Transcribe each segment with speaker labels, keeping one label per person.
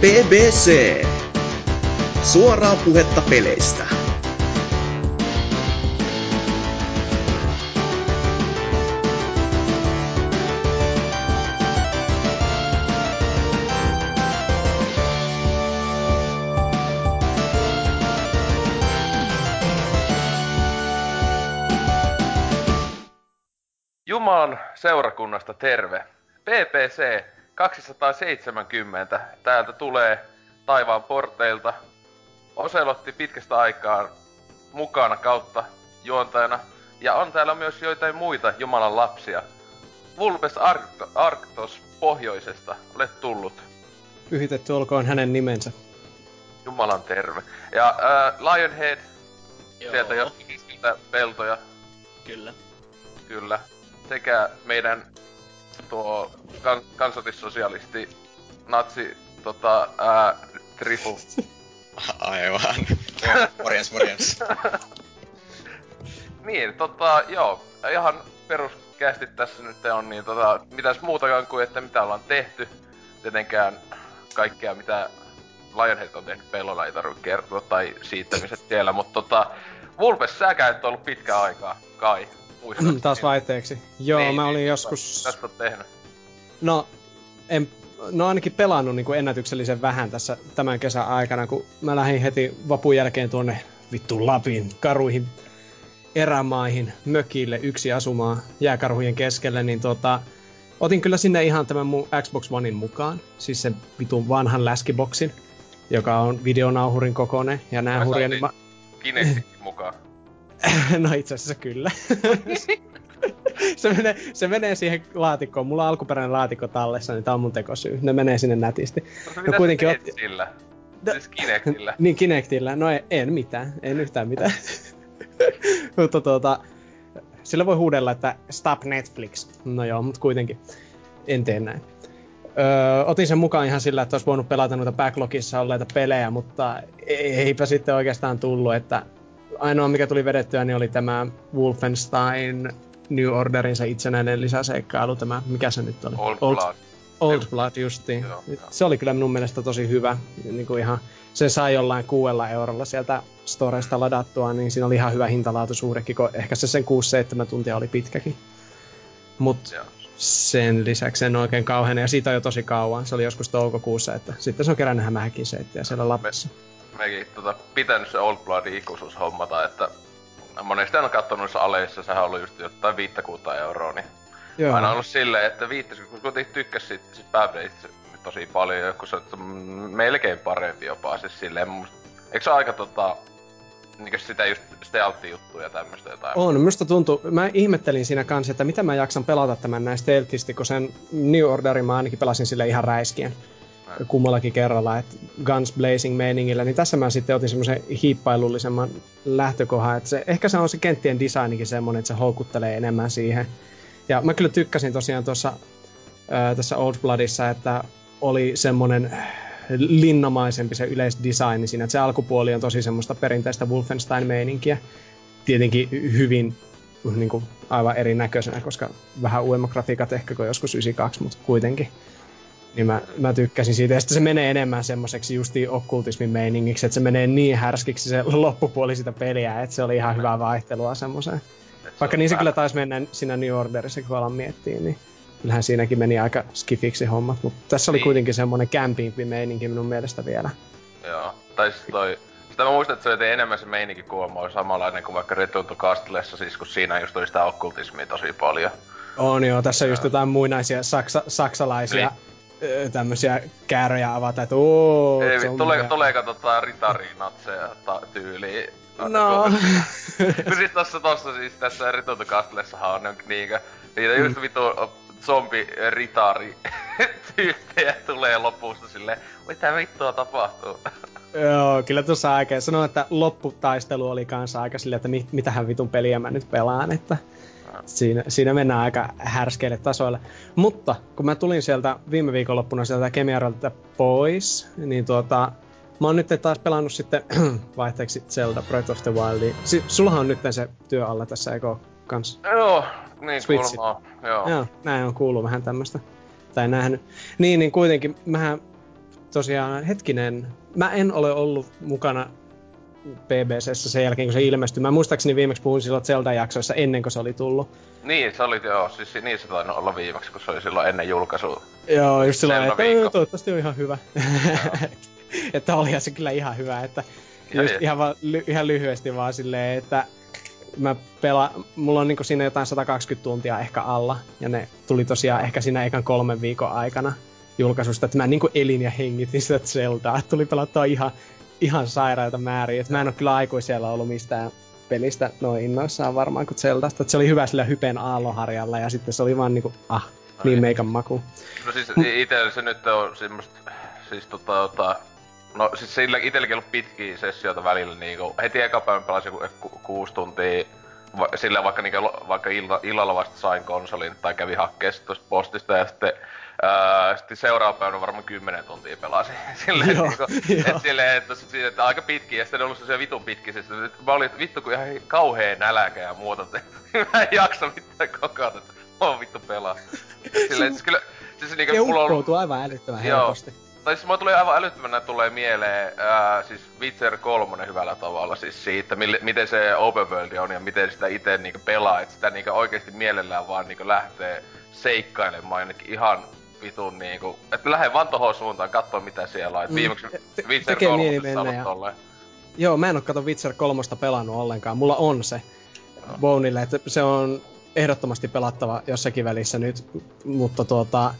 Speaker 1: BBC. Suoraa puhetta peleistä.
Speaker 2: Jumalan seurakunnasta terve. PPC 270 täältä tulee taivaan porteilta. Oselotti pitkästä aikaa mukana kautta juontajana. Ja on täällä myös joitain muita Jumalan lapsia. Vulpes Arct- Arctos pohjoisesta, olet tullut.
Speaker 3: Pyhitetty olkoon hänen nimensä.
Speaker 2: Jumalan terve. Ja äh, Lionhead,
Speaker 4: Joo,
Speaker 2: sieltä jostakin siltä peltoja,
Speaker 4: kyllä.
Speaker 2: kyllä. Sekä meidän tuo kan- kansallissosialisti, natsi, tota, ää, Trifu.
Speaker 5: Aivan. morjens, morjens.
Speaker 2: Niin, tota, joo, ihan peruskästi tässä nyt on, niin tota, mitäs muutakaan kuin, että mitä ollaan tehty. Tietenkään kaikkea, mitä Lionhead on tehnyt pellolla, ei tarvitse kertoa, tai siittämiset siellä, mutta tota, Vulpes, säkään et ollut pitkään aikaa, kai. Muistatko?
Speaker 3: Taas vaihteeksi. Joo,
Speaker 2: Niin,
Speaker 3: mä olin
Speaker 2: niin,
Speaker 3: joskus...
Speaker 2: Tästä oot tehnyt.
Speaker 3: No, en, no ainakin pelannut niin kuin ennätyksellisen vähän tässä tämän kesän aikana, kun mä lähdin heti vapun jälkeen tuonne vittu Lapin karuihin erämaihin, mökille yksi asumaan jääkarhujen keskelle, niin tota, otin kyllä sinne ihan tämän mun Xbox Onein mukaan, siis sen vitun vanhan läskiboksin, joka on videonauhurin kokoinen ja nää hurjan... Ma-
Speaker 2: Kinectikin mukaan.
Speaker 3: no itse asiassa kyllä. se, menee, se menee siihen laatikkoon. Mulla on alkuperäinen laatikko tallessa, niin tää on mun tekosyy. Ne menee sinne nätisti.
Speaker 2: No,
Speaker 3: No kuitenkin
Speaker 2: otti... sillä?
Speaker 3: No-
Speaker 2: Siis Kinectillä.
Speaker 3: Niin Kinectillä. No en, en mitään. En yhtään mitään. mutta tuota... Sillä voi huudella, että stop Netflix. No joo, mutta kuitenkin. En tee näin. Öö, otin sen mukaan ihan sillä, että olisi voinut pelata noita backlogissa olleita pelejä, mutta eipä sitten oikeastaan tullut, että ainoa mikä tuli vedettyä niin oli tämä Wolfenstein New Orderin se itsenäinen lisäseikkailu, tämä, mikä se nyt oli?
Speaker 2: Old
Speaker 3: Old,
Speaker 2: Blood.
Speaker 3: Old Blood justiin.
Speaker 2: Joo, joo.
Speaker 3: Se oli kyllä minun mielestä tosi hyvä. Niin kuin ihan, se sai jollain kuudella eurolla sieltä Storesta ladattua, niin siinä oli ihan hyvä hintalaatuisuudekin, kun ehkä se sen 6-7 tuntia oli pitkäkin. Mut
Speaker 2: Joo.
Speaker 3: sen lisäksi en oikein kauhean, ja siitä on jo tosi kauan, se oli joskus toukokuussa, että sitten se on kerännyt hämähäkin seittiä siellä Lapissa.
Speaker 2: Mekin tota, pitänyt se Old Bloodin ikuisuus hommata, että monesti on kattonut noissa aleissa, sehän on ollut just jotain viittä kuuta euroa, niin
Speaker 3: Joo.
Speaker 2: aina ollut silleen, että viittäs, kun kuitenkin tykkäs siitä, siitä Babdeista tosi paljon, kun se on melkein parempi jopa, siis silleen, eikö se aika tota, niinkö sitä just stealth-juttuja ja tämmöstä jotain?
Speaker 3: On, minusta tuntuu, mä ihmettelin siinä kanssa, että mitä mä jaksan pelata tämän näin stealthisti, kun sen New Orderin mä ainakin pelasin sille ihan räiskien. Kummallakin kerralla, että Guns Blazing meiningillä, niin tässä mä sitten otin semmoisen hiippailullisemman lähtökohan, että se, ehkä se on se kenttien designikin semmoinen, että se houkuttelee enemmän siihen. Ja mä kyllä tykkäsin tosiaan tuossa tässä Old Bloodissa, että oli semmoinen linnamaisempi se yleisdesign siinä, että se alkupuoli on tosi semmoista perinteistä Wolfenstein-meininkiä. Tietenkin hyvin niin kuin, aivan erinäköisenä, koska vähän uudemmat grafiikat ehkä kuin joskus 92, mutta kuitenkin. Niin mä, mä tykkäsin siitä. Ja sitten se menee enemmän semmoiseksi justiin okkultismin meiningiksi, että se menee niin härskiksi se loppupuoli sitä peliä, että se oli ihan hyvää vaihtelua semmoiseen. Vaikka niin se kyllä taisi mennä siinä New Orderissa, kun alan miettiä, niin kyllähän siinäkin meni aika skifiksi hommat, mutta tässä oli
Speaker 2: Niin.
Speaker 3: kuitenkin semmoinen campingpi meininki minun mielestä vielä.
Speaker 2: Joo, tai siis toi... Sitä mä muistan, että se oli enemmän se meininki kuulemma oli samanlainen kuin vaikka Return to Castlessa, siis kun siinä just oli sitä okkultismia tosi paljon.
Speaker 3: On joo, tässä on just jotain muinaisia saksa, saksalaisia
Speaker 2: Niin.
Speaker 3: Ö, tämmöisiä kääröjä avata, että ooo,
Speaker 2: Ei, tuleeko tota ritarinatseja ta- tyyliin?
Speaker 3: No.
Speaker 2: Kun siis tossa, tossa siis tässä Return to Castlessahan on ne- niinkö, niitä just vitu zombi ritari tyyppejä tulee lopussa silleen, mitä vittua tapahtuu?
Speaker 3: Joo, kyllä tuossa aika. Sanoin, että lopputaistelu oli kanssa aika silleen, että mit, mitähän vitun peliä mä nyt pelaan, että siinä, siinä mennään aika härskeille tasoille. Mutta kun mä tulin sieltä viime viikonloppuna sieltä Kemiaralta pois, niin tuota, mä oon nyt taas pelannut sitten vaihteeksi Zelda Breath of the Wildia. Si- sullahan on nyt se työ alla tässä, eikö kans?
Speaker 2: Joo, niin
Speaker 3: Switchi.
Speaker 2: kuulemma joo.
Speaker 3: Joo, näin on kuullut vähän tämmöstä. Tai nähnyt. Niin, niin kuitenkin mähän tosiaan, hetkinen, mä en ole ollut mukana BBCssä sen jälkeen, kun se ilmestyi. Mä muistaakseni viimeksi puhuin silloin Zelda-jaksoissa ennen kuin se oli tullut.
Speaker 2: Niin, se oli joo, siis niin se tainnut olla viimeksi, kun se oli silloin ennen julkaisua.
Speaker 3: Joo, just silloin, että toivottavasti on ihan hyvä. että olihan se kyllä ihan hyvä, että ja just ihan, va, ly, ihan lyhyesti vaan silleen, että mä pela, mulla on niinku siinä jotain 120 tuntia ehkä alla, ja ne tuli tosiaan ehkä siinä ekan kolmen viikon aikana julkaisusta, että mä niinku elin ja hengitin sitä Zeldaa, että tuli pelattua ihan, ihan sairaita määriä, että mä en oo kyllä aikuisella ollut mistään pelistä noin innoissaan varmaan kuin Zeldasta, että se oli hyvä sillä hypen aalloharjalla, ja sitten se oli vaan niinku, ah, niin meikan maku.
Speaker 2: No siis itellä se nyt on semmoista, siis tota, tota No siis sillä itselläkin ollut pitkiä sessioita välillä niinku, heti eka päivän pelasin ku, ku, kuusi tuntia, va, sillä vaikka, niinku, vaikka illa, illalla vasta sain konsolin tai kävi hakkeessa tuosta postista ja sitten Öö, sitten seuraava päivänä varmaan 10 tuntia pelasin. silleen,
Speaker 3: joo,
Speaker 2: niinku, et silleen, että, että, että, aika pitkiä, ja sitten ne ollut sellaisia vitun pitkiä, siis, että mä olin, vittu kun ihan kauhea näläkä ja muuta, että mä en jaksa mitään koko ajan, että mä oon vittu pelaa. Silleen, siis kyllä, siis niinku,
Speaker 3: mulla on ollut... aivan älyttömän helposti. Joo,
Speaker 2: tai siis mulla tulee aivan älyttömänä tulee mieleen ää, siis Witcher 3 hyvällä tavalla siis siitä, mille, miten se open world on ja miten sitä itse niinku pelaa, että sitä niinku oikeesti mielellään vaan niinku lähtee seikkailemaan jonnekin ihan vitun niinku, että lähde vaan tohon suuntaan katsoa mitä siellä on. Et mm, viimeksi mm, Witcher 3 ja... tolleen.
Speaker 3: Joo, mä en oo kato Witcher 3 pelannut ollenkaan. Mulla on se no. Bonille, että se on ehdottomasti pelattava jossakin välissä nyt, mutta tuota,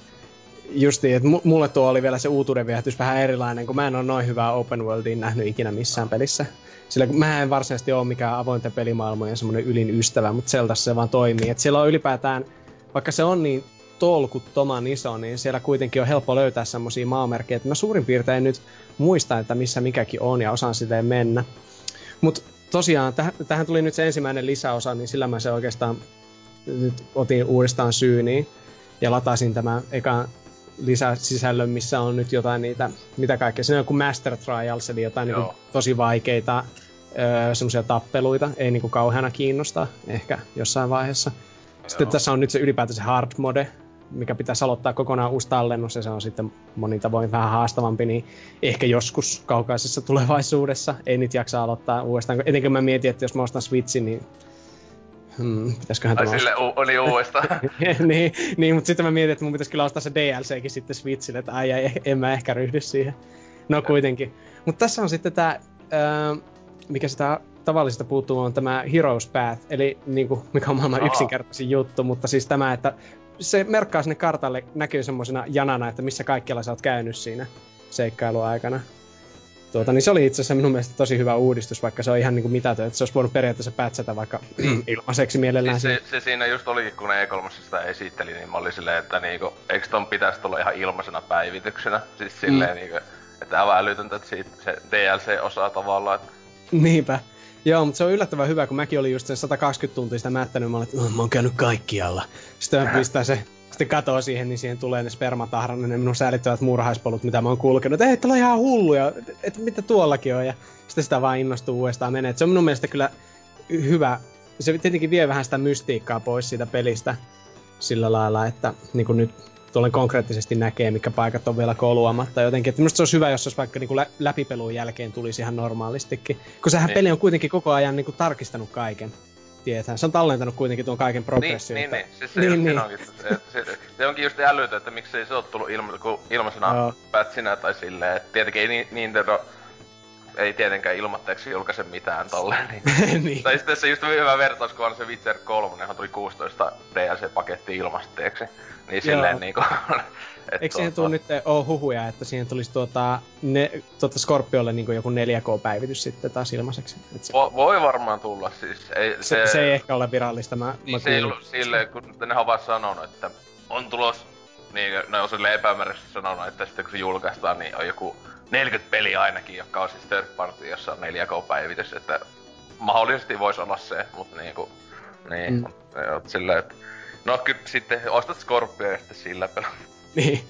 Speaker 3: justiin, että mulle tuo oli vielä se uutuuden viehätys vähän erilainen, kun mä en ole noin hyvää open worldia nähnyt ikinä missään pelissä. Sillä kun mä en varsinaisesti ole mikään avointen pelimaailmojen semmoinen ylin ystävä, mutta Zeldassa se vaan toimii. Et siellä on ylipäätään, vaikka se on niin tolkuttoman iso, niin siellä kuitenkin on helppo löytää semmoisia maamerkkejä, että mä suurin piirtein nyt muistan, että missä mikäkin on ja osaan sitä mennä. Mutta tosiaan, täh- tähän tuli nyt se ensimmäinen lisäosa, niin sillä mä se oikeastaan nyt otin uudestaan syyniin ja latasin tämän ekan lisäsisällön, missä on nyt jotain niitä, mitä kaikkea. Siinä on joku Master Trials, eli jotain niin tosi vaikeita öö, semmoisia tappeluita, ei niinku kauheana kiinnosta ehkä jossain vaiheessa. Sitten Joo. tässä on nyt se ylipäätään se hard mode, mikä pitäisi aloittaa kokonaan uusi tallennus, ja se on sitten monin tavoin vähän haastavampi, niin ehkä joskus kaukaisessa tulevaisuudessa ei niitä jaksa aloittaa uudestaan. Etenkin mä mietin, että jos mä ostan Switchin, niin Hmm, pitäisköhän
Speaker 2: tämä sille u- oli uudestaan.
Speaker 3: niin, niin, mutta sitten mä mietin, että mun pitäisi kyllä ostaa se DLCkin sitten Switchille, että ai, ai en mä ehkä ryhdy siihen. No kuitenkin. Mutta tässä on sitten tämä, mikä sitä tavallisesta puuttuu, on tämä Heroes Path, eli niinku, mikä on maailman yksinkertaisin juttu, mutta siis tämä, että se merkkaa sinne kartalle, näkyy semmoisena janana, että missä kaikkialla sä oot käynyt siinä seikkailuaikana. Tuota, niin se oli itse asiassa minun mielestä tosi hyvä uudistus, vaikka se on ihan niinku mitätön, että se olisi voinut periaatteessa pätsätä vaikka ilmaiseksi mielellään.
Speaker 2: Siis se, se, siinä just olikin, kun ne E3 sitä esitteli, niin mä olin silleen, että niinku, eikö ton pitäisi tulla ihan ilmaisena päivityksenä? Siis silleen mm. niinku, että aivan älytöntä, että siitä se DLC-osa tavallaan. Että...
Speaker 3: Niinpä. Joo, mutta se on yllättävän hyvä, kun mäkin olin just sen 120 tuntia sitä mättänyt, mä olin, että mä oon käynyt kaikkialla. Sitten pistää se sitten katoo siihen, niin siihen tulee ne spermatahran, ne minun säälittävät murhaispolut, mitä mä oon kulkenut. Ei, että on ihan hulluja, että et, mitä tuollakin on. Ja sitten sitä vaan innostuu uudestaan menee. Et se on minun mielestä kyllä hyvä. Se tietenkin vie vähän sitä mystiikkaa pois siitä pelistä sillä lailla, että niin kuin nyt tuolle konkreettisesti näkee, mikä paikat on vielä koluamatta jotenkin. Että minusta se olisi hyvä, jos olisi vaikka niin kuin läpipelun jälkeen tulisi ihan normaalistikin. Kun sehän niin. peli on kuitenkin koko ajan niin kuin tarkistanut kaiken tietää. Se on tallentanut kuitenkin tuon kaiken progression.
Speaker 2: Niin, niin, niin. Siis se, niin, niin. onkin, se, se, se, onkin just älytö, että miksei se ole tullut ilma, ilmaisena no. pätsinä tai silleen. Et tietenkin ei Nintendo ei tietenkään ilmatteeksi julkaise mitään tolleen. Niin. niin. Tai sitten se just hyvä vertaus, kun on se Witcher 3, johon tuli 16 DLC-paketti ilmasteeksi. Niin silleen niinku...
Speaker 3: Eikö siihen tule nyt ole huhuja, että siihen tulisi tuota, ne, tuota Scorpiolle niin joku 4K-päivitys sitten taas ilmaiseksi?
Speaker 2: se... Vo, voi varmaan tulla siis. Ei,
Speaker 3: se, se, se, ei ehkä ole virallista, mä,
Speaker 2: niin mä se ei ollut silleen, kun ne on vaan sanonut, että on tulos, niin ne on silleen epämääräisesti sanonut, että sitten kun se julkaistaan, niin on joku 40 peliä ainakin, jotka on siis third party, jossa on 4K-päivitys, että mahdollisesti voisi olla se, mutta niinku, niin, mm. silleen, että no kyllä sitten ostat Scorpio ja sitten sillä pelaa.
Speaker 3: Niin.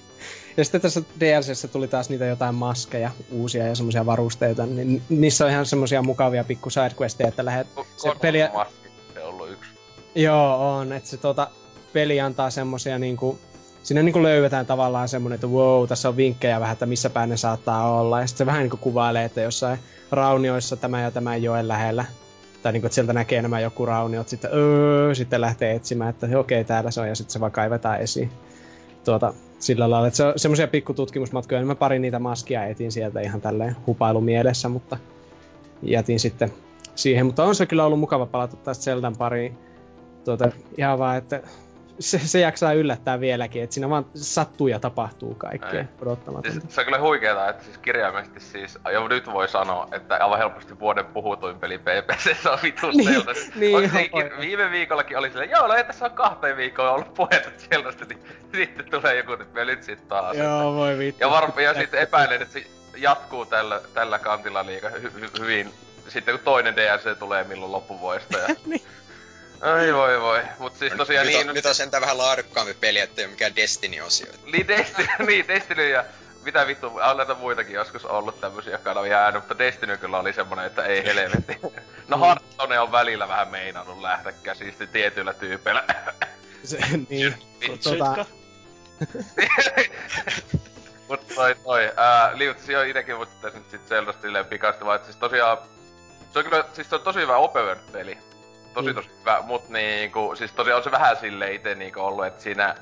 Speaker 3: Ja sitten tässä DLCssä tuli taas niitä jotain maskeja, uusia ja semmoisia varusteita, niin niissä on ihan semmoisia mukavia pikku sidequesteja, että lähdet...
Speaker 2: Se peli... Maski, se on ollut yksi.
Speaker 3: Joo, on, että se tuota, peli antaa semmoisia niinku siinä niin löydetään tavallaan semmoinen, että wow, tässä on vinkkejä vähän, että missä päin ne saattaa olla. Ja sitten se vähän niin kuvailee, että jossain raunioissa tämä ja tämä joen lähellä. Tai niin kuin, että sieltä näkee nämä joku rauniot, sitten öö, sitten lähtee etsimään, että okei, okay, täällä se on, ja sitten se vaan kaivetaan esiin. Tuota, sillä lailla, että se on semmoisia pikkututkimusmatkoja, niin mä pari niitä maskia etin sieltä ihan tälleen hupailumielessä, mutta jätin sitten siihen. Mutta on se kyllä ollut mukava palata tästä Zeldan pariin. Tuota, ihan vaan, että se, se jaksaa yllättää vieläkin, että siinä vaan sattuu ja tapahtuu kaikkea odottamatonta.
Speaker 2: Siis, se on kyllä huikeeta, että siis kirjaimellisesti siis, jo nyt voi sanoa, että aivan helposti vuoden puhutuin peli PPC on vitun
Speaker 3: niin,
Speaker 2: Zelda.
Speaker 3: niin,
Speaker 2: viime viikollakin oli silleen, joo, no ei tässä on kahteen viikkoon ollut puhetta Zeldasta, niin sitten tulee joku tyyppi nyt sit taas.
Speaker 3: Joo, voi vittu.
Speaker 2: Ja, varmaan ja sitten epäilen, että se jatkuu tällä, tällä kantilla liikaa hy, hy, hyvin, sitten kun toinen DLC tulee milloin loppuvuodesta. Ja...
Speaker 3: niin.
Speaker 2: Ai voi voi, mut siis tosiaan
Speaker 5: nyt,
Speaker 2: niin...
Speaker 5: On, nyt on sentään vähän laadukkaampi peli, ettei mikään Destiny-osio.
Speaker 2: Niin Destiny, niin Destiny ja mitä vittu, on näitä muitakin joskus ollut tämmösiä, jotka on jäänyt, mutta Destiny kyllä oli semmonen, että ei helvetti. No mm. Hearthstone on välillä vähän meinannut lähteä käsistä tietyillä tyypeillä.
Speaker 3: Se, niin, tota...
Speaker 2: Mut toi toi, ää, liutsi jo itekin muistuttaisi nyt sit Zeldasta silleen pikasti, vaan siis tosiaan... Se on kyllä, siis se on tosi hyvä open peli tosi mm. tosi hyvä, mut niinku, siis tosiaan on se vähän sille ite niinku ollut, että siinä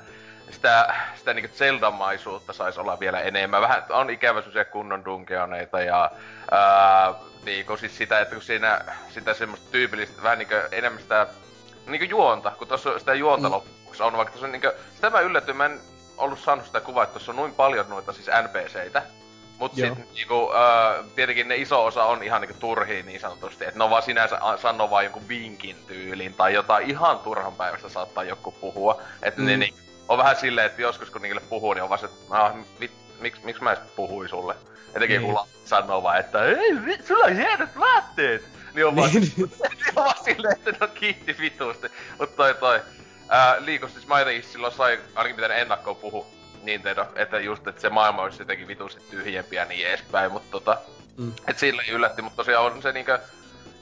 Speaker 2: sitä, sitä niinku Zelda-maisuutta saisi olla vielä enemmän. Vähän on ikävä semmosia kunnon dunkeoneita ja ää, niinku siis sitä, että kun siinä sitä semmoista tyypillistä, vähän niinku enemmän sitä niinku juonta, kun tuossa sitä juonta mm. loppuksi on, vaikka tuossa niinku, sitä mä yllätyin, mä en ollut saanut sitä kuvaa, että tuossa on noin paljon noita siis NPCitä, Mut Joo. sit niinku, äh, tietenkin ne iso osa on ihan niinku turhia niin sanotusti, että ne on vaan sinänsä sanoo vaan jonkun vinkin tyylin tai jotain ihan turhan päivästä saattaa joku puhua. Että mm. ne niin, on vähän silleen, että joskus kun niille puhuu, niin on vaan se, että ah, miksi miks mä edes puhui sulle? Etenkin niin. kun sanoo vaan, että ei, sulla on hienot vaatteet! Niin on vaan, niin. on vaan silleen, että ne on kiitti vitusti. Mut toi toi, ää, liikus siis mä jotenkin silloin sai, ainakin mitä ne ennakkoon puhu, Nintendo, että just, että se maailma olisi jotenkin vitusti tyhjempi ja niin edespäin, mutta tota, mm. et sillä ei yllätti, mutta tosiaan on se niinkö,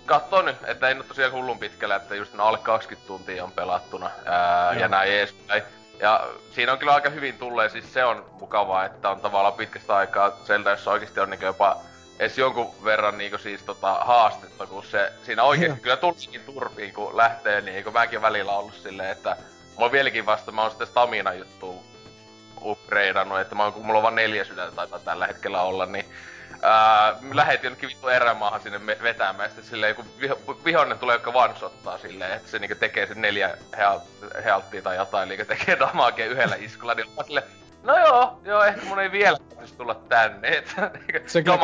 Speaker 2: kattoo nyt, että ei nyt tosiaan hullun pitkällä, että just alle 20 tuntia on pelattuna ää, ja näin edespäin. Ja siinä on kyllä aika hyvin tulleen, siis se on mukavaa, että on tavallaan pitkästä aikaa Zelda, jossa oikeasti on niinku jopa edes jonkun verran niinku siis tota haastetta, kun se siinä oikeesti kyllä tulikin turpiin, kun lähtee niin, kun mäkin välillä ollut silleen, että mulla on vieläkin vasta, mä oon sitten stamina juttu upgradeannut, että mä oon, kun mulla on vaan neljä sydäntä taitaa tällä hetkellä olla, niin ää, lähetin jonnekin vittu erämaahan sinne vetämään, sitten silleen joku viho, vihollinen tulee, joka one-shottaa silleen, että se niinku tekee sen neljä healttia tai jotain, eli tekee damakea yhdellä iskulla, niin on silleen, no joo, joo, ehkä mun ei vielä pitäisi tulla tänne, että
Speaker 3: se kyllä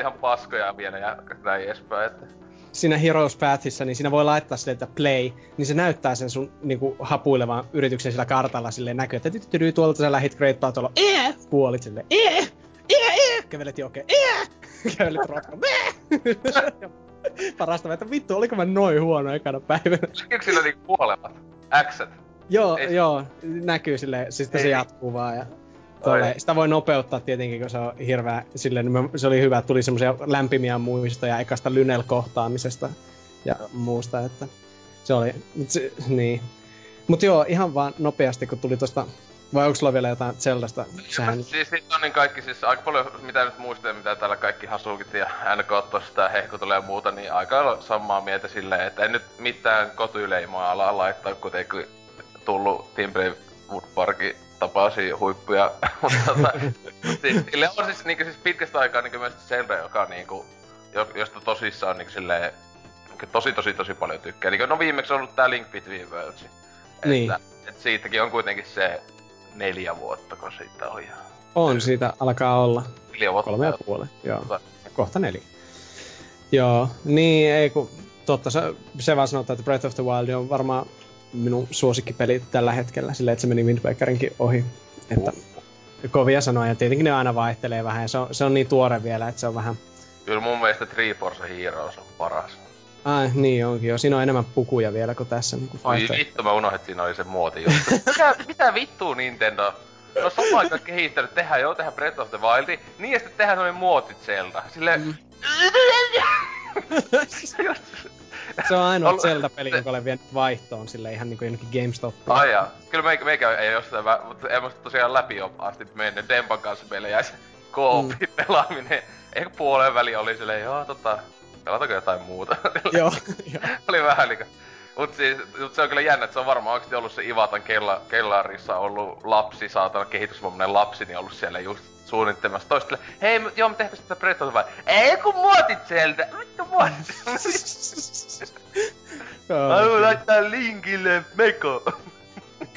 Speaker 2: ihan paskoja vielä ja näin edespäin, että
Speaker 3: siinä Heroes Pathissa, niin siinä voi laittaa sille, että play, niin se näyttää sen sun niinku, hapuilevan yrityksen sillä kartalla silleen näkyy, että tyttyry tuolta sä lähit Great Battle, ee, puolit silleen, ee, ee, ee, kävelet jokeen, ee, kävelet rotko, Parasta, että vittu, oliko mä noin huono ekana päivänä.
Speaker 2: Niinku puolemat? Xet?
Speaker 3: Joo, Ei. joo, näkyy silleen, siis se jatkuu vaan ja Tolle, sitä voi nopeuttaa tietenkin, kun se on hirveä, silleen, niin se oli hyvä, että tuli semmoisia lämpimiä muistoja ekasta Lynel-kohtaamisesta ja muusta, että se oli, se, niin. Mut joo, ihan vaan nopeasti, kun tuli tosta vai onko sulla vielä jotain Zeldasta?
Speaker 2: Sehän... Siis sit on niin kaikki, siis aika paljon, mitä nyt muistaa, mitä täällä kaikki Hasukit ja NK tosta hehkutelee ja muuta, niin aika samaa mieltä silleen, että en nyt mitään kotyleimaa ala laittaa, kuitenkin tullut Timbre Woodparkin tapasin huippuja, mutta tota, siis, sille on siis, niinku, siis pitkästä aikaa niinku myös Zelda, joka niinku, josta tosissaan niinku silleen, niinku, tosi tosi tosi paljon tykkää. Niinku, no viimeksi on ollut tää Link Between Worlds.
Speaker 3: Niin.
Speaker 2: Että, et siitäkin on kuitenkin se neljä vuotta, kun siitä on. Ja...
Speaker 3: On, siitä alkaa olla.
Speaker 2: Neljä vuotta.
Speaker 3: Kolme ja puoli, joo. Tota. Kohta neljä. Joo, niin ei kun, totta se, se vaan sanotaan, että Breath of the Wild on varmaan minun suosikkipeli tällä hetkellä, silleen, että se meni Wind Wakerinkin ohi. Että kovia sanoja, ja tietenkin ne aina vaihtelee vähän, ja se on, se on niin tuore vielä, että se on vähän...
Speaker 2: Kyllä mun mielestä Triforce Heroes on paras.
Speaker 3: Ai, niin onkin jo. Siinä on enemmän pukuja vielä kuin tässä. Niin kuin
Speaker 2: Oi vittu, mä unohdin, että siinä oli se muoti juttu. mitä, mitä vittua Nintendo? No sama aika kehittänyt, tehdään joo, tehdään Breath of the Wild, niin ja sitten tehdään noin muotit Zelda. Silleen... Mm.
Speaker 3: se on ainoa
Speaker 2: Ol-
Speaker 3: Zelda-peli, jonka olen vienyt vaihtoon sille ihan niinku jonnekin GameStopiin.
Speaker 2: Ai jaa. Kyllä meikä, meikä ei jostain vä... mutta en musta tosiaan läpi ole asti mennyt Dempan kanssa meille jäi se koopi
Speaker 3: Mm.
Speaker 2: pelaaminen. Ehkä puolen väli oli silleen, joo tota, pelataanko jotain muuta?
Speaker 3: Joo, joo.
Speaker 2: oli vähän niinku... Mut siis, mut se on kyllä jännä, että se on varmaan oikeesti ollut se Ivatan kella, kellarissa ollut lapsi, saatana kehitysvammainen lapsi, niin ollut siellä just suunnittelemassa toistelle. Hei, me- joo, me tehtäis tätä Breath Wild. Ei kun muotit sieltä! Vittu muotit!
Speaker 3: Joo,
Speaker 2: Haluan laittaa linkille meko!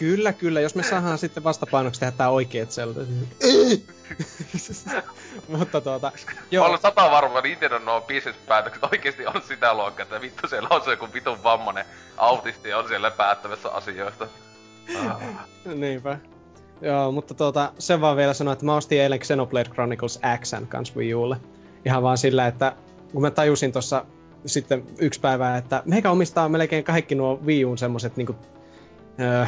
Speaker 3: Kyllä, kyllä. Jos me saadaan sitten vastapainoksi tehdä tää oikeet Zelda. Mutta tuota,
Speaker 2: Joo.
Speaker 3: joo,
Speaker 2: Olen sata varma, Nintendo nuo bisnespäätökset oikeesti on sitä luokkaa, että vittu siellä on se joku vitun vammanen autisti ja on siellä päättämässä asioista. Ah.
Speaker 3: niinpä. Joo, mutta tuota, sen vaan vielä sanoa, että mä ostin eilen Xenoblade Chronicles Xn kans Wii Ulle. Ihan vaan sillä, että kun mä tajusin tossa sitten yksi päivä, että meikä omistaa melkein kaikki nuo Wii Uun semmoset niinku, öö,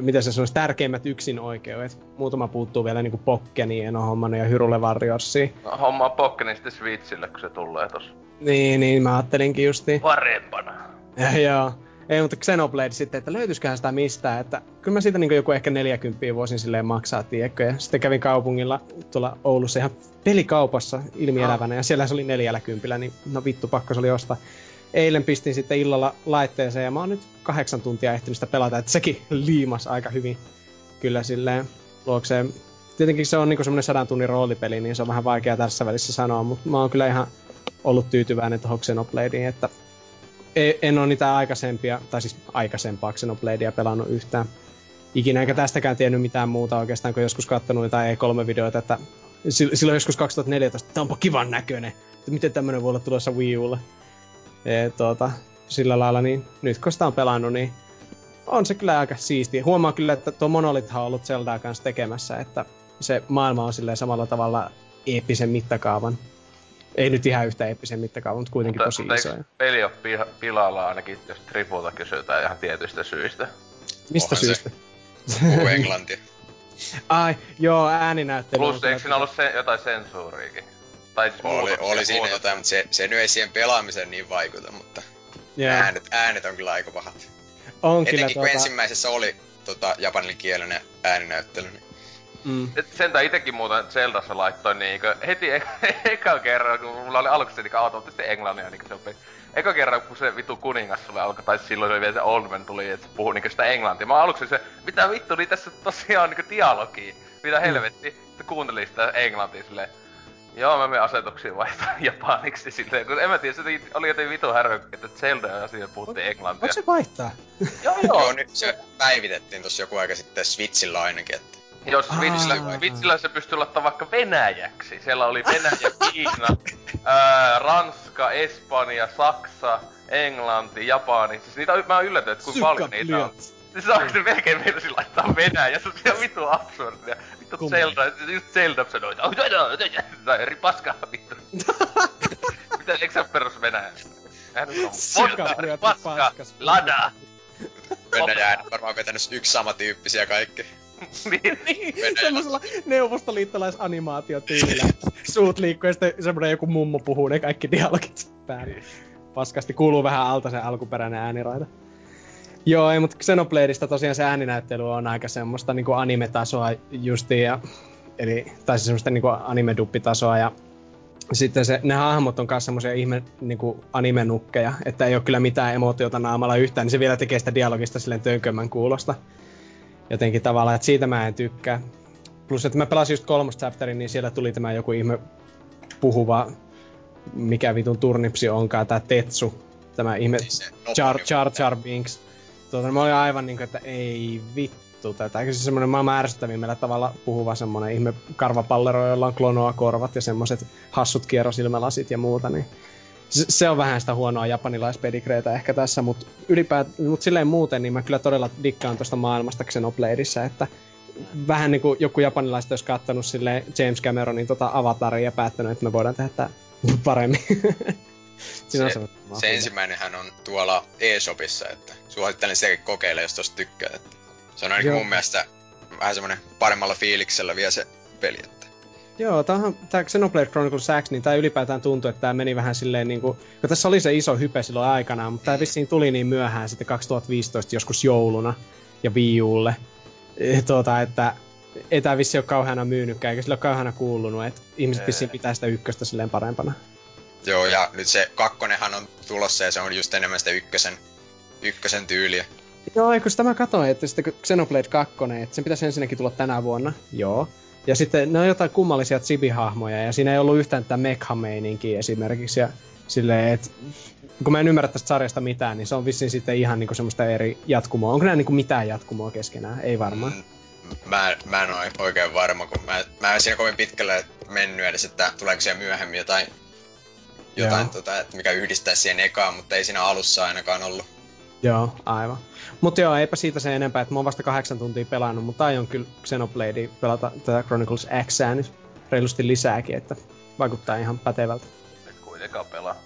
Speaker 3: miten se sanoisi, tärkeimmät yksin oikeudet. Muutama puuttuu vielä niinku Pokkeni, en oo hommannut ja Hyrule Warriorsia.
Speaker 2: No, hommaa Pokkenin sitten Switchille, kun se tulee tossa.
Speaker 3: Niin, niin, mä ajattelinkin justiin.
Speaker 2: Parempana.
Speaker 3: Ja, joo. Ei, mutta Xenoblade sitten, että löytyisiköhän sitä mistään, että kyllä mä siitä niin joku ehkä 40 voisin silleen maksaa, tiedätkö, ja sitten kävin kaupungilla tuolla Oulussa ihan pelikaupassa ilmielävänä, ja siellä se oli 40, niin no vittu, pakko se oli ostaa. Eilen pistin sitten illalla laitteeseen, ja mä oon nyt kahdeksan tuntia ehtinyt sitä pelata, että sekin liimas aika hyvin kyllä silleen luokseen. Tietenkin se on niinku semmonen sadan tunnin roolipeli, niin se on vähän vaikea tässä välissä sanoa, mutta mä oon kyllä ihan ollut tyytyväinen tuohon Xenobladeen, että e- en ole niitä aikaisempia, tai siis aikaisempaa Xenobladea pelannut yhtään ikinä, eikä tästäkään tiennyt mitään muuta oikeastaan, kun joskus kattonut jotain E3-videoita, että sil- silloin joskus 2014, että onpa kivan näköinen, että miten tämmönen voi olla tulossa Wii Ulle. E, tuota, sillä lailla, niin nyt kun sitä on pelannut, niin on se kyllä aika siistiä. Huomaa kyllä, että tuo Monolith on ollut Zeldaa kanssa tekemässä, että se maailma on silleen samalla tavalla eeppisen mittakaavan. Ei nyt ihan yhtä eeppisen mittakaavan, mutta kuitenkin
Speaker 2: Mutta,
Speaker 3: tosi
Speaker 2: mutta
Speaker 3: iso.
Speaker 2: peli ole piha, pilalla ainakin, jos Tripulta kysytään ihan tietyistä syistä?
Speaker 3: Mistä
Speaker 5: Onhan se.
Speaker 3: syystä?
Speaker 5: Puhuu englantia.
Speaker 3: Ai, joo, ääninäyttely. on
Speaker 2: Plus, eikö siinä ollut se, jotain sensuuriikin? Tai siis
Speaker 5: Oli, oli siinä
Speaker 2: muutoksia.
Speaker 5: jotain, mutta se, se nyt ei siihen pelaamiseen niin vaikuta, mutta
Speaker 3: Joo,
Speaker 5: äänet, äänet on kyllä aika pahat.
Speaker 3: on kyllä
Speaker 5: Etenkin kun
Speaker 3: tuota,
Speaker 5: ensimmäisessä oli tota, japanilkielinen ääninäyttely, niin
Speaker 3: mm,
Speaker 2: Et Sentään itekin muuten Zeldassa laittoi niinkö heti e- eka kerran, kun mulla oli aluksi se niinkö automaattisesti englannia niinkö se opi. Eka kerran kun se vitu kuningas sulle alkoi, tai silloin se vielä se Oldman tuli, että se puhui niinkö sitä englantia. Mä aluksi se, mitä vittu, niin tässä tosiaan niinkö dialogi. Mitä
Speaker 3: Mm.
Speaker 2: helvetti. Sitten kuuntelin sitä englantia silleen. Joo, mä menen asetuksiin vaihtaa japaniksi silleen, kun en mä tiedä, se oli jotenkin vitu härö, että Zelda ja asia puhuttiin englantia.
Speaker 3: voiko se vaihtaa?
Speaker 2: Joo,
Speaker 5: joo, nyt se päivitettiin tossa joku aika sitten Switchillä ainakin, että
Speaker 2: Jos. Switchillä, Switchillä se pystyy laittaa vaikka Venäjäksi. Siellä oli Venäjä, Kiina, ää, Ranska, Espanja, Saksa, Englanti, Japani. Siis niitä mä oon yllätynyt, että kuinka paljon niitä on. Siis saako se melkein meilasi laittaa Venäjä? Se on ihan vitu absurdia. Vittu
Speaker 3: Kumma.
Speaker 2: Zelda, just Zelda sanoi, että tai eri paskaa vittu. Mitä, eikö sä perus Venäjä? Hän on paska, lada.
Speaker 5: Venäjä äänet varmaan vetänyt yksi samantyyppisiä kaikki.
Speaker 2: Niin.
Speaker 3: niin, semmoisella neuvostoliittolaisanimaatiotyylillä. että Suut liikkuu ja sitten semmonen joku mummo puhuu ne kaikki dialogit päälle. Paskasti kuuluu vähän alta se alkuperäinen ääniraita. Joo, ei, mutta Xenobladeista tosiaan se ääninäyttely on aika semmoista niinku anime-tasoa justiin, ja, eli, tai siis semmoista niinku anime-duppitasoa, ja sitten se, ne hahmot on myös semmoisia ihme niinku anime-nukkeja, että ei ole kyllä mitään emootiota naamalla yhtään, niin se vielä tekee sitä dialogista silleen tönkömmän kuulosta. Jotenkin tavallaan, että siitä mä en tykkää. Plus, että mä pelasin just kolmosta chapterin, niin siellä tuli tämä joku ihme puhuva, mikä vitun turnipsi onkaan, tää Tetsu, tämä ihme
Speaker 5: Noponi-
Speaker 3: Jar, Jar Binks. Tuota, mä olin aivan niinku, että ei vittu tätä. Eikö se semmonen maailman ärsyttävimmällä tavalla puhuva semmonen ihme karvapallero, jolla on klonoa korvat ja semmoset hassut kierrosilmälasit ja muuta, niin se, on vähän sitä huonoa japanilaispedikreitä ehkä tässä, mutta ylipäät, mut silleen muuten, niin mä kyllä todella dikkaan tuosta maailmasta Xenobladeissa, että vähän niinku joku japanilaiset olisi kattonut sille James Cameronin tota avataria ja päättänyt, että me voidaan tehdä tää paremmin. On
Speaker 5: Se-
Speaker 3: semmoinen
Speaker 5: Se ensimmäinenhän on tuolla eShopissa, että suosittelen sitäkin kokeilla, jos tosta tykkää. Että se on ainakin
Speaker 3: Joo.
Speaker 5: mun mielestä vähän semmonen paremmalla fiiliksellä vielä se peli. Että
Speaker 3: Joo, tämähän, tämä Xenoblade Chronicles X, niin tämä ylipäätään tuntui, että tämä meni vähän silleen niin kuin, kun tässä oli se iso hype silloin aikanaan, mutta tämä vissiin tuli niin myöhään sitten 2015 joskus jouluna ja Wii Ulle, e, tuota, että ei tämä vissi ole kauheana myynytkään, eikä sillä ole kauheana kuulunut, että ihmiset vissiin pitää sitä ykköstä silleen parempana.
Speaker 5: Joo, ja nyt se kakkonenhan on tulossa ja se on just enemmän sitä ykkösen, ykkösen tyyliä.
Speaker 3: Joo, kun sitä mä katsoin, että sitten Xenoblade 2, että sen pitäisi ensinnäkin tulla tänä vuonna, joo. Ja sitten ne on jotain kummallisia Chibi-hahmoja, ja siinä ei ollut yhtään tätä mekha esimerkiksi, ja silleen, että kun mä en ymmärrä tästä sarjasta mitään, niin se on vissiin sitten ihan niinku semmoista eri jatkumoa. Onko nämä niinku mitään jatkumoa keskenään? Ei varmaan. Mm,
Speaker 5: mä, mä en ole oikein varma, kun mä, mä en siinä kovin pitkälle mennyt edes, että tuleeko siellä myöhemmin jotain, jotain tota, että mikä yhdistää siihen ekaan, mutta ei siinä alussa ainakaan ollut.
Speaker 3: Joo, aivan. Mutta joo, eipä siitä se enempää, että mä oon vasta kahdeksan tuntia pelannut, mutta aion kyllä Xenobladea pelata tätä Chronicles X nyt reilusti lisääkin, että vaikuttaa ihan pätevältä.
Speaker 2: Et kuitenkaan pelaa.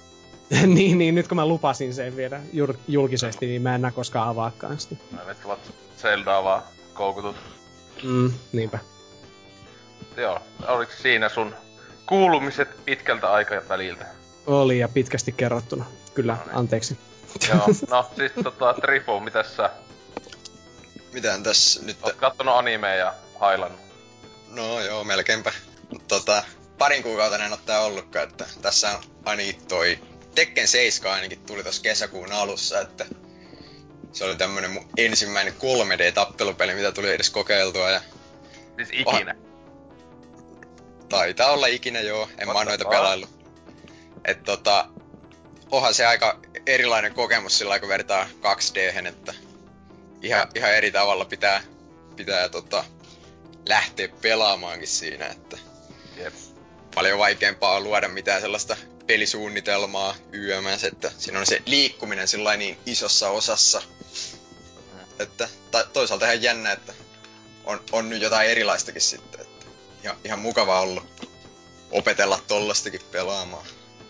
Speaker 3: niin, niin, nyt kun mä lupasin sen vielä jul- julkisesti, niin mä en enää koskaan avaakaan sitä.
Speaker 2: Mä nyt ovat Zeldaa vaan koukutut.
Speaker 3: Mm, niinpä.
Speaker 2: Joo, oliko siinä sun kuulumiset pitkältä aikaväliltä?
Speaker 3: Oli ja pitkästi kerrottuna. Kyllä, no niin. anteeksi.
Speaker 2: Joo, no siis tota, Trifu, mitäs sä?
Speaker 5: Mitään tässä nyt...
Speaker 2: Oot kattonut animea ja hailannut?
Speaker 5: No joo, melkeinpä. Tota, parin kuukautta en ole ollutkaan, että tässä on ainakin toi Tekken 7 ainakin tuli tossa kesäkuun alussa, että se oli tämmönen mun ensimmäinen 3D-tappelupeli, mitä tuli edes kokeiltua ja...
Speaker 2: Siis ikinä?
Speaker 5: Oh, taitaa olla ikinä joo, en mä noita pelaillut. Et tota, onhan se aika erilainen kokemus sillä kun vertaa 2 d että ihan, ihan eri tavalla pitää, pitää tota, lähteä pelaamaankin siinä, että Jep. paljon vaikeampaa on luoda mitään sellaista pelisuunnitelmaa YMS, että siinä on se liikkuminen sillä niin isossa osassa. Mm. Että ta- toisaalta ihan jännä, että on, on nyt jotain erilaistakin sitten. Että ihan, ihan mukava ollut opetella tollastakin pelaamaan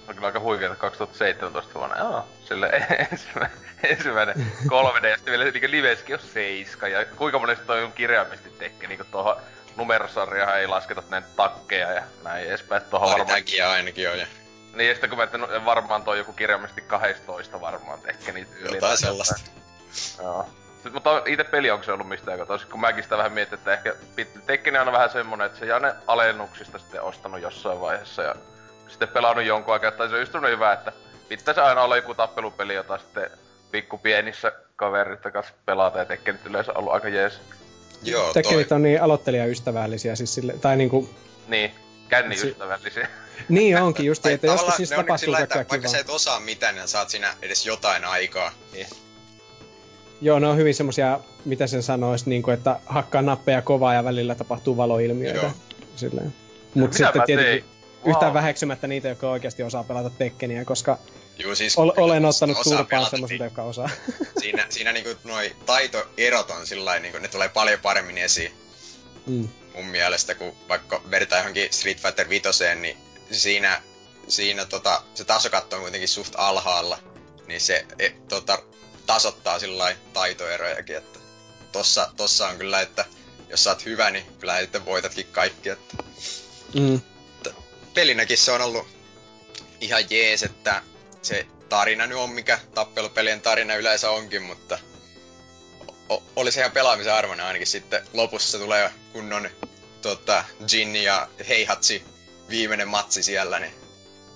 Speaker 2: on kyllä aika huikeeta 2017 vuonna. Joo, sille ensimmäinen, ensimmäinen 3D, ja sitten vielä niin liveskin on seiska, ja kuinka monesti toi on kirjaimisesti tekee, niin tuohon numerosarjahan ei lasketa näin takkeja ja näin edespäin.
Speaker 5: Tuohon varmaan... ainakin on, ja...
Speaker 2: Niin, ja sitten kun mä että no, varmaan toi joku kirjaimesti 12 varmaan tekee niitä
Speaker 5: yli. Jotain sellaista.
Speaker 2: Joo. Sitten, mutta itse peli onko se ollut mistään katsoa, kun mäkin sitä vähän mietin, että ehkä Tekkeni on vähän semmonen, että se jää ne alennuksista sitten ostanut jossain vaiheessa ja sitten pelannut jonkun aikaa, tai se on just hyvä, että pitäisi aina olla joku tappelupeli, jota sitten pikku pienissä kaverit kanssa pelata, ja Tekkenit yleensä ollut aika jees.
Speaker 3: Joo, Tekkenit on niin aloittelijaystävällisiä, siis sille, tai niinku...
Speaker 2: Niin, känniystävällisiä.
Speaker 3: niin onkin just, että joskus
Speaker 5: siis tapahtuu sillä, että vaikka sä et osaa mitään, niin saat siinä edes jotain aikaa. Niin.
Speaker 3: Joo, ne on hyvin semmosia, mitä sen sanois, niin kuin, että hakkaa nappeja kovaa ja välillä tapahtuu valoilmiöitä. Joo. Silleen. Mut sitten tietenkin... Tein? Wow. yhtään väheksymättä niitä, jotka oikeasti osaa pelata Tekkeniä, koska
Speaker 5: Juu, siis,
Speaker 3: ol, olen ottanut turpaan semmoisilta, jotka osaa.
Speaker 5: Siinä, siinä niinku noi taitoerot on sillä niinku, ne tulee paljon paremmin esiin. Mm. Mun mielestä, kun vaikka vertaa johonkin Street Fighter 5, niin siinä, siinä tota, se tasokatto on kuitenkin suht alhaalla, niin se e, tota, tasoittaa sillä taitoerojakin, että tossa, tossa on kyllä, että jos sä oot hyvä, niin kyllä sitten voitatkin kaikki, että...
Speaker 3: Mm
Speaker 5: pelinäkin se on ollut ihan jees, että se tarina nyt on mikä tappelupelien tarina yleensä onkin, mutta o- oli se ihan pelaamisen arvoinen ainakin sitten lopussa tulee kunnon tota, Ginny ja Heihatsi viimeinen matsi siellä, niin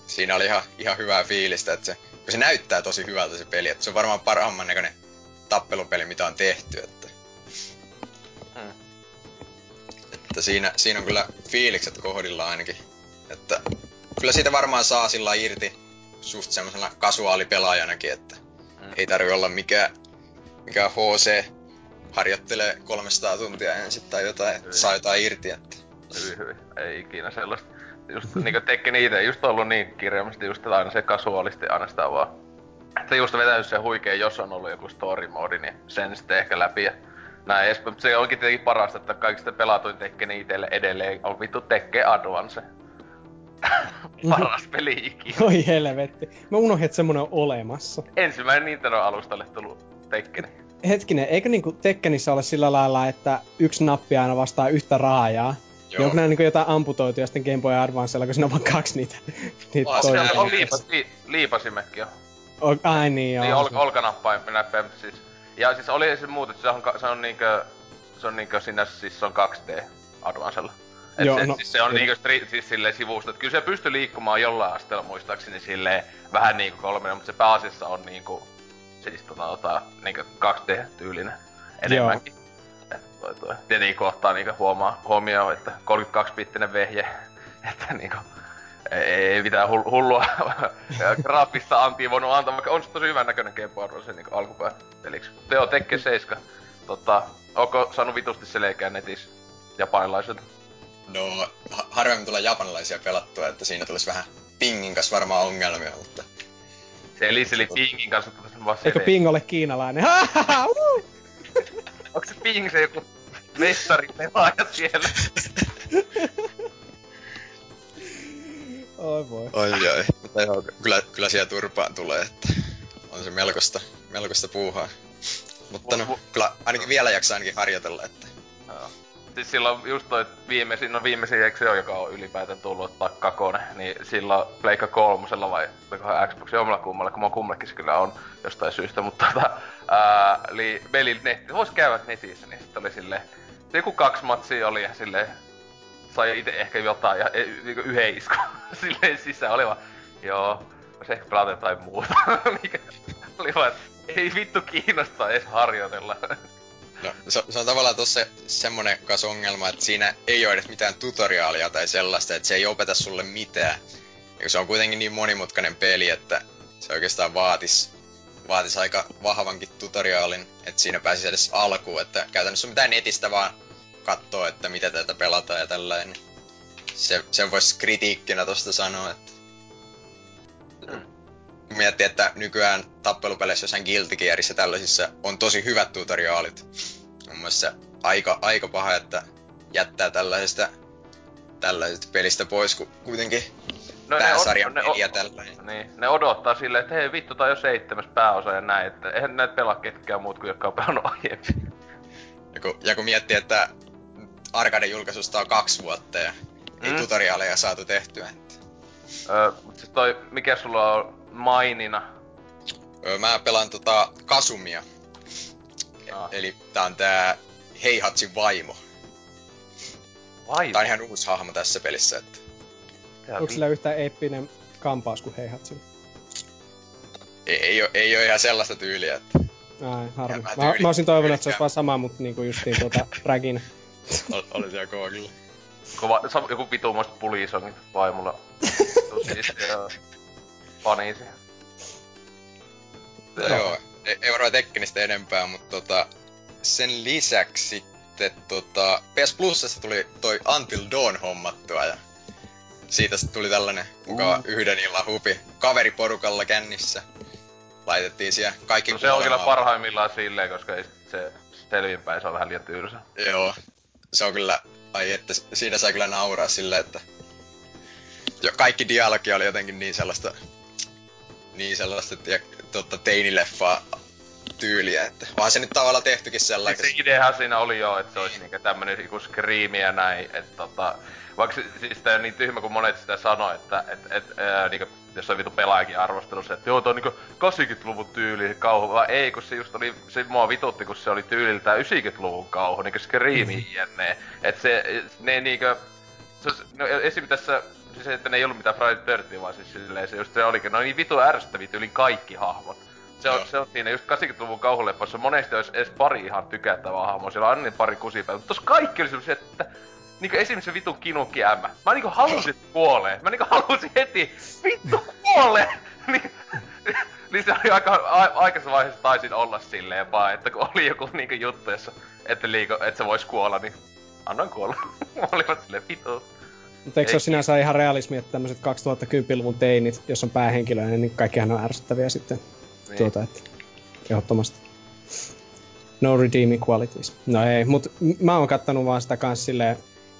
Speaker 5: siinä oli ihan, ihan hyvää fiilistä, että se, se näyttää tosi hyvältä se peli, että se on varmaan parhaamman näköinen tappelupeli, mitä on tehty, että, hmm. että siinä, siinä on kyllä fiilikset kohdilla ainakin. Että kyllä siitä varmaan saa sillä irti suht semmoisena kasuaalipelaajanakin, että mm. ei tarvi olla mikään, mikään HC harjoittelee 300 tuntia ensin tai jotain, että saa jotain irti. Että.
Speaker 2: Hyvin, hyvin. Ei ikinä sellaista. Just niinku Tekken itse just ollut niin kirjaimesti just, aina se kasuaalisti aina sitä vaan. Että just vetänyt se huikea, jos on ollut joku story mode, niin sen sitten ehkä läpi. Ja näin se onkin tietenkin parasta, että kaikista pelatuin Tekken itselle edelleen on vittu Tekken Advance. Paras peli ikinä.
Speaker 3: Oi helvetti. Mä unohdin, että semmonen on olemassa.
Speaker 2: Ensimmäinen Nintendo-alustalle tullut Tekken.
Speaker 3: Hetkinen, eikö niinku Tekkenissä ole sillä lailla, että yksi nappi aina vastaa yhtä raajaa? Joo. Onko nämä niin jotain amputoituja sitten Game Boy Advancella, kun siinä on vaan kaksi niitä, niitä
Speaker 2: oh, se on liipas, li, liipasimekin jo.
Speaker 3: O, ai niin, joo.
Speaker 2: Niin, ol, olkanappain näppäin, siis. Ja siis oli se muut, että se on, se on niinkö, se on niinkö sinä, siis se on 2D Advancella. Et Joo, se, no, siis se on niinkö siis silleen sivusta, että kyllä se pystyy liikkumaan jollain asteella muistaakseni silleen vähän niinku kolminen, mutta se pääasiassa on niinku siis tota, tota niinkö 2D-tyylinen enemmänkin. Et toi, toi. Tietenkin kohtaa niinkö huomaa, huomioon, että 32-bittinen vehje, että niinku ei, ei mitään hullua graafista antia voinut antaa, vaikka on se tosi hyvän näköinen Game Boy se niinku alkupää peliksi. Teo Tekke 7. Tota, onko saanut vitusti selkeä netissä japanilaiselta?
Speaker 5: No, ha- harvemmin tulee japanilaisia pelattua, että siinä tulisi vähän pingin kanssa varmaan ongelmia, mutta...
Speaker 2: Se eli se eli pingin kanssa tulisi vaan
Speaker 3: Eikö ping ole kiinalainen?
Speaker 2: Onko se ping se joku mestari pelaaja siellä?
Speaker 3: Oi voi.
Speaker 5: Oi oi. Mutta joo, kyllä, kyllä siellä turpaan tulee, että on se melkoista, melkoista puuhaa. Mutta no, kyllä ainakin vielä jaksaa ainakin harjoitella, että...
Speaker 2: Joo. Siis silloin just toi viimeisin, no viimeisin eikö se joka on ylipäätään tullut ottaa kakone, niin silloin Pleikka kolmosella vai Xbox omalla kummalla, kun mä kummallekin kyllä on jostain syystä, mutta tota, eli Belin netti, vois käydä netissä, niin sitten oli silleen, joku kaksi matsia oli ja silleen, sai itse ehkä jotain ja e, niinku yhden isku silleen sisään. Oli vaan, joo, se ehkä pelata jotain muuta, mikä oli vaan, ei vittu kiinnosta edes harjoitella.
Speaker 5: No, se, se on tavallaan tossa semmonen kas ongelma, että siinä ei ole edes mitään tutoriaalia tai sellaista, että se ei opeta sulle mitään. Ja se on kuitenkin niin monimutkainen peli, että se oikeastaan vaatis, vaatis aika vahvankin tutoriaalin, että siinä pääsisi edes alkuun, että käytännössä on mitään netistä vaan katsoa, että mitä tätä pelataan ja tällainen. Se, sen voisi kritiikkinä tosta sanoa, että miettii, että nykyään tappelupeleissä jossain Guilty Gearissä tällaisissa on tosi hyvät tutoriaalit. Mun mielestä aika, aika paha, että jättää tällaisesta, tällaisesta pelistä pois, kun kuitenkin no pääsarjan ne, peliä tällainen.
Speaker 2: Niin, ne odottaa silleen, että hei vittu, on jo seitsemäs pääosa ja näin, että eihän näitä pelaa ketkään muut kuin jotka on pelannut aiemmin.
Speaker 5: Ja kun, ja kun miettii, että Arkaden julkaisusta on kaksi vuotta ja mm. ei tutoriaaleja saatu tehtyä.
Speaker 2: Öö, mutta siis toi, mikä sulla on mainina?
Speaker 5: Öö, mä pelaan tota Kasumia. Ah. Eli tää on tää Heihatsin vaimo.
Speaker 2: Vaimo?
Speaker 5: Tää on ihan uusi hahmo tässä pelissä, että...
Speaker 3: Onko sillä yhtään eeppinen kampaus kuin Heihatsin?
Speaker 5: Ei, ei, oo, ei oo ihan sellaista tyyliä, että...
Speaker 3: Ai, harmi. Mä, mä, mä olisin toivonut, että se olisi vaan sama, mutta niinku justiin tuota Ragin.
Speaker 5: Ol, oli siellä kova kyllä.
Speaker 2: Kova, joku vitumoista pulisongit vaimolla. Tosi paniisi.
Speaker 5: Joo, ei, ei varmaan Tekkenistä enempää, mutta tota, sen lisäksi sitten tota, PS Plusassa tuli toi Until Dawn hommattua ja siitä sitten tuli tällainen mukava mm. yhden illan hupi kaveriporukalla kännissä. Laitettiin siellä kaikki
Speaker 2: no, se on kyllä parhaimmillaan silleen, koska ei se selvinpäin, se on vähän liian tylsä.
Speaker 5: Joo, se on kyllä, ai että siinä sai kyllä nauraa silleen, että jo, kaikki dialogi oli jotenkin niin sellaista niin sellaista tiedä, totta, teinileffaa tyyliä, että vaan se nyt tavallaan tehtykin sellainen.
Speaker 2: Se ideahan siinä oli jo, että se olisi niinku tämmönen joku skriimi ja näin, että tota, vaikka se, siis sitä niin tyhmä kuin monet sitä sanoi, että et, et, ää, niinku, jos on vitu pelaajakin arvostelussa, että joo, toi on niinku 80-luvun tyyli kauhu, vaan ei, kun se just oli, se mua vitutti, kun se oli tyyliltään 90-luvun kauhu, niinku skriimi mm. jne. Et se, ne niinku, se, no, esim. tässä siis että ne ei ollut mitään Friday 30, vaan siis silleen se just se olikin, no niin vitu ärsyttäviä yli kaikki hahmot. Se on, se on siinä just 80-luvun kauhuleppoissa monesti olisi edes pari ihan tykättävää hahmoa, siellä on aina niin pari kusipää, mutta tossa kaikki oli semmosia, että niinku esimerkiksi se vitun kinukki ämmä. Mä niinku halusin kuolee. Mä niinku halusin heti, vittu kuolee! niin, niin se oli aika, a, aikaisessa vaiheessa taisin olla silleen vaan, että kun oli joku niinku juttu, jossa, että, liiko, että se vois kuolla, niin annoin kuolla. Mä olin silleen, vittu.
Speaker 3: Mutta eikö se ole sinänsä ihan realismi, että tämmöiset 2010-luvun teinit, jos on päähenkilöä, niin kaikkihan on ärsyttäviä sitten. Niin. Tuota, että ehdottomasti. No redeeming qualities. No ei, mutta mä oon kattanut vaan sitä kans silleen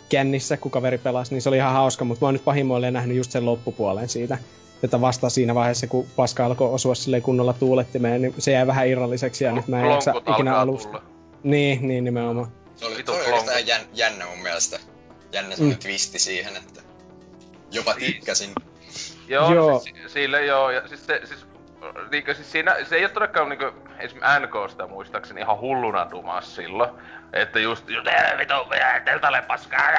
Speaker 3: kännissä, kun kaveri pelasi, niin se oli ihan hauska, mutta mä oon nyt pahimmoilleen nähnyt just sen loppupuolen siitä. Että vasta siinä vaiheessa, kun paska alkoi osua silleen kunnolla tuulettimeen, niin se jäi vähän irralliseksi ja no, nyt mä en jaksa ikinä alusta. Tulla. Niin, niin nimenomaan.
Speaker 5: Se oli, se oli oikeastaan jän, jännä mun mielestä jännä mm. twisti siihen, että jopa tykkäsin.
Speaker 2: Joo, joo. Siis, sille joo, ja siis se, siis niinkö siis siinä, se ei oo todellakaan niinkö, esimerkiksi NKsta muistaakseni ihan hulluna dumas silloin. Että just, just vitu, teltalle paskaa,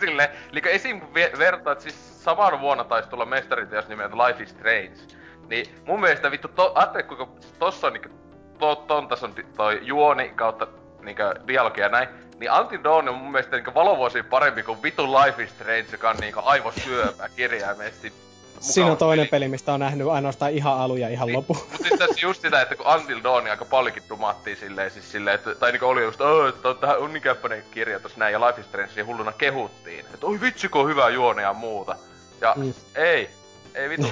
Speaker 2: sille. Eli esim. kun vertaat, siis saman vuonna taisi tulla mestariteos nimeltä Life is Strange. Niin mun mielestä vittu, to, ajattele kuinka tossa on niinkö, to, ton tason toi juoni kautta niinkö dialogia näin. Niin Until Dawn on mun mielestä niinkö valovuosi parempi kuin vittu Life is Strange, joka on niinkö aivosyöpä kirjaimesti
Speaker 3: Siinä on toinen peli, mistä on nähnyt ainoastaan ihan alu ja ihan niin, lopu.
Speaker 2: Mutta siis tässä just sitä, että kun Until Dawn aika paljonkin dumattiin silleen, siis silleen, että, tai niinku oli just, että on tähän unikäppäinen kirja tossa näin, ja Life is Strange hulluna kehuttiin. Että oi vitsi, kun on hyvä juone ja muuta. Ja mm. ei, ei vitu.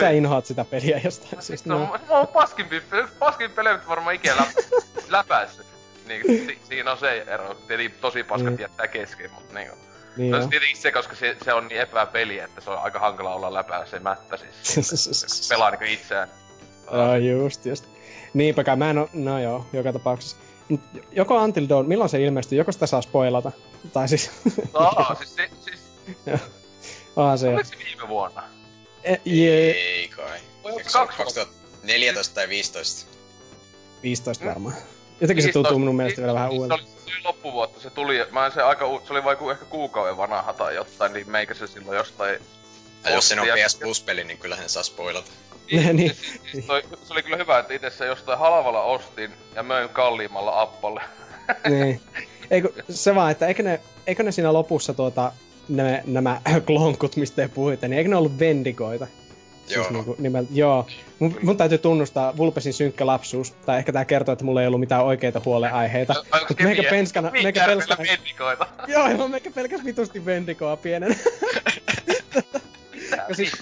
Speaker 3: Sä inhoat sitä peliä jostain
Speaker 2: siis. No. Mä oon paskin, paskin pelejä, varmaan ikinä läpäissyt. Niin, si, siinä on se ero. Eli tosi paskat mm. jättää kesken, mutta niinku. Niin no tietenkin se, koska se, se on niin epäpeli, että se on aika hankala olla läpäisemättä siis. pelaa niinku itseään.
Speaker 3: Joo, just, just. Niinpä kai, mä en oo, no joo, joka tapauksessa. Joko Until Dawn, milloin se ilmestyy? Joko sitä saa spoilata? Tai siis...
Speaker 2: No, siis, se, siis...
Speaker 3: Onhan se.
Speaker 2: Oliko se viime vuonna?
Speaker 3: E, je...
Speaker 5: Ei kai. Eikö se 2014 tai 15?
Speaker 3: 15 varmaan. Jotenkin se tuntuu minun mielestä vielä vähän uudelta.
Speaker 2: Se oli loppuvuotta, se tuli, mä en se aika, se oli vaikka ehkä kuukauden vanha tai jotain, niin meikä se silloin jostain...
Speaker 5: Ja jos se on PS Plus-peli, niin kyllähän saa spoilata.
Speaker 3: Niin, niin.
Speaker 2: Siis, toi, se oli kyllä hyvä, että itse se jostain halvalla ostin ja möin kalliimmalla appalle.
Speaker 3: niin. Eikö, se vaan, että eikö ne, eikö ne siinä lopussa tuota, ne, nämä klonkut, mistä te puhuitte, niin eikö ne ollut vendikoita?
Speaker 5: Siis joo. Siis niinku
Speaker 3: nimel, joo. Mun, mun, täytyy tunnustaa Vulpesin synkkä lapsuus, tai ehkä tää kertoo, että mulla ei ollut mitään oikeita huoleaiheita.
Speaker 2: No, Mut meikä penskana... Meikä penskana... vendikoita.
Speaker 3: joo, joo, meikä pelkäs vitusti vendikoa pienen. siis,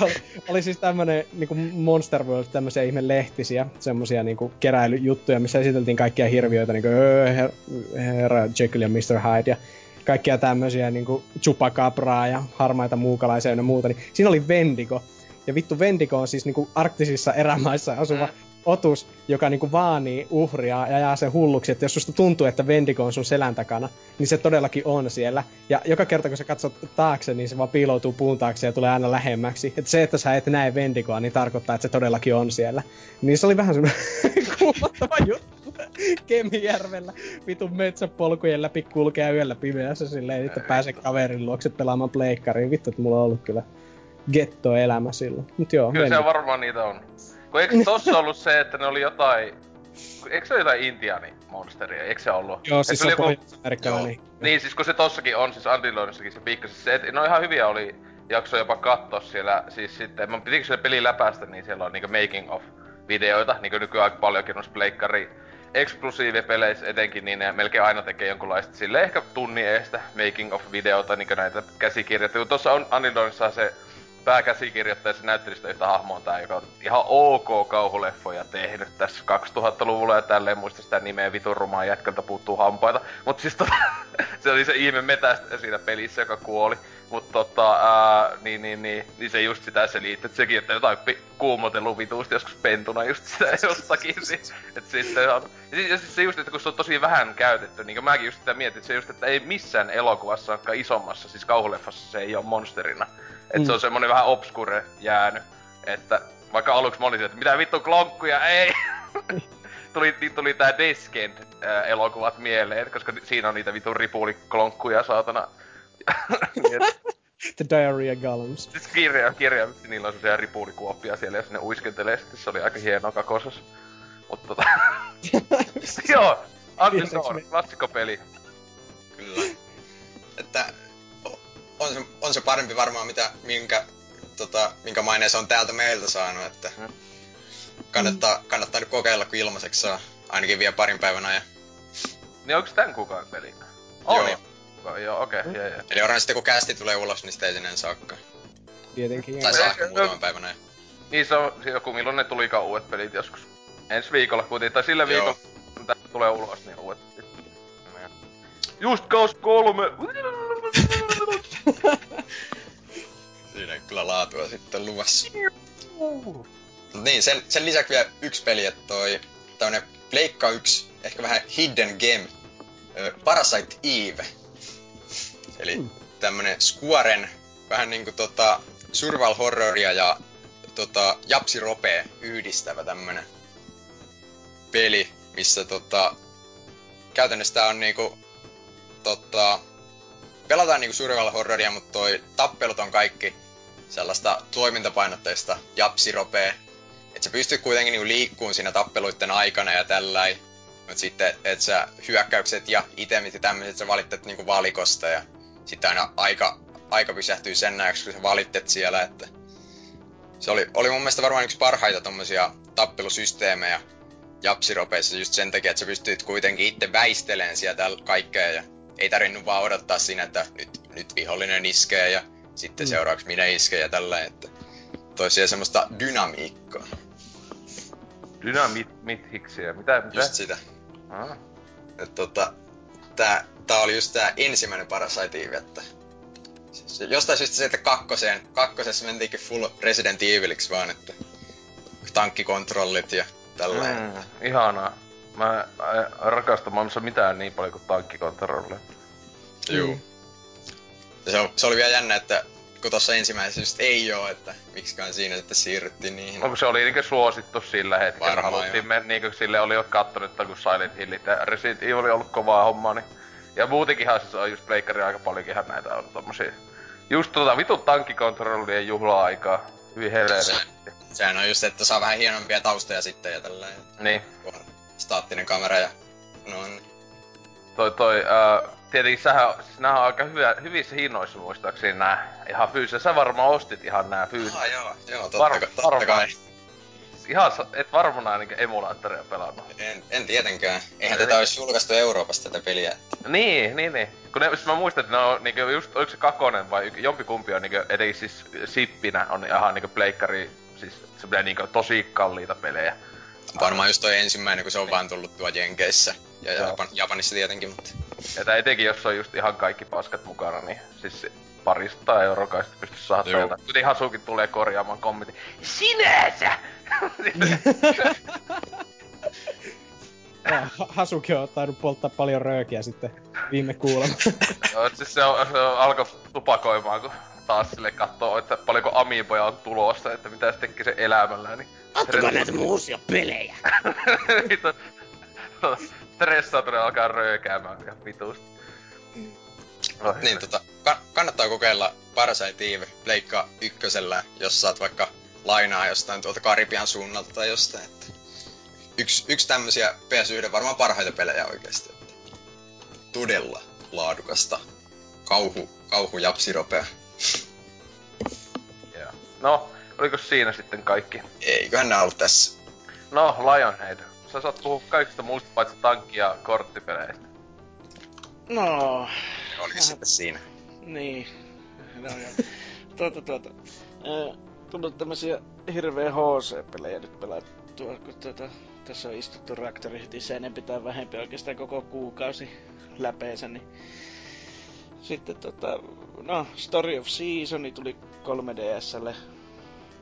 Speaker 3: oli, oli siis tämmönen niinku Monster World, tämmösiä ihme lehtisiä, semmosia niinku keräilyjuttuja, missä esiteltiin kaikkia hirviöitä, niinku her, Herra Jekyll ja Mr. Hyde ja kaikkia tämmösiä niinku chupacabraa ja harmaita muukalaisia ja muuta, niin siinä oli Vendigo. Ja vittu Vendigo on siis niinku arktisissa erämaissa asuva mm. otus, joka niinku vaanii uhria ja jää sen hulluksi, että jos susta tuntuu, että Vendigo on sun selän takana, niin se todellakin on siellä. Ja joka kerta kun sä katsot taakse, niin se vaan piiloutuu puun taakse ja tulee aina lähemmäksi. Että se, että sä et näe Vendigoa, niin tarkoittaa, että se todellakin on siellä. Niin se oli vähän semmoinen kuumottava juttu. Kemijärvellä vitun metsäpolkujen läpi kulkea yöllä pimeässä silleen, että pääsee kaverin luokse pelaamaan pleikkariin. Vittu, että mulla on ollut kyllä getto-elämä silloin. Mut joo,
Speaker 2: Kyllä se varmaan niitä on. Kun eikö tossa ollut se, että ne oli jotain... Eikö se ole jotain intiani monsteria? Eikö se ollut?
Speaker 3: Joo, siis
Speaker 2: se
Speaker 3: on joku... amerikkalainen.
Speaker 2: Niin, siis kun se tossakin on, siis Antilonissakin se pikkasen se, että no ihan hyviä oli jakso jopa katsoa siellä, siis sitten, mä pitikö se peli läpäistä, niin siellä on niinku making of videoita, niinku nykyään aika paljonkin noissa pleikkari eksklusiivipeleissä etenkin, niin ne melkein aina tekee jonkunlaista sille ehkä tunnin eestä making of videota, niinku näitä käsikirjoja. Tuossa on Anilonissa se pääkäsikirjoittaja se näyttelystä yhtä hahmoa tää, joka on ihan ok kauhuleffoja tehnyt tässä 2000-luvulla ja tälleen muista sitä nimeä vitun rumaa jätkältä puuttuu hampaita. Mut siis tota, se oli se ihme metästä siinä pelissä, joka kuoli. Mut tota, ää, niin, niin, niin, niin, se just sitä se liittyy, että sekin, että jotain pi- kuumotellut vituusti joskus pentuna just sitä jostakin. et sitten ja siis, ja siis se just, että kun se on tosi vähän käytetty, niin mäkin just sitä mietin, että se just, että ei missään elokuvassa, isommassa, siis kauhuleffassa se ei ole monsterina. Et mm. se on semmonen vähän obskure jäänyt. Että vaikka aluksi mä olisin, että mitä vittu klonkkuja, ei! tuli, tuli tää Descent äh, elokuvat mieleen, koska siinä on niitä vittu ripuliklonkkuja saatana.
Speaker 3: The Diarrhea Golems.
Speaker 2: Siis kirja, kirja, niillä on sellaisia ripulikuoppia siellä, jos ne uiskentelee, sitten se oli aika hieno kakosas. Mut tota... Joo, Until klassikkopeli.
Speaker 5: Kyllä. Että on se, on se parempi varmaan, mitä, minkä, tota, minkä maineen se on täältä meiltä saanut, että mm. kannattaa, kannattaa nyt kokeilla, kun ilmaiseksi saa ainakin vielä parin päivän ajan.
Speaker 2: Niin onko tän kukaan peli? On,
Speaker 5: Joo.
Speaker 2: Niin. Joo, okei, okay, mm. jee, jee.
Speaker 5: Eli oran sitten kun kästi tulee ulos, niin sitten ei sinne saakka.
Speaker 3: Tietenkin.
Speaker 5: Tai saa ehkä muutaman päivän ajan.
Speaker 2: Niin se on se joku, milloin ne tulikaan uudet pelit joskus. Ensi viikolla kuitenkin, tai sillä viikolla, kun tulee ulos, niin uudet pelit. Just Cause 3!
Speaker 5: Siinä on kyllä laatua sitten luvassa. niin, sen, sen lisäksi vielä yksi peli, että toi tämmönen Pleikka 1, ehkä vähän hidden game, Parasite Eve. Eli mm. tämmönen Squaren, vähän niinku tota survival horroria ja tota Japsi Rope yhdistävä tämmönen peli, missä tota käytännössä tää on niinku tota pelataan niinku survival horroria, mutta toi tappelut on kaikki sellaista toimintapainotteista japsiropea. Että sä pystyt kuitenkin niinku liikkuun siinä tappeluiden aikana ja tälläin. Mutta sitten, että sä hyökkäykset ja itemit ja tämmöiset sä valitset niinku valikosta ja sitten aina aika, aika pysähtyy sen näyksi, kun sä valitset siellä, että se oli, oli mun mielestä varmaan yksi parhaita tommosia tappelusysteemejä japsiropeissa just sen takia, että sä pystyt kuitenkin itse väisteleen sieltä kaikkea ja ei tarvinnut vaan odottaa siinä, että nyt, nyt vihollinen iskee ja sitten mm. seuraavaksi minä isken ja tällä, että toisia semmoista dynamiikkaa.
Speaker 2: Dynamitsiä, mitä, mitä?
Speaker 5: Just sitä. Ah. Et tota, tää, tää oli just tää ensimmäinen Parasite että siis jostain syystä sitten kakkoseen, kakkosessa mentiinkin full Resident Eviliksi vaan, että tankkikontrollit ja tällä. Mm,
Speaker 2: ihanaa. Mä rakastan maailmassa mitään niin paljon kuin tankkikontrolleja.
Speaker 5: Juu. Mm. se, se oli vielä jännä, että kun tuossa ensimmäisessä just ei oo, että miksikään siinä sitten siirryttiin niihin.
Speaker 2: Onko se oli niinkö suosittu sillä hetkellä? Varmaan Haluttiin mennä niinkö sille oli jo kattonut, että kun Silent Hillit ja Resident Evil oli ollut kovaa hommaa, niin... Ja muutenkinhan siis on just Pleikkari aika paljonkin näitä on tommosia... Just tota vitu tankkikontrollien juhla-aikaa. Hyvin helvetti.
Speaker 5: Se, sehän on just, että saa vähän hienompia taustoja sitten ja tällä.
Speaker 2: Niin.
Speaker 5: Staattinen kamera ja... No niin.
Speaker 2: Toi toi, uh, tietenkin sähän, siis nää on aika hyvä, hyvissä hinnoissa muistaakseni nää ihan fyysisiä. Sä varmaan ostit ihan nää fyysiset.
Speaker 5: Ah, joo, joo, totta, Var, totta varmaan. kai.
Speaker 2: Ihan, et varmaan niin emulaattoria pelannut.
Speaker 5: En, en tietenkään. Eihän tätä olisi julkaistu Euroopasta tätä peliä.
Speaker 2: Niin, niin, niin. Kun ne, siis mä muistan, että ne on niinku just, oliko se kakonen vai jompikumpi on niinku, etenkin siis sippinä on ihan niinku pleikkari, siis se niinku tosi kalliita pelejä.
Speaker 5: Varmaan just toi ensimmäinen, kun se on niin. vaan tullut tuo Jenkeissä. Ja Japan, Japanissa tietenkin, mutta...
Speaker 2: Ja etenkin, jos on just ihan kaikki paskat mukana, niin siis parista euroa kai pysty saada jotain. Kuten Hasukin tulee korjaamaan kommentin. Sinänsä!
Speaker 3: Hasuki on tainnut polttaa paljon röökiä sitten viime kuulemma.
Speaker 2: Joo, siis se, on, se on, alkoi tupakoimaan, kun taas sille katsoo, että paljonko amiiboja on tulossa, että mitä se teki sen elämällä, niin...
Speaker 1: Ottakaa näitä uusia pelejä!
Speaker 2: stressaantunut alkaa röökäämään ihan vitusti.
Speaker 5: Oh, niin tota, ka- kannattaa kokeilla Parasite Eve Pleikka ykkösellä, jos saat vaikka lainaa jostain tuolta Karibian suunnalta tai jostain. Että yksi, yksi tämmösiä PS1 varmaan parhaita pelejä oikeesti. Että todella laadukasta. Kauhu, kauhu japsiropea.
Speaker 2: Yeah. No, oliko siinä sitten kaikki?
Speaker 5: Eiköhän nää ollut tässä.
Speaker 2: No, Lionhead sä saat puhua kaikista muista paitsi tankki- ja korttipeleistä.
Speaker 4: No...
Speaker 5: Oli sitten siinä.
Speaker 4: Niin. No joo. tuota, tuota. Tullut tämmösiä hirveä HC-pelejä nyt pelattua, kun tuota, tässä on istuttu reaktorihtissä enempi tai vähempi oikeastaan koko kuukausi läpeensä, niin sitten tota, no, Story of Season tuli 3DSlle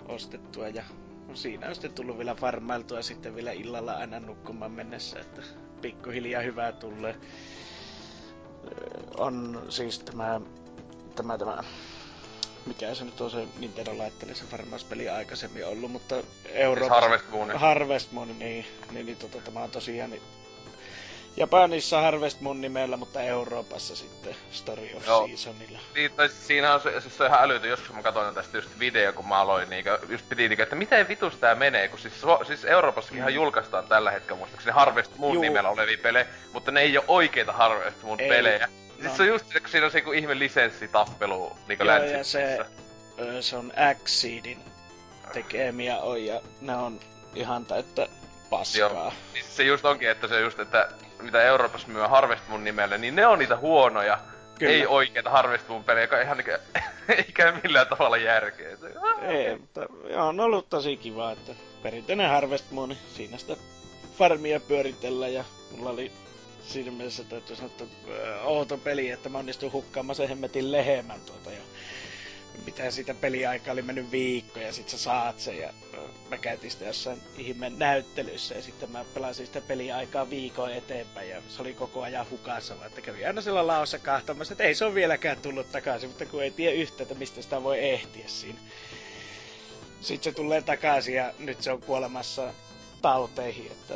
Speaker 4: ostettua ja No siinä on sitten tullut vielä farmailtua sitten vielä illalla aina nukkumaan mennessä, että pikkuhiljaa hyvää tulee. On siis tämä, tämä, tämä mikä se nyt on se Nintendo laitteli se farmauspeli aikaisemmin ollut, mutta Euroopassa...
Speaker 2: Siis Harvest Moon.
Speaker 4: Harvest Moon, niin, niin, niin tota, tämä on tosiaan Japanissa Harvest Moon nimellä, mutta Euroopassa sitten Story of Joo. Seasonilla.
Speaker 2: Niin, tai siinä on se, siis se on ihan älytön, joskus mä katsoin tästä just video, kun mä aloin, niin just piti niin, että miten vitus tää menee, kun siis, siis Euroopassakin mm. julkaistaan tällä hetkellä muistaakseni Harvest Moon Juu. nimellä olevia pelejä, mutta ne ei ole oikeita Harvest Moon ei. pelejä. No. Siis se on just se, kun siinä on se joku ihme lisenssitappelu niin Joo,
Speaker 4: ja se, se on Xseedin tekemiä on, ja ne on ihan täyttä paskaa. Joo.
Speaker 2: Niin se just onkin, että se just, että mitä Euroopassa myy Harvest Moon nimellä, niin ne on niitä huonoja, Kyllä. ei oikeita Harvest Moon pelejä, joka ihan niinku, eikä millään tavalla järkeä.
Speaker 4: Ei, mutta joo, on ollut tosi kiva, että perinteinen Harvest Moon, siinä sitä farmia pyöritellä ja mulla oli siinä mielessä täytyy sanoa, että outo peli, että mä onnistuin hukkaamaan sen hemmetin lehemän tuota ja mitä siitä peliaikaa oli mennyt viikko ja sit sä saat sen ja mä käytin sitä jossain ihme näyttelyssä ja sitten mä pelasin sitä peliaikaa viikon eteenpäin ja se oli koko ajan hukassa, vaan että kävi aina sillä laossa kahtomassa, että ei se ole vieläkään tullut takaisin, mutta kun ei tiedä yhtä, että mistä sitä voi ehtiä siinä. Sitten se tulee takaisin ja nyt se on kuolemassa tauteihin, että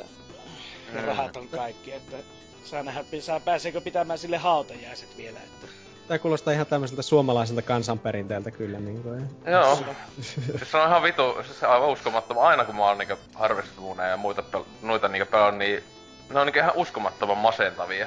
Speaker 4: ne rahat on kaikki, että saa nähdä, saa pääseekö pitämään sille hautajaiset vielä, että
Speaker 3: Tää kuulostaa ihan tämmöiseltä suomalaiselta kansanperinteeltä kyllä. Niin kuin.
Speaker 2: Joo. siis se on ihan vitu, siis aivan uskomattoman. Aina kun mä oon niinku Harvest ja muita pel- noita niinku pelannut, niin ne on niinku ihan uskomattoman masentavia.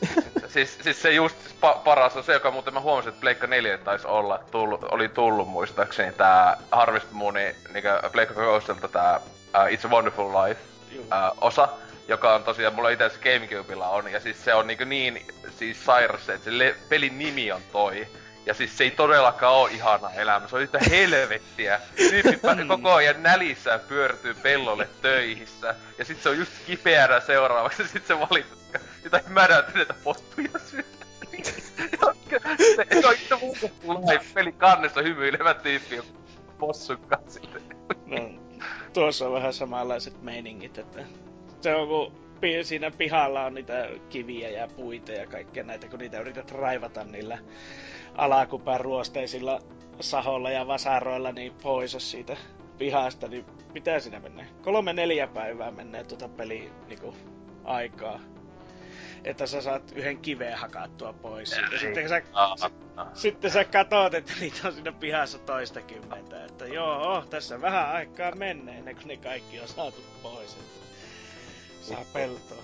Speaker 2: siis, siis se just siis pa- paras on se, joka muuten mä huomasin, että Pleikka 4 taisi olla, tullut, oli tullut muistaakseni tää Harvest Moonin niinku Pleikka Ghostilta tää uh, It's a Wonderful Life uh, osa joka on tosiaan, mulla itse asiassa Gamecubella on, ja siis se on niin, niin siis sairas, että se le- pelin nimi on toi. Ja siis se ei todellakaan oo ihana elämä, se on yhtä helvettiä. Tyyppi koko ajan nälissään pyörtyy pellolle töihissä. Ja sit se on just kipeänä seuraavaksi, ja sit se valittaa jotain mädäntyneitä pottuja syö. se on yhtä live peli kannessa hymyilevä tyyppi possun kanssa.
Speaker 4: No, tuossa on vähän samanlaiset meiningit, että se on kun siinä pihalla on niitä kiviä ja puita ja kaikkea näitä, kun niitä yrität raivata niillä ruosteisilla saholla ja vasaroilla niin pois siitä pihasta, niin mitä siinä menee? Kolme neljä päivää menee tuota peli niinku, aikaa. Että sä saat yhden kiveen hakattua pois. Ja sitten sä, s- sitten sä katot, että niitä on siinä pihassa toista kymmentä. Että joo, tässä vähän aikaa menee ennen kuin ne kaikki on saatu pois. Että Saa peltoa.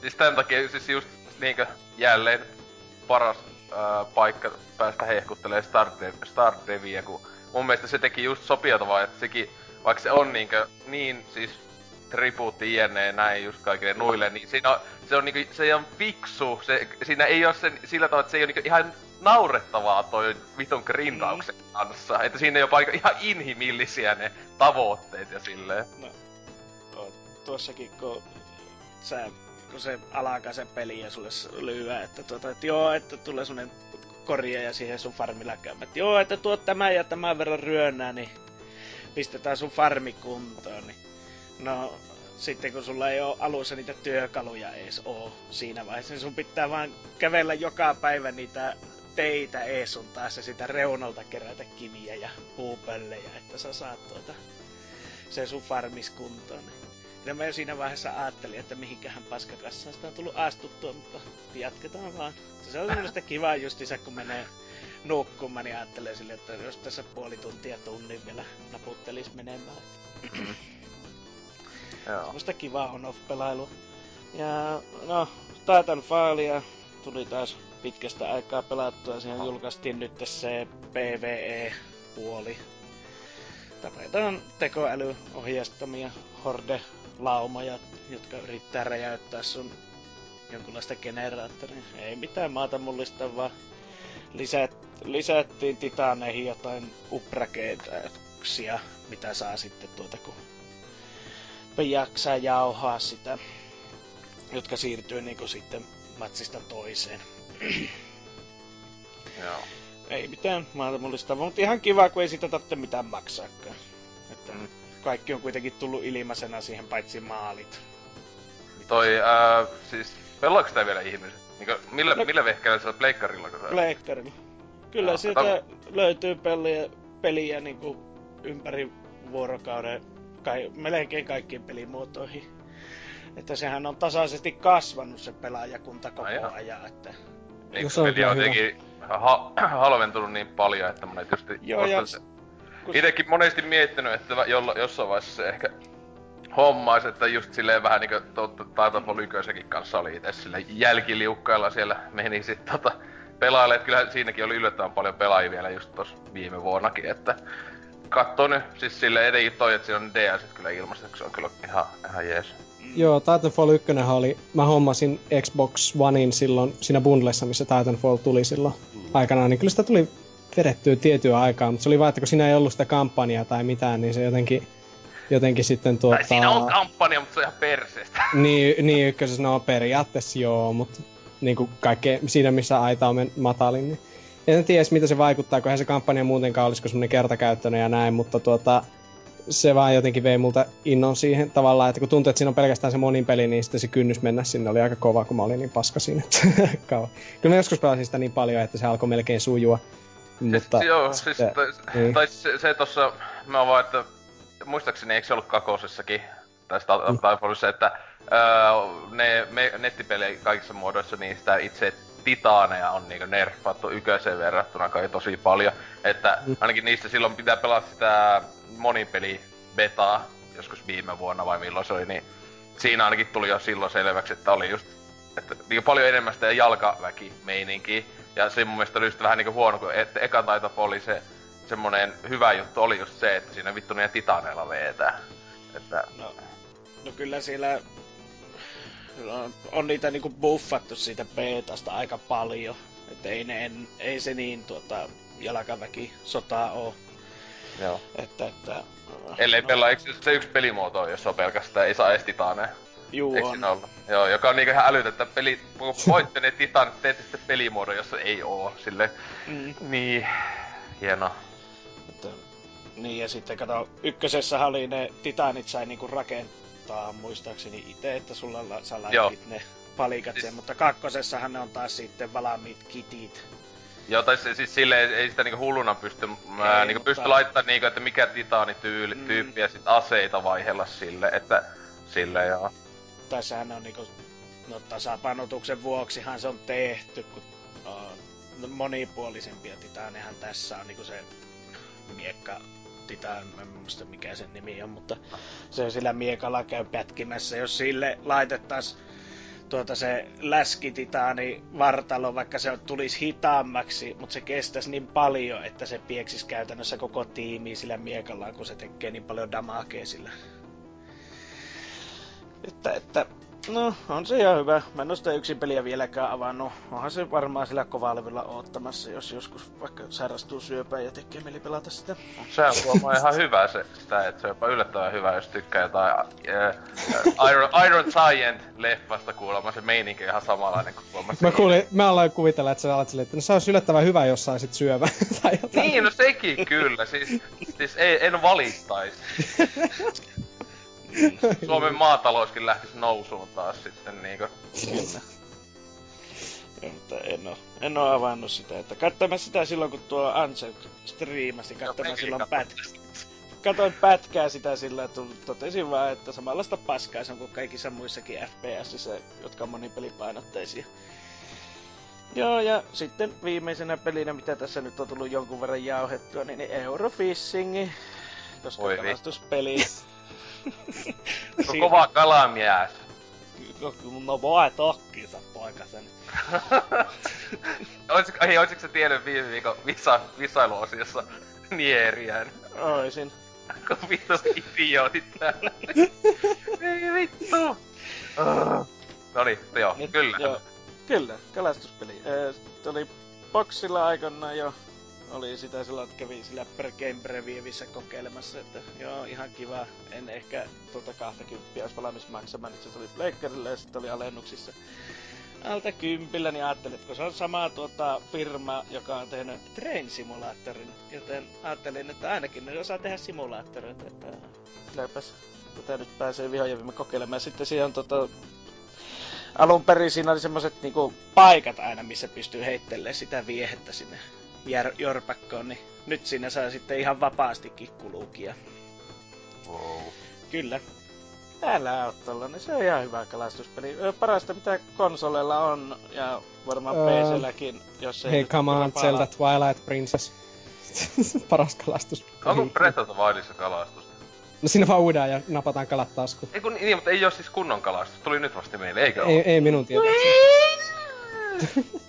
Speaker 2: Siis tän takia siis just niinkö jälleen paras ää, paikka päästä hehkuttelee Stardeviä, kun mun mielestä se teki just sopivaa, että sekin, vaikka se on niinkö niin siis tribuutti jne näin just kaikille nuille, niin siinä on, se on niinku, se on fiksu, se, siinä ei oo sen, sillä tavalla, että se ei oo niinku ihan naurettavaa toi vitun grindauksen mm. kanssa. Että siinä ei jopa ihan inhimillisiä ne tavoitteet ja silleen. No,
Speaker 4: tuossakin, kun, sä, kun se alkaa se peli ja sulle lyö, että, tuota, että joo, että tulee semmonen korja ja siihen sun farmilla että Joo, että tuot tämä ja tämän verran ryönnää, niin pistetään sun farmi kuntoon. Niin. No, sitten kun sulla ei ole alussa niitä työkaluja edes oo siinä vaiheessa, niin sun pitää vaan kävellä joka päivä niitä teitä ees sun taas ja sitä reunalta kerätä kiviä ja puupöllejä, että sä saat tuota se sun farmis kuntoon. Niin ja mä siinä vaiheessa ajattelin, että mihinkähän paskakassaan sitä on tullut astuttua, mutta jatketaan vaan. Se on semmoista kivaa justiinsa, kun menee nukkumaan, niin ajattelee sille, että jos tässä puoli tuntia tunnin vielä naputtelis menemään. Joo. Semmoista kivaa on-off-pelailua. Ja no, Titanfallia tuli taas pitkästä aikaa pelattua. Siihen julkaistiin nyt se PvE-puoli. Tapetaan tekoäly ohjastamia horde laumoja, jotka yrittää räjäyttää sun jonkunlaista generaattoria. Ei mitään maata mullista, vaan lisät, lisättiin titaneihin jotain uprakeetuksia, mitä saa sitten tuota, kun jaksaa jauhaa sitä, jotka siirtyy niinku sitten matsista toiseen.
Speaker 2: Joo.
Speaker 4: Ei mitään maata mullista, mutta ihan kiva, kun ei sitä tarvitse mitään maksaakaan. Että mm kaikki on kuitenkin tullut ilmaisena siihen paitsi maalit.
Speaker 2: Toi, ää, siis, pelaako sitä vielä ihmiset? Niinkö, millä, no, millä vehkeellä se on pleikkarilla?
Speaker 4: Pleikkarilla. Kyllä no, sieltä tam... löytyy peliä, peliä niinku ympäri vuorokauden kai, melkein kaikkiin pelimuotoihin. Että sehän on tasaisesti kasvanut se pelaajakunta koko Ai ajan. Että...
Speaker 2: Niin, peli on jotenkin ha- halventunut niin paljon, että monet just
Speaker 4: Joo, ja se
Speaker 2: kun... Itekin monesti miettinyt, että jolla, jossain vaiheessa se ehkä hommais, että just silleen vähän niinku Titanfall 1 kanssa oli itse sille jälkiliukkailla siellä meni sit tota pelaille, että kyllä siinäkin oli yllättävän paljon pelaajia vielä just tossa viime vuonnakin, että katso nyt, siis sille etenkin toi, että siinä on DS kyllä ilmasta, se on kyllä ihan, ihan jees.
Speaker 3: Joo, Titanfall 1 oli, mä hommasin Xbox Onein silloin siinä bundlessa, missä Titanfall tuli silloin mm. aikanaan, niin kyllä sitä tuli vedettyä tiettyä aikaa, mutta se oli vaan, että kun siinä ei ollut sitä kampanjaa tai mitään, niin se jotenkin, jotenkin sitten tuota... Tai
Speaker 2: siinä on kampanja, mutta se on ihan perseestä.
Speaker 3: niin, niin ykkösessä, no periaatteessa joo, mutta niin kuin kaikkea, siinä missä aita on matalin, niin en tiedä mitä se vaikuttaa, kun eihän se kampanja muutenkaan olisiko semmonen kertakäyttöinen ja näin, mutta tuota, se vaan jotenkin vei multa innon siihen tavallaan, että kun tuntuu, että siinä on pelkästään se monin peli, niin sitten se kynnys mennä sinne oli aika kova, kun mä olin niin paska siinä. Kyllä mä joskus pelasin sitä niin paljon, että se alkoi melkein sujua.
Speaker 2: Mutta, siis, joo, siis, tai, niin. tai se, se tossa, mä vaan, että muistaakseni eikö se ollut kakosessakin, tai Titanfallissa, mm. että öö, ne me, nettipelejä kaikissa muodoissa, niin sitä itse titaaneja on niinku nerfattu yköiseen verrattuna kai tosi paljon. Että mm. ainakin niistä silloin pitää pelata sitä monipeli betaa joskus viime vuonna vai milloin se oli, niin siinä ainakin tuli jo silloin selväksi, että oli just että niin paljon enemmän sitä jalkaväki meininkiä. Ja se mun mielestä oli just vähän niinku huono, kun että eka taito oli se semmonen hyvä juttu oli just se, että siinä vittu niitä titaneilla veetää. Että...
Speaker 4: No, no kyllä siellä on, on niitä niinku buffattu siitä betasta aika paljon. Että ei, ne, en, ei se niin tuota, jalkaväki sotaa oo.
Speaker 2: Joo.
Speaker 4: Että, että,
Speaker 2: Ellei no, pelaa, eikö se yksi pelimuoto, jos on pelkästään, ei saa edes titaaneja?
Speaker 4: Juu Eikö on.
Speaker 2: Ollut? Joo, joka on niinku ihan älytä, peli, kun voitte ne titanit, teette sitten pelimuodon, jossa ei oo. Sille, mm. niin, hieno.
Speaker 4: Mutta, niin ja sitten kato, ykkösessä oli ne titanit sai niinku rakentaa muistaakseni itse, että sulla sä laitit ne palikat siis... sen, mutta kakkosessahan ne on taas sitten valmiit kitit.
Speaker 2: Joo, tai se, siis silleen ei sitä niinku hulluna pysty, mä ei, niinku mutta... pysty laittamaan niinku, että mikä titaanityyli, mm. tyyppi ja sit aseita vaihella sille, että sille joo
Speaker 4: tässähän on niinku, no tasapainotuksen vuoksihan se on tehty, kun on monipuolisempia titaanehan tässä on niinku se miekka titaan, en muista mikä sen nimi on, mutta se sillä miekalla käy pätkimässä. Jos sille laitettaisiin tuota se läskititaani vartalo, vaikka se tulisi hitaammaksi, mutta se kestäisi niin paljon, että se pieksisi käytännössä koko tiimi sillä miekallaan, kun se tekee niin paljon damakea sillä että, että No, on se ihan hyvä. Mä en ole sitä yksin peliä vieläkään avannut. Onhan se varmaan sillä kovaa levyllä oottamassa, jos joskus vaikka sairastuu syöpään ja tekee mieli pelata sitä.
Speaker 2: Se on kuulemma ihan hyvä se, sitä, että se on jopa yllättävän hyvä, jos tykkää jotain uh, Iron, Iron Giant-leffasta kuulemma. Se meininki on ihan samanlainen kuin kuulemma.
Speaker 3: Mä, kuulin, mä aloin kuvitella, että sä alat silleen, että no, se olisi yllättävän hyvä, jos saisit syövän tai jotain.
Speaker 2: Niin, no sekin kyllä. Siis, siis ei, en valittaisi. Suomen maatalouskin lähtisi nousuun taas sitten niinkö. Kyllä.
Speaker 4: mutta en oo, en oo avannut sitä. Että katsoin sitä silloin, kun tuo Ansel striimasi, katsoin silloin pätkää. Katoin pätkää sitä sillä, että totesin vaan, että samanlaista paskaa se on kuin kaikissa muissakin FPS, jotka on monipelipainotteisia. Joo, ja sitten viimeisenä pelinä, mitä tässä nyt on tullut jonkun verran jauhettua, niin Eurofishingi, koska kalastuspeli
Speaker 2: No kova kalamies.
Speaker 4: No voi tokkinsa poikasen.
Speaker 2: olisiko, ei, olisiko sä tiennyt viime viikon visa, visailuosiossa Nieriän?
Speaker 4: Oisin.
Speaker 2: Kun vittu idiootit täällä. ei vittu. Uh. Noniin, joo, Nyt, kyllä. Joo,
Speaker 4: kyllä, kalastuspeli. Äh, oli boksilla aikanaan jo oli sitä silloin, että kävin sillä per kokeilemassa, että joo, ihan kiva. En ehkä tuota 20 olisi valmis maksamaan, että se tuli Blakerille ja sitten oli alennuksissa alta kympillä, niin ajattelin, että kun se on sama tuota firma, joka on tehnyt Train Simulaattorin, joten ajattelin, että ainakin ne osaa tehdä simulaattoreita, että kylläpäs tätä nyt pääsee vihoja kokeilemaan. Sitten siihen on tota, alun perin siinä oli semmoset niinku paikat aina, missä pystyy heittelemään sitä viehettä sinne jär, jorpakkoon, niin nyt siinä saa sitten ihan vapaastikin kulukia.
Speaker 2: Wow.
Speaker 4: Kyllä. Älä oo niin se on ihan hyvä kalastuspeli. Parasta mitä konsoleilla on, ja varmaan öö, PClläkin, jos ei...
Speaker 3: Hei, come on, Zelda Twilight Princess. Paras kalastus.
Speaker 2: Onko Breath of the Wildissa kalastus?
Speaker 3: No siinä vaan uidaan ja napataan kalat taskuun.
Speaker 2: Ei kun, niin, mutta ei oo siis kunnon kalastus. Tuli nyt vasta meille, eikö
Speaker 3: Ei, ei minun tietääkseni.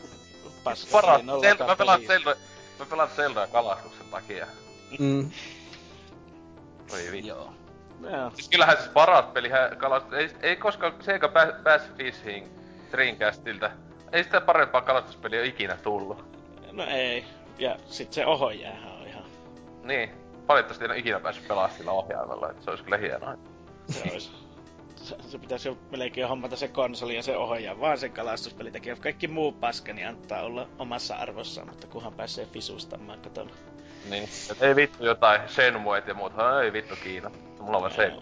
Speaker 2: Paska, Paras, Zelda, mä pelaan Zelda, Mä pelaan Zeldaa kalastuksen takia.
Speaker 3: Mm.
Speaker 2: Oi vittu.
Speaker 4: Joo.
Speaker 2: Yeah. Siis kyllähän siis paras peli kalastus... Ei, ei koskaan Sega pääs, pääs Fishing Dreamcastilta. Ei sitä parempaa kalastuspeliä ikinä tullut.
Speaker 4: No ei. Ja sit se ohjaajahan on ihan...
Speaker 2: Niin. Valitettavasti en ole ikinä päässyt pelaamaan sillä ohjaimella, että se olisi kyllä hienoa.
Speaker 4: Se olisi. Se, se pitäisi jo melkein hommata se konsoli ja se ohjaa, vaan sen kalastuspeli tekee. Kaikki muu paska, niin antaa olla omassa arvossaan, mutta kunhan pääsee fisustamaan kotona.
Speaker 2: Niin. Et ei vittu jotain Shenmuet ja muuta. Ei vittu Kiina. Mulla on vaan sen.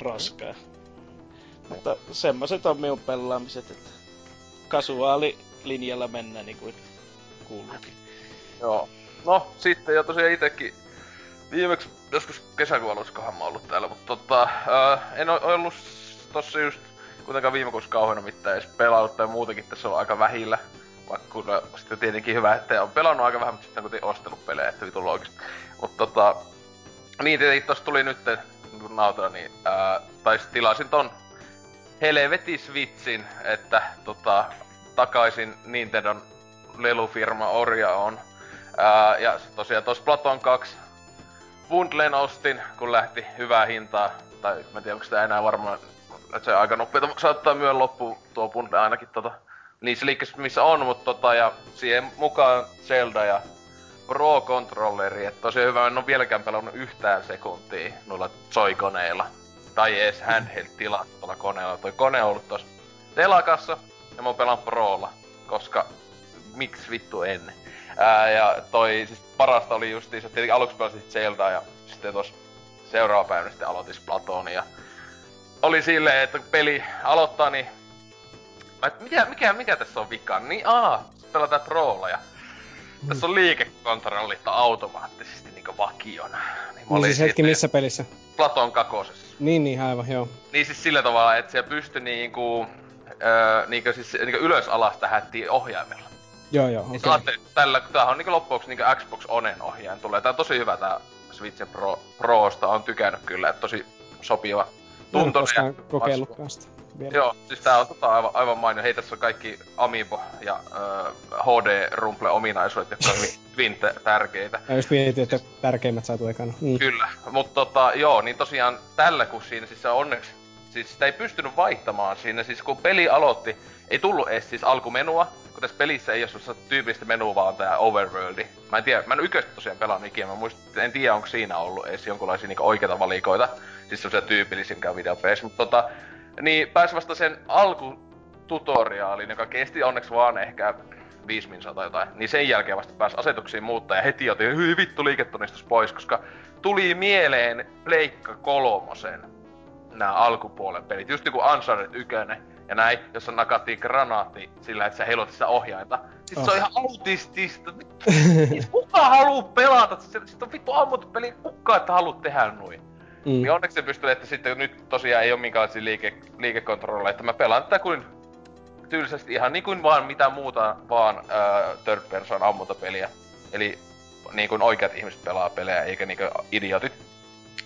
Speaker 4: Roskaa. Mutta semmoset on minun pelaamiset, että kasuaali linjalla mennään niin kuin kuuluukin.
Speaker 2: Joo. No, sitten ja tosiaan itekin viimeksi joskus kesäkuun aluskahan mä ollut täällä, mutta tota, ää, en oo ollut tossa just kuitenkaan viime kuussa kauheena mitään edes pelannut tai muutenkin tässä on aika vähillä. Vaikka kun no, sitten tietenkin hyvä, että on pelannut aika vähän, mutta sitten on kuitenkin ostanut pelejä, että vitu loogista. Mutta tota, niin tietenkin tossa tuli nyt kun nautaa, niin ää, tai tilasin ton helveti Switchin, että tota, takaisin Nintendon lelufirma Orja on. Ää, ja tosiaan tos Platon 2 bundlen ostin, kun lähti hyvää hintaa. Tai mä en tiedä, onko sitä enää varmaan, että se aika nopeeta saattaa myö loppu tuo bundle ainakin tota, niissä liikkeissä missä on, mutta tota, ja siihen mukaan Zelda ja Pro Controlleri, että tosiaan hyvä, en ole vieläkään pelannut yhtään sekuntia noilla Joy-koneilla. Tai edes handheld tilaa tuolla koneella. Toi kone on ollut tossa telakassa, ja mä pelaan Prolla, koska miksi vittu ennen. Ää, ja toi siis parasta oli justiinsa, tietenkin aluksi pelasin Zelda ja sitten tos seuraava päivä sitten aloitin Splatonia. Oli silleen, että kun peli aloittaa, niin Mä, et mikä, mikä, mikä tässä on vika? Niin aa, pelataan Prolla ja mm. tässä on liikekontrollit automaattisesti niinku vakiona.
Speaker 3: Niin, niin siis hetki missä pelissä?
Speaker 2: Platon kakosessa.
Speaker 3: Niin, niin, aivan, joo.
Speaker 2: Niin siis sillä tavalla, että siellä pystyi niinku, öö, niinku siis niinku ylös alas tähättiin ohjaimella.
Speaker 3: Joo, joo, okei.
Speaker 2: Okay. tällä, tämähän on niinku loppujen niinku Xbox Onen ohjain tulee. Tää on tosi hyvä tää Switch Pro, Prosta, on tykännyt kyllä, että tosi sopiva.
Speaker 3: En koskaan kokeillutkaan sitä
Speaker 2: vielä. Joo, siis tää on tota aivan, aivan mainio. Hei, tässä on kaikki Amiibo ja äh, HD-rumple-ominaisuudet, jotka on hyvin tärkeitä.
Speaker 3: Mä just mietin, että tärkeimmät saatu ekana. Mm.
Speaker 2: Kyllä, mutta tota, joo, niin tosiaan tällä kun siinä siis onneksi, siis sitä ei pystynyt vaihtamaan siinä, siis kun peli aloitti, ei tullut edes siis alkumenua, kun tässä pelissä ei ole tyypillistä menua, vaan tää overworldi. Mä en tiedä, mä en yköstä tosiaan pelannut ikinä, mä muistin, en tiedä onko siinä ollut edes jonkunlaisia niinku oikeita valikoita, siis semmosia tyypillisinkään videopeissa, mutta tota, niin pääsi vasta sen alkututoriaalin, joka kesti onneksi vaan ehkä 5 minsaa tai jotain, niin sen jälkeen vasta pääsi asetuksiin muuttaa. Ja heti otin hyi vittu liiketunnistus pois, koska tuli mieleen Pleikka kolmosen nämä alkupuolen pelit, just niinku Uncharted 1 ja näin, jossa nakattiin granaatti sillä, että sä heilutit sitä ohjainta. Siis oh. se on ihan autistista. Siis kuka haluu pelata? Siis on vittu ammuttu peli, kuka et haluu tehdä noin. Mm. Niin onneksi se pystyy, että sitten nyt tosiaan ei ole minkäänlaisia liike, liikekontrolleja, että mä pelaan tätä kuin tyylisesti ihan niin kuin vaan mitä muuta vaan äh, third person ammuntapeliä. Eli niin kuin oikeat ihmiset pelaa pelejä, eikä niinku idiotit.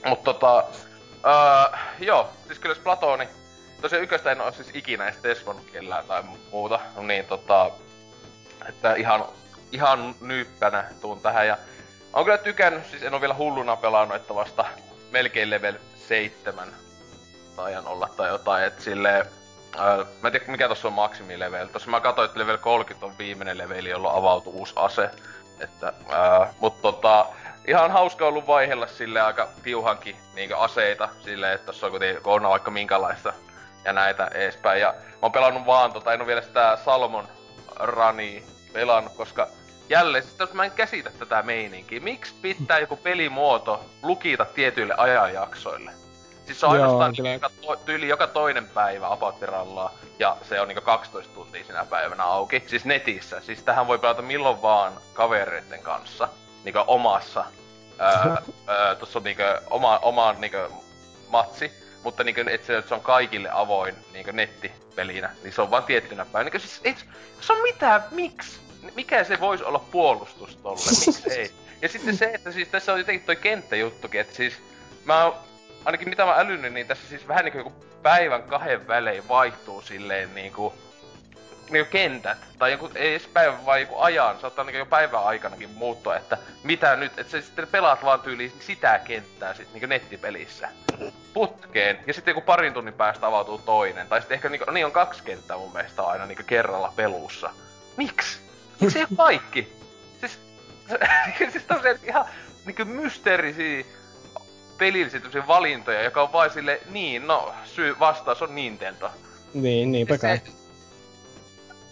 Speaker 2: Mutta tota, äh, joo, siis kyllä Splatoni, tosiaan yköstä en oo siis ikinä edes tesvonnut kellään tai muuta, no niin tota, että ihan, ihan nyyppänä tuun tähän ja on kyllä tykännyt, siis en oo vielä hulluna pelannut, että vasta melkein level 7 taian olla tai jotain, et silleen... Ää, mä en tiedä mikä tossa on maksimilevel. Tossa mä katsoin, että level 30 on viimeinen leveli, jolloin avautuu uusi ase. Että, ää, mut tota, ihan hauska ollut vaihella sille aika tiuhankin niinkö aseita silleen, että tossa on kuitenkin, kun on vaikka minkälaista ja näitä edespäin. Ja mä oon pelannut vaan tota, en oo vielä sitä Salmon Rani pelannut, koska jälleen, siis jos mä en käsitä tätä meininkiä. Miksi pitää joku pelimuoto lukita tietyille ajanjaksoille? Siis se on ainoastaan Joo, joka to, tyyli joka toinen päivä apattirallaa, ja se on niinku 12 tuntia sinä päivänä auki. Siis netissä. Siis tähän voi pelata milloin vaan kavereiden kanssa. Niinku omassa. Öö, öö, tossa on niinku oma, oma niinku matsi. Mutta niinku, et se, se on kaikille avoin niinku nettipelinä, niin se on vaan tiettynä päivänä. Niinku, siis ei se on mitään, miksi? mikä se voisi olla puolustus tolle, miksi ei? Ja sitten se, että siis tässä on jotenkin toi kenttäjuttukin, että siis mä ainakin mitä mä älynyt, niin tässä siis vähän niinku päivän kahden välein vaihtuu silleen niinku niinku kentät, tai joku, ei edes päivän, vaan joku ajan, saattaa niinku jo päivän aikanakin muuttua, että mitä nyt, että sä sitten pelaat vaan tyyliin sitä kenttää sit niinku nettipelissä putkeen, ja sitten joku parin tunnin päästä avautuu toinen, tai sitten ehkä niinku, niin on kaksi kenttää mun mielestä aina niinku kerralla pelussa. Miksi? se ei kaikki? Siis, siis se, ihan niinku mysteerisiä pelillisiä valintoja, joka on vain sille, niin, no, syy, vastaus on Nintendo.
Speaker 3: Niin, niinpä kai.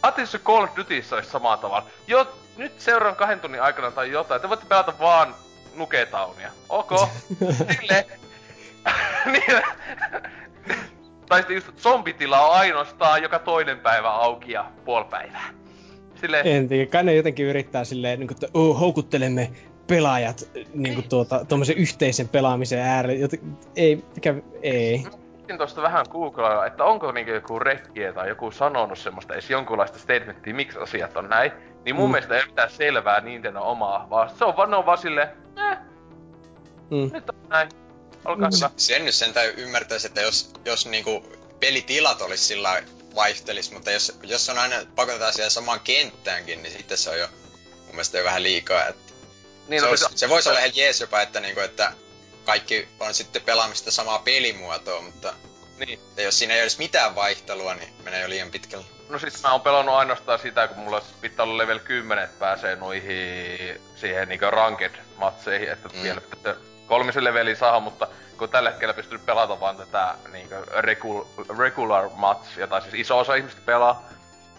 Speaker 2: Atis Call of Dutyssa olisi samalla tavalla. Jo, nyt seuraavan kahden tunnin aikana tai jotain, te voitte pelata vaan Nuketownia. Ok. Sille. niin, tai sitten just zombitila on ainoastaan joka toinen päivä auki ja puoli päivää.
Speaker 3: Sille... En tiedä, kai ne jotenkin yrittää silleen, niin kuin, että oh, houkuttelemme pelaajat niin kuin tuota, tuommoisen yhteisen pelaamisen äärelle. Joten, ei, mikä, ei.
Speaker 2: Sitten tuosta vähän googlaa, että onko niinku joku rekkiä tai joku sanonut semmoista edes jonkunlaista statementtia, miksi asiat on näin. Niin mun mm. mielestä ei mitään selvää Nintendo omaa, vaan se on vaan, ne on vaan silleen, eh, mm. nyt on näin. Olkaa hyvä.
Speaker 5: Sen nyt sentään ymmärtäisi, että jos, jos niinku pelitilat olisi sillä vaihtelis, mutta jos, jos on aina pakotetaan siihen samaan kenttäänkin, niin sitten se on jo mun mielestä jo vähän liikaa. Että niin, se, no, olisi, se, se voisi olla ihan jees jopa, että, niinku, että kaikki on sitten pelaamista samaa pelimuotoa, mutta niin. jos siinä ei olisi mitään vaihtelua, niin menee jo liian pitkälle.
Speaker 2: No siis mä oon pelannut ainoastaan sitä, kun mulla pitää olla level 10, että pääsee noihin siihen niinku ranked matseihin, että mm. vielä pitää kolmisen leveli saa, mutta kun tällä hetkellä pystyy pelata vaan tätä niinku regular, regular match, jota siis iso osa ihmistä pelaa,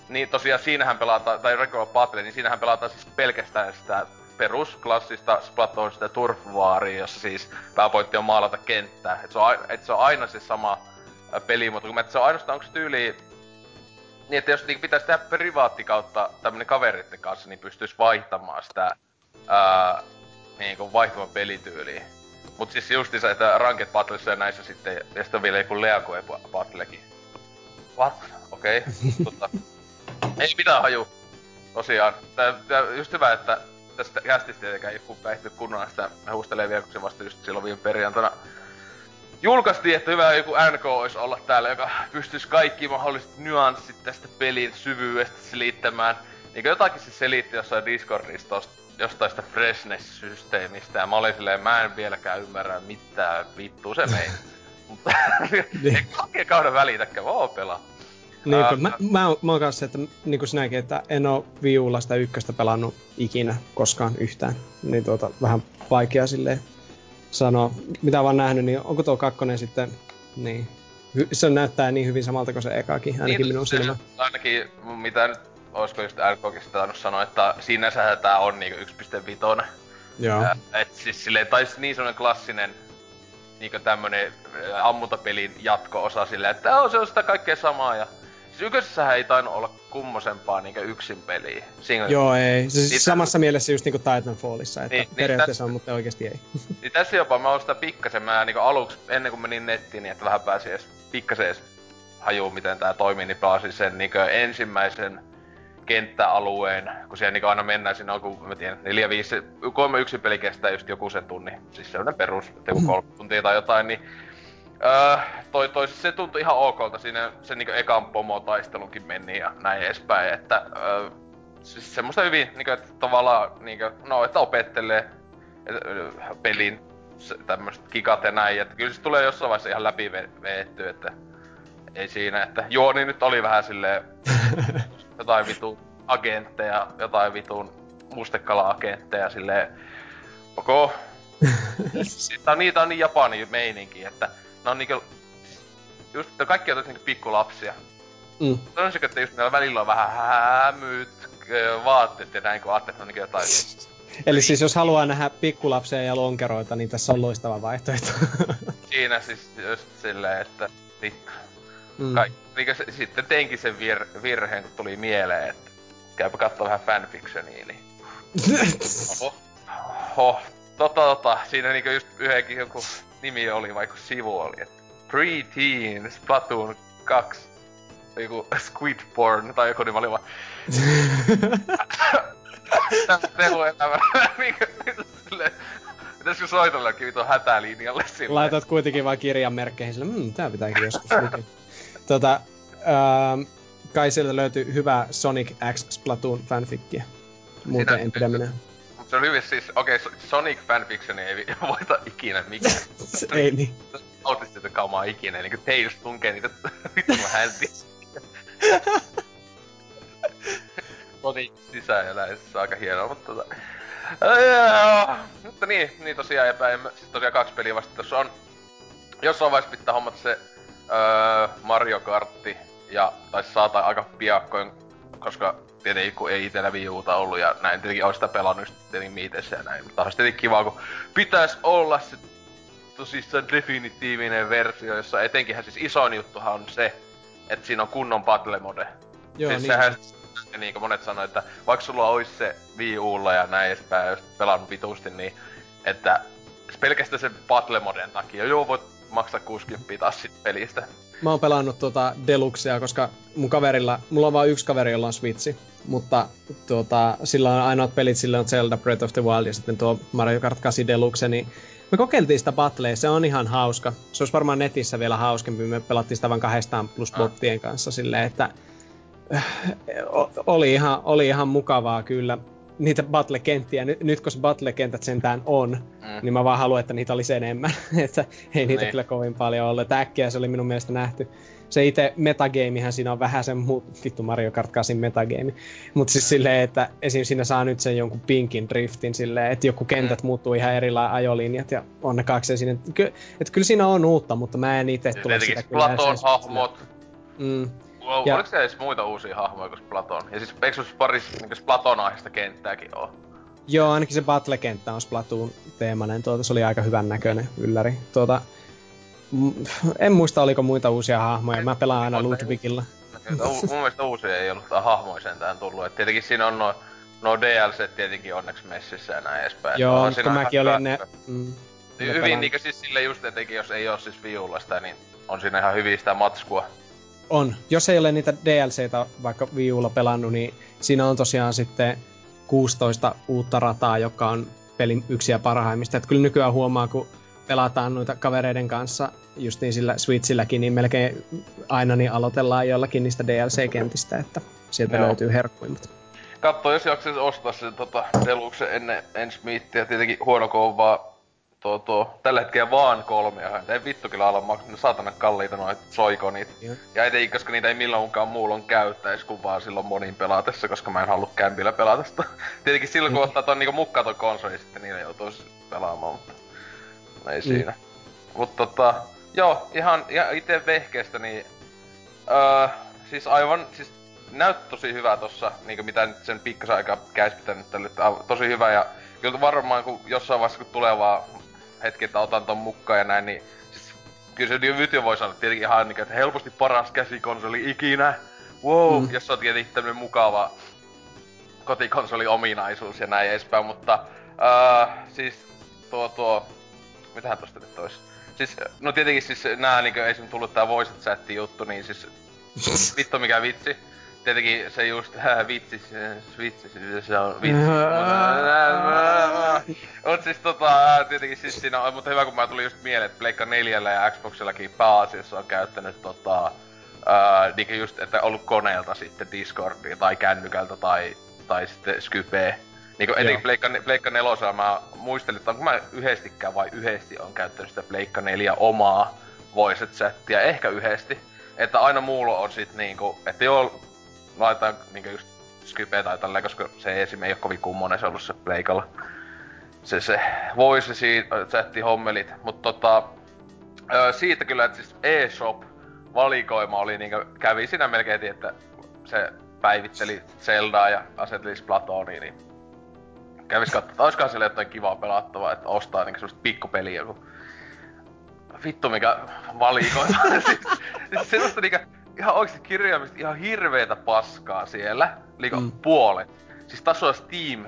Speaker 2: niin tosiaan siinähän pelataan, tai regular battle, niin siinähän pelataan siis pelkästään sitä perusklassista Splatoonista Turf Waria, jossa siis pääpointti on maalata kenttää. Et se on, et se on aina se sama peli, mutta kun se on ainoastaan, onko tyyli niin, että jos niin pitäisi tehdä privaatti kautta tämmönen kaveritten kanssa, niin pystyisi vaihtamaan sitä ää, niin kuin vaihtuvan pelityyliä. Mut siis se, että Ranked Battlessa ja näissä sitten, ja sitten on vielä joku League Battlekin. What? Okei. Okay. tota, ei mitään haju. Tosiaan. Tää, tää, just hyvä, että tästä kästistä tietenkään ei kukaan ehtinyt kunnolla sitä huustelee kun se vasta just silloin viime perjantaina julkaistiin, että hyvä joku NK olisi olla täällä, joka pystyisi kaikki mahdolliset nyanssit tästä pelin syvyydestä selittämään. Niin jotakin se selitti jossain Discordissa tosta, jostain sitä freshness-systeemistä, ja mä olin silleen, mä en vieläkään ymmärrä mitään vittua se mei. Mutta kaiken kauden välitäkään, vaan pelaa.
Speaker 3: Niin, uh, mä, mä, mä oon kanssa, että niin kuin sinäkin, että en oo viulla sitä ykköstä pelannut ikinä koskaan yhtään. Niin tuota, vähän vaikea silleen sanoa. Mitä vaan nähnyt, niin onko tuo kakkonen sitten, niin, se näyttää niin hyvin samalta kuin se ekakin, ainakin niin, minun silmä.
Speaker 2: Ainakin, mitä nyt, olisiko just RKkin tainnut sanoa, että sinänsä tää on niinku 1.5. Joo. Et siis silleen, tai niin semmonen klassinen niinku tämmönen ammuntapelin jatko-osa silleen, että oh, se on sitä kaikkea samaa ja Ykkösessähän ei tainnut olla kummosempaa niinkö yksin peliä.
Speaker 3: Single... Joo, ei. Siis It... samassa mielessä just niinku Titanfallissa, että niin, niin periaatteessa niin, on, mutta oikeasti ei.
Speaker 2: Niin tässä jopa mä oon sitä pikkasen, mä niinku aluksi, ennen kuin menin nettiin, niin että vähän pääsi edes pikkasen edes hajuu, miten tää toimii, niin pelasin sen niinku ensimmäisen kenttäalueen, kun siellä niinku aina mennään, siinä on, kun mä tiedän, 4 5 kolme yksi peli kestää just joku sen tunni, siis sellainen perus, joku kolme tuntia tai jotain, niin Öö, toi, toi, se tuntui ihan okolta siinä se niinku ekan pomotaistelunkin meni ja näin edespäin, että öö, siis semmoista hyvin niinku, että tavallaan niinku, no, että opettelee et, pelin tämmöiset kikat ja näin, että kyllä se tulee jossain vaiheessa ihan läpi veetty, että ei siinä, että Jooni nyt oli vähän silleen jotain vitun agentteja, jotain vitun mustekala-agentteja silleen, ok. Sitten on, niitä on niin japani meininki, että ne on niinku... Just, kaikki on niinku pikkulapsia. Mm. Sanoisinko, että just meillä välillä on vähän hämyt vaatteet ja näin, kun ajattelee, että on niinku jotain...
Speaker 3: Eli siis jos haluaa nähdä pikkulapsia ja lonkeroita, niin tässä on loistava vaihtoehto.
Speaker 2: Siinä siis just silleen, että vittu. Mm. Kaik, niin se, sitten teinkin sen vir, virheen, kun tuli mieleen, että käypä katsoa vähän fanfictionia, niin... Oho. Oho. Tota, tota, siinä niinku just yhdenkin joku nimi oli, vaikka sivu oli, että Pre-Teen Splatoon 2. Joku Squid Porn, tai joku nimi oli vaan... Tehu elämä. Pitäisikö soitellakin vitun hätälinjalle sille?
Speaker 3: Laitat kuitenkin vaan kirjanmerkkeihin sille, mmm, tää pitääkin joskus tota, ähm, kai sieltä löytyy hyvä Sonic X Splatoon fanfickia. Muuten Sitä, en pidä minä
Speaker 2: se on hyvin siis, okei, okay, Sonic fanfiction ei voita ikinä mikään.
Speaker 3: ei niin.
Speaker 2: Autistista kaumaa ikinä, niinku Tails tunkee niitä vittu hänti. Sonic on aika hienoa, mutta tota... mutta niin, niin tosiaan epä, sit tosiaan kaksi peliä vasta tuossa on. Jossain vaiheessa pitää hommata se öö, Mario Kartti ja taisi saata aika piakkoin, koska tietenkin kun ei itellä Wii Uta ollut ja näin tietenkin olisi sitä pelannut tietenkin miitessä ja näin. Mutta olisi tietenkin kiva, kun pitäisi olla se tosissaan definitiivinen versio, jossa etenkinhän siis isoin juttuhan on se, että siinä on kunnon battle mode.
Speaker 3: Joo,
Speaker 2: siis
Speaker 3: niin.
Speaker 2: sehän, niin kuin monet sanoi, että vaikka sulla olisi se Wii Ulla ja näin edespäin, jos pelannut vitusti, niin että pelkästään sen battle moden takia, joo voit maksaa 60 taas sit pelistä.
Speaker 3: Mä oon pelannut tuota Deluxea, koska mun kaverilla, mulla on vain yksi kaveri, jolla on Switchi, mutta tuota, sillä on ainoat pelit, sillä on Zelda Breath of the Wild ja sitten tuo Mario Kart 8 Deluxe, niin me kokeiltiin sitä battlea, se on ihan hauska. Se olisi varmaan netissä vielä hauskempi, me pelattiin sitä vain kahdestaan plus
Speaker 2: Ah.
Speaker 3: bottien kanssa silleen, että äh, oli ihan, oli ihan mukavaa kyllä niitä battle-kenttiä. Nyt, nyt kun se battle-kentät sentään on,
Speaker 2: Mm.
Speaker 3: niin mä vaan haluan, että niitä olisi enemmän. että ei niitä
Speaker 2: Niin.
Speaker 3: kyllä kovin paljon ollut. Että äkkiä se oli minun mielestä nähty. Se itse metagamehän siinä on vähän sen muu... Vittu Mario Kart 8 metagame. Mutta siis silleen, että esim. siinä saa nyt sen jonkun pinkin driftin silleen, että joku kentät
Speaker 2: Mm.
Speaker 3: muuttuu ihan erilainen ajolinjat ja onnekakseen sinne. Ky- että kyllä siinä on uutta, mutta mä en itse
Speaker 2: Ja
Speaker 3: tule sitä kyllä
Speaker 2: Platon hahmot.
Speaker 3: Mm.
Speaker 2: Wow,
Speaker 3: Ja-
Speaker 2: oliko se edes muita uusia hahmoja kuin Platon? Ja siis eikö se pari niin Platon-aiheista kenttääkin oo?
Speaker 3: Joo, ainakin se battle-kenttä on Splatoon teemainen. Tuota, se oli aika hyvän näköinen ylläri. Tuota, en muista, oliko muita uusia hahmoja. Mä pelaan aina Ludwigilla.
Speaker 2: U- mun mielestä uusia ei ollut tää hahmoja sentään tullut. Et tietenkin siinä on no, no DLC tietenkin onneksi messissä ja näin edespäin.
Speaker 3: Joo,
Speaker 2: siinä
Speaker 3: kun mäkin olin ne... Mm,
Speaker 2: hyvin niinkö siis sille just etenkin, jos ei oo siis viulla sitä, niin on siinä ihan hyvin sitä matskua.
Speaker 3: On. Jos ei ole niitä DLCtä vaikka Wii Ulla pelannut, niin siinä on tosiaan sitten 16 uutta rataa, joka on pelin yksiä parhaimmista. Et kyllä nykyään huomaa, kun pelataan noita kavereiden kanssa justiin sillä Switchilläkin, niin melkein aina niin aloitellaan jollakin niistä DLC-kentistä, että sieltä
Speaker 2: Joo.
Speaker 3: löytyy herkkuimmat.
Speaker 2: Katso, jos jaksaisi ostaa sen tota, Deluxe ennen ensi miittiä. Tietenkin huono kun on vaan tuo, tuo, tällä hetkellä vaan kolmea. Ei vittu kyllä ala maksaa, ne saatana kalliita noit soikonit. Ja etenkin, koska niitä ei milloinkaan muulloin käyttäisi, kun vaan silloin monin pelatessa, koska mä en halua kämpillä pelata sitä. Tietenkin silloin, kun ottaa ton niinku mukaan ton konsoli, sitten niillä joutuisi pelaamaan, mutta no ei siinä. Mutta tota, joo, ihan, ihan itse vehkeestä, niin öö, siis aivan, siis näyttää tosi hyvää tossa, niinku mitä nyt sen pikkasen aikaa käispitänyt tälle, että aivan- tosi hyvä ja kyllä varmaan kun jossain vaiheessa kun tulee vaan hetki, että otan ton mukaan ja näin, niin siis kyllä se nyt jo voi sanoa tietenkin ihan niinku, että helposti paras käsikonsoli ikinä. Wow,
Speaker 3: Mm.
Speaker 2: jos on tietenkin tämmönen mukava kotikonsoli-ominaisuus ja näin edespäin, mutta uh, siis tuo tuo, mitähän tosta nyt ois? Siis, no tietenkin siis nää niinku esim. tullut tää voice chat juttu, niin siis vittu mikä vitsi. Tietenkin se just äh, vitsi, se, vitsi, se- on vitsi. Mut siis tota, äh, tietenkin siis siinä on, mutta hyvä kun mä tuli just mieleen, että Pleikka 4 ja Xboxillakin pääasiassa on käyttänyt tota, ää, niinku just, että ollut koneelta sitten Discordia tai kännykältä tai, tai sitten Skype. Niinku etenkin Pleikka, Pleikka 4 mä muistelin, että onko mä yhdestikään vai yhdesti on käyttänyt sitä Pleikka 4 omaa voice chattia, ehkä yhdesti. Että aina muulla on sit niinku, että joo, laitetaan niinku just Skype tai tälleen, koska se esim. ei oo kovin kummonen se ollut se Pleikalla. Se se voice siitä, chatti hommelit, mutta tota, siitä kyllä, että siis eShop valikoima oli niinku, kävi siinä melkein, että se päivitteli Zeldaa ja asetteli Splatonia, niin kävis katsoa, että olisikohan siellä jotain kivaa pelattavaa, että ostaa niinku semmoista pikkupeliä, kun vittu mikä valikoima. siis, siis semmoista niinku, ihan oikeesti kirjaimista ihan hirveetä paskaa siellä, niinku
Speaker 3: Mm.
Speaker 2: puolet. Siis tasoa Steam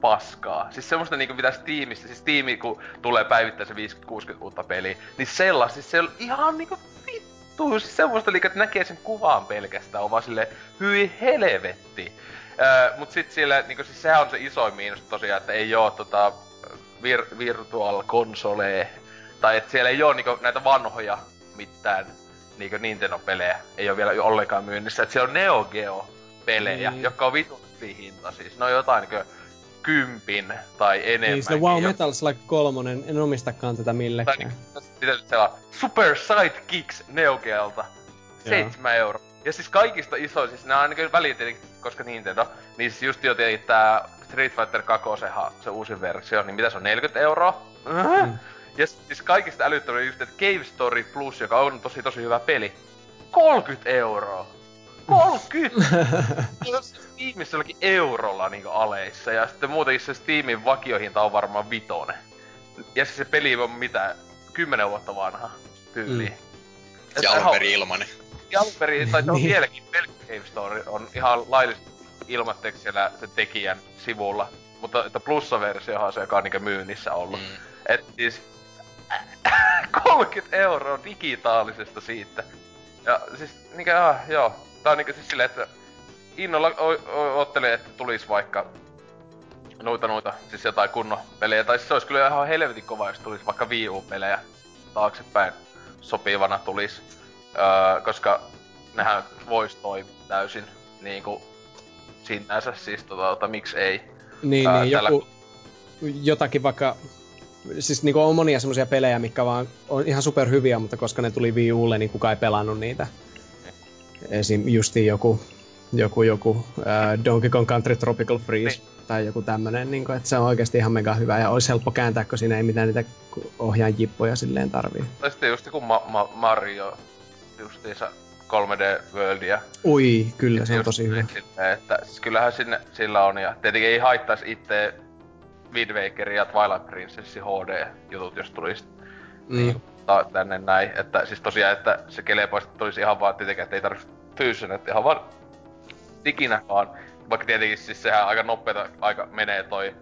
Speaker 2: paskaa. Siis semmoista niinku mitä Steamista, siis Steam kun tulee päivittää se 50-60 uutta peliä, niin sellaista, siis se on ihan niinku vittu, siis semmoista niinku, että näkee sen kuvan pelkästään, on vaan silleen, hyi helvetti. Öö, mut sit siellä, niinku siis sehän on se isoin miinus tosiaan, että ei oo tota vir- virtual consolee, tai että siellä ei oo niinku näitä vanhoja mitään niinku Nintendo-pelejä, ei oo vielä ollenkaan myynnissä, että siellä on Neo Geo pelejä,
Speaker 3: Niin.
Speaker 2: mm. jotka on vitun hinta siis. Ne on jotain niinku kympin tai enemmän.
Speaker 3: Niin, sitä Wow Metal Slug 3, en omistakaan tätä
Speaker 2: Tai
Speaker 3: millekään.
Speaker 2: mitä nyt siellä on? Super Sidekicks Neo Geolta. 7 euroa. Ja siis kaikista isoin, siis nää on ainakin väliin tietenkin, koska Nintendo, niin siis just jo tietenkin tää Street Fighter 2 se uusi versio, niin mitä se on, 40 euroa? Mm. Ja siis kaikista älyttömiä just, että Cave Story Plus, joka on tosi tosi hyvä peli, 30 euroa. 30! Steamissa jollakin eurolla niinku aleissa, ja sitten muutenkin se Steamin vakiohinta on varmaan vitonen. Ja siis se peli on mitä, 10 vuotta vanha tyyli. Mm.
Speaker 5: Ja alun perin ilmanen.
Speaker 2: Ja alun perin, tai on niin. vieläkin pelkkä Game Store on ihan laillisesti ilmatteeksi siellä sen tekijän sivulla. Mutta että plussaversiohan se, joka on niinku myynnissä ollut. Mm. Et siis 30 euroa digitaalisesta siitä. Ja siis niinkö, ah, joo. Tää on niinkö siis silleen, että innolla ottelin, että tulisi vaikka noita noita, siis jotain kunnon pelejä. Tai siis se olisi kyllä ihan helvetin kova, jos tulisi vaikka Wii U-pelejä taaksepäin sopivana tulisi. Öö, koska nehän vois toimia täysin niinku sinänsä, siis tota, tota miksi ei.
Speaker 3: Niin, öö, niin tällä... joku, jotakin vaikka siis niinku on monia semmoisia pelejä, mikä vaan on ihan superhyviä, mutta koska ne tuli Wii Ulle, niin kukaan ei pelannut niitä. Esim. justi joku, joku, joku äh, Donkey Kong Country Tropical Freeze niin. tai joku tämmönen, niin että se on oikeasti ihan mega hyvä ja olisi helppo kääntää, kun siinä ei mitään niitä ohjaan jippoja silleen tarvii.
Speaker 2: Tai sitten just joku Ma- Ma- Mario, justiinsa 3D Worldia.
Speaker 3: Ui, kyllä se on tosi hyvä.
Speaker 2: Silleen, että siis kyllähän sinne, sillä on ja tietenkin ei haittaisi itse Wind Waker ja Twilight Princess HD-jutut, jos tulisi mm. niin, ta- tänne näin. Että siis tosiaan, että se kelepoista tulisi ihan vaan tietenkin, että ei tarvitse fyysinen, että ihan vaan diginä vaan. Vaikka tietenkin siis sehän aika nopeeta aika menee toi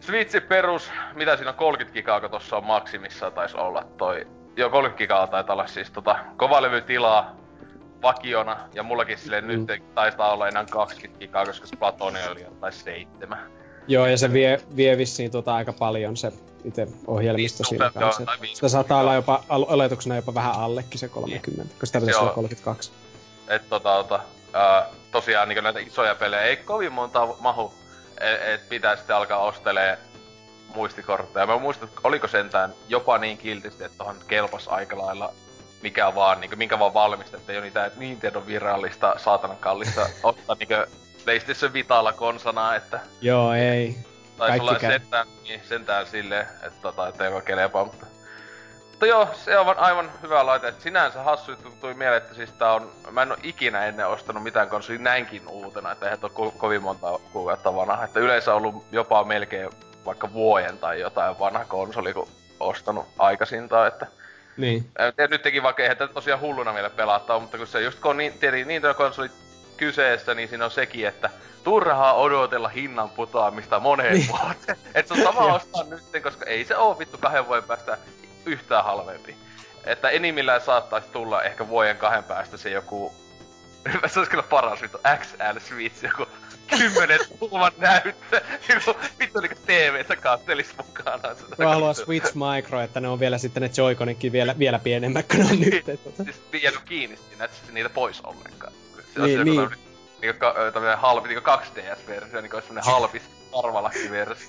Speaker 2: Switchin perus, mitä siinä on 30 gigaa, kun tossa on maksimissa taisi olla toi. Joo, 30 gigaa taitaa olla siis tota kovalevytilaa vakiona, ja mullakin sille mm. nyt taitaa olla enää 20 gigaa, koska Splatoni oli jotain seitsemän.
Speaker 3: Joo, ja se vie, vie vissiin tota aika paljon se itse ohjelmisto niin, siinä kanssa. Joo, sitä saattaa olla jopa oletuksena jopa vähän allekin se 30, niin. koska tällä on 32.
Speaker 2: Et tota, tota ää, tosiaan niin näitä isoja pelejä ei kovin monta mahu, että et pitää sitten alkaa ostelee muistikortteja. Mä muistan, että oliko sentään jopa niin kiltisti, että tohon kelpas aika lailla mikä vaan, niin kuin, minkä vaan valmistettiin jo niitä Nintendo virallista saatanan kallista ottaa niin PlayStation Vitalla konsana, että...
Speaker 3: Joo, ei.
Speaker 2: Tai sulla sentään, niin, sentään silleen, että tota, ettei voi kelepaa, mutta... Mutta joo, se on aivan hyvä laite. Et sinänsä hassu tuli mieleen, että siis tää on... Mä en oo ikinä ennen ostanut mitään konsolia näinkin uutena, että eihän ole ko- kovin monta kuukautta vanha. Että yleensä on ollut jopa melkein vaikka vuoden tai jotain vanha konsoli, kun ostanut aikaisintaan, että...
Speaker 3: Niin.
Speaker 2: Ja nyt teki vaikka eihän tätä tosiaan hulluna vielä pelata, mutta kun se just kun on niin, tietenkin niin konsoli kyseessä, niin siinä on sekin, että turhaa odotella hinnan putoamista moneen niin. vuoteen. Et se on sama ostaa nyt, koska ei se oo vittu kahden vuoden päästä yhtään halvempi. Että enimmillään saattaisi tulla ehkä vuoden kahden päästä se joku... se olisi kyllä paras vittu XL Switch, joku kymmenen tuuman näyttö. Vittu niinku TV-tä kattelis mukana.
Speaker 3: Mä haluan Switch Micro, että ne on vielä sitten ne Joy-Conitkin vielä, vielä pienemmät kuin ne on nyt.
Speaker 2: siis viedä kiinni että niitä pois ollenkaan. Se niin, niin. Joku niinku, tämmönen halvi, niinku 2DS-versio, niinku semmonen halvis arvalakki-versio.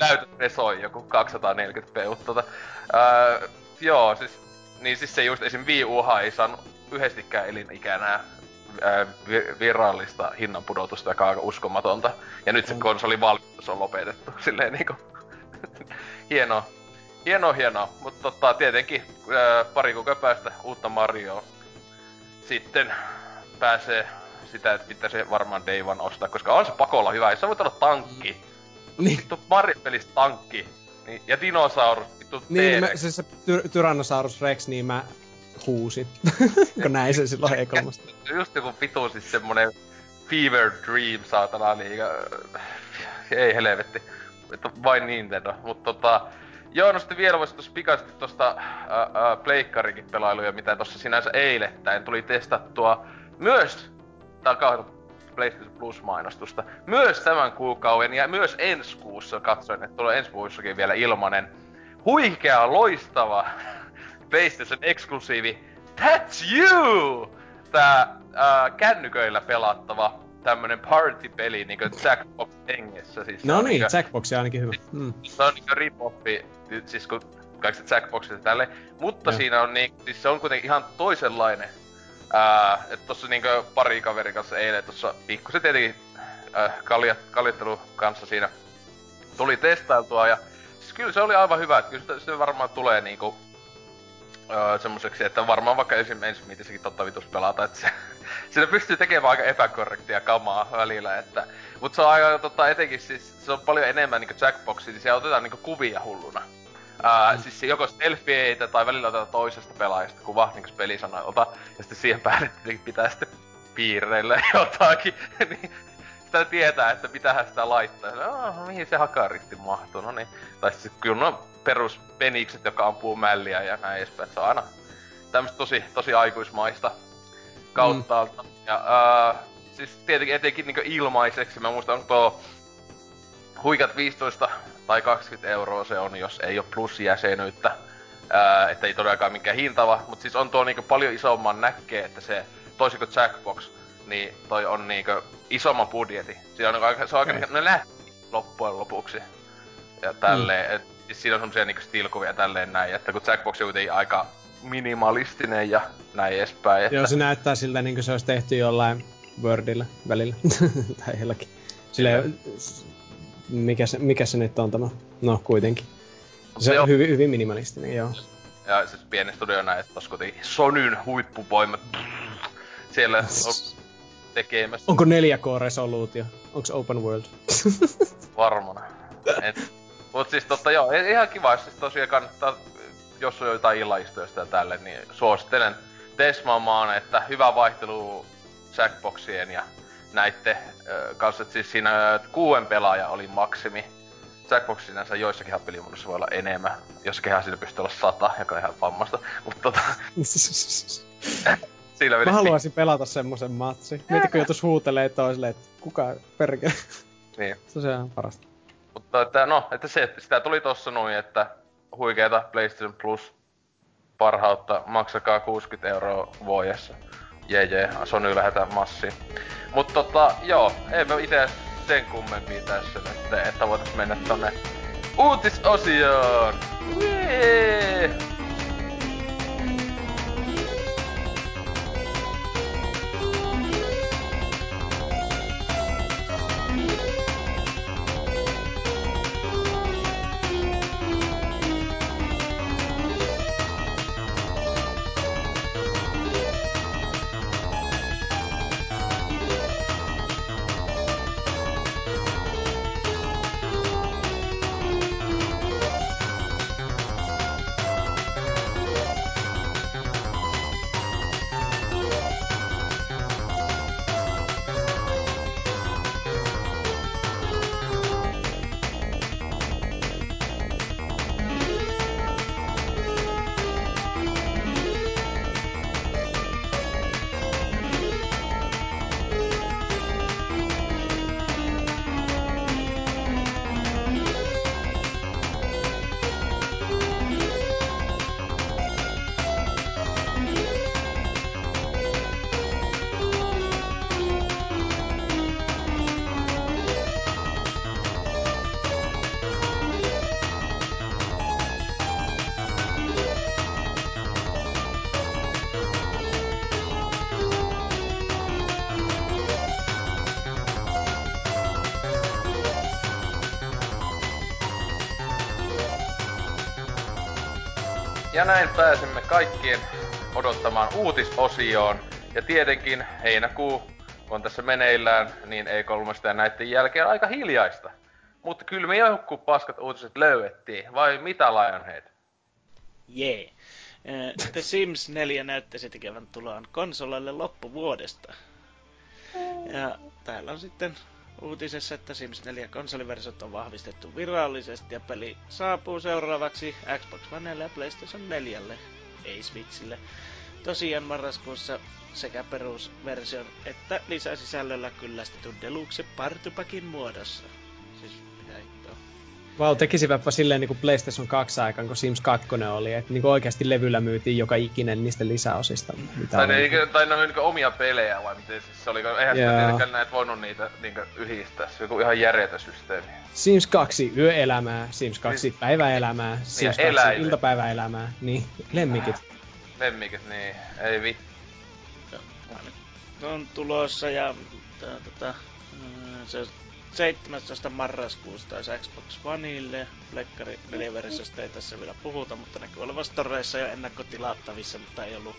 Speaker 2: Näytöt resoi joku 240 peuttota. Öö, joo, siis, niin siis se just esim. Wii Uha ei saanut yhdestikään elinikänää virallista hinnan pudotusta, joka on aika uskomatonta. Ja nyt se mm. konsoli valmistus on lopetettu. Silleen niinku... hienoa. Hienoa, hienoa. Mutta tota, tietenkin ää, pari kuukauden päästä uutta Marioa sitten pääsee sitä, että pitäisi varmaan Day One ostaa, koska on se pakolla hyvä. Jos sä voit olla tankki, mm. niin. vittu Mario-pelissä tankki, niin, ja dinosaurus, vittu
Speaker 3: Niin, mä, siis se ty- Tyrannosaurus Rex, niin mä huusin, kun näin sen silloin e
Speaker 2: Just joku vitu siis semmonen Fever Dream, saatana, niin ei helvetti. Vain Nintendo, mutta tota, Joo, no sitten vielä voisi tuossa pikaisesti tuosta pleikkarikin pelailuja, mitä tuossa sinänsä eilettäin tuli testattua myös takaa PlayStation Plus-mainostusta. Myös tämän kuukauden ja myös ensi kuussa katsoin, että tulee ensi kuussakin vielä ilmanen huikea, loistava PlayStation eksklusiivi That's You! Tää ää, kännyköillä pelattava tämmönen party-peli niinku Jackbox hengessä. Siis
Speaker 3: no niin, niinku, Jackbox ainakin hyvä.
Speaker 2: Mm. Se on niinku rip-offi siis kun kaikista Jackboxista tälle. Mutta ja. siinä on niin, siis se on kuitenkin ihan toisenlainen Ää, et tossa niinkö pari kaverin kanssa eilen tossa pikkusen tietenkin äh, kaljat, kaljattelun kanssa siinä tuli testailtua ja siis kyllä se oli aivan hyvä, että kyllä se, se varmaan tulee niinku öö, semmoiseksi, että varmaan vaikka esim. ensimmäisessäkin totta vitus pelata, että se, siinä pystyy tekemään aika epäkorrektia kamaa välillä, että mut se on aika tota etenkin siis, se on paljon enemmän niinku Jackboxia, niin siellä otetaan niinku kuvia hulluna. Ää, mm. siis joko selfieitä tai välillä otetaan toisesta pelaajasta kuva, niin kuin peli sanoo, ota, ja sitten siihen päälle pitää sitten piirreillä jotakin, niin sitä tietää, että mitähän sitä laittaa. Oh, mihin se hakaristi mahtuu, no niin. Tai sitten kyllä no perus penikset, joka ampuu mälliä ja näin edespäin. Se on aina tämmöistä tosi, tosi aikuismaista kautta. Mm. Ja uh, siis tietenkin etenkin niin ilmaiseksi, mä muistan, tuo huikat 15 tai 20 euroa se on, jos ei ole plusjäsenyyttä. Uh, että ei todellakaan mikään hintava, mutta siis on tuo niinku paljon isomman näkee, että se toisin kuin Jackbox, niin toi on niinku isomman budjetti. Siinä on aika, se on aika okay. ne lähti loppujen lopuksi. Ja tälleen, mm. et, siis siinä on semmosia niinku stilkuvia tälleen näin, että kun Jackbox on kuitenkin aika minimalistinen ja näin edespäin. Että...
Speaker 3: Joo, se näyttää siltä niinku se olisi tehty jollain Wordilla välillä. tai jollakin. Silleen, mikä se, mikä se nyt on tämä? No, kuitenkin. Se on hyvin, hyvin minimalistinen, joo.
Speaker 2: Ja siis pieni studio näin, että kuitenkin Sonyn huippuvoimat. Siellä on tekemässä.
Speaker 3: Onko 4K-resoluutio? Onko open world?
Speaker 2: Varmana. Et, mut siis totta joo, ihan kiva, siis tosiaan kannattaa, jos on jotain illaistoista tälle, niin suosittelen tesmaamaan, että hyvä vaihtelu Jackboxien ja näitte äh, kanssa, että siis siinä kuuden pelaaja oli maksimi. Jackbox sinänsä joissakin pelimuodossa voi olla enemmän. Jossakin siinä pystyy olla sata, joka on ihan vammasta. Mutta tota...
Speaker 3: Mä haluaisin pelata semmosen matsi. Mieti kun joutuis huutelee toiselle, että kuka perkele.
Speaker 2: Niin.
Speaker 3: Se on parasta.
Speaker 2: Mutta että no, että se, että sitä tuli tossa noin, että huikeeta PlayStation Plus parhautta, maksakaa 60 euroa vuodessa. Jee jee, Sony lähetään massiin. Mutta tota, joo, ei me ite sen kummempia tässä nyt, että voitais mennä tonne uutisosioon. Jee! Uutisosioon. Ja tietenkin heinäkuu on tässä meneillään, niin ei kolmesta ja näiden jälkeen aika hiljaista. Mutta kyllä me joku paskat uutiset löydettiin, vai mitä Lionhead?
Speaker 4: Jee. Yeah. The Sims 4 näyttäisi tekevän tuloaan konsoleille loppuvuodesta. Ja täällä on sitten uutisessa, että Sims 4 konsoliversiot on vahvistettu virallisesti ja peli saapuu seuraavaksi Xbox Onelle ja PlayStation 4, ei Switchille. Tosiaan marraskuussa sekä perusversion että lisäsisällöllä kyllästetyn Deluxe Partupakin muodossa.
Speaker 3: Vau, wow, tekisivätpä silleen niin kuin PlayStation 2 aikaan, kun Sims 2 oli, että niin oikeasti levyllä myytiin joka ikinen niistä lisäosista. Mitä
Speaker 2: tai, ne, ne, tai ne oli niin omia pelejä vai miten siis se oli, eihän yeah. sitä tietenkään näet voinut niitä niin yhdistää, se on ihan järjetön systeemi.
Speaker 3: Sims 2 yöelämää, Sims 2 siis, päiväelämää, Sims 2 eläimet. iltapäiväelämää, niin lemmikit.
Speaker 2: Lemmikit, niin, ei vittu.
Speaker 4: on tulossa ja tota, se 17. marraskuusta olisi Xbox Oneille. Plekkari 4 versiosta ei tässä vielä puhuta, mutta näkyy olevan storeissa jo ennakkotilattavissa, mutta ei ollut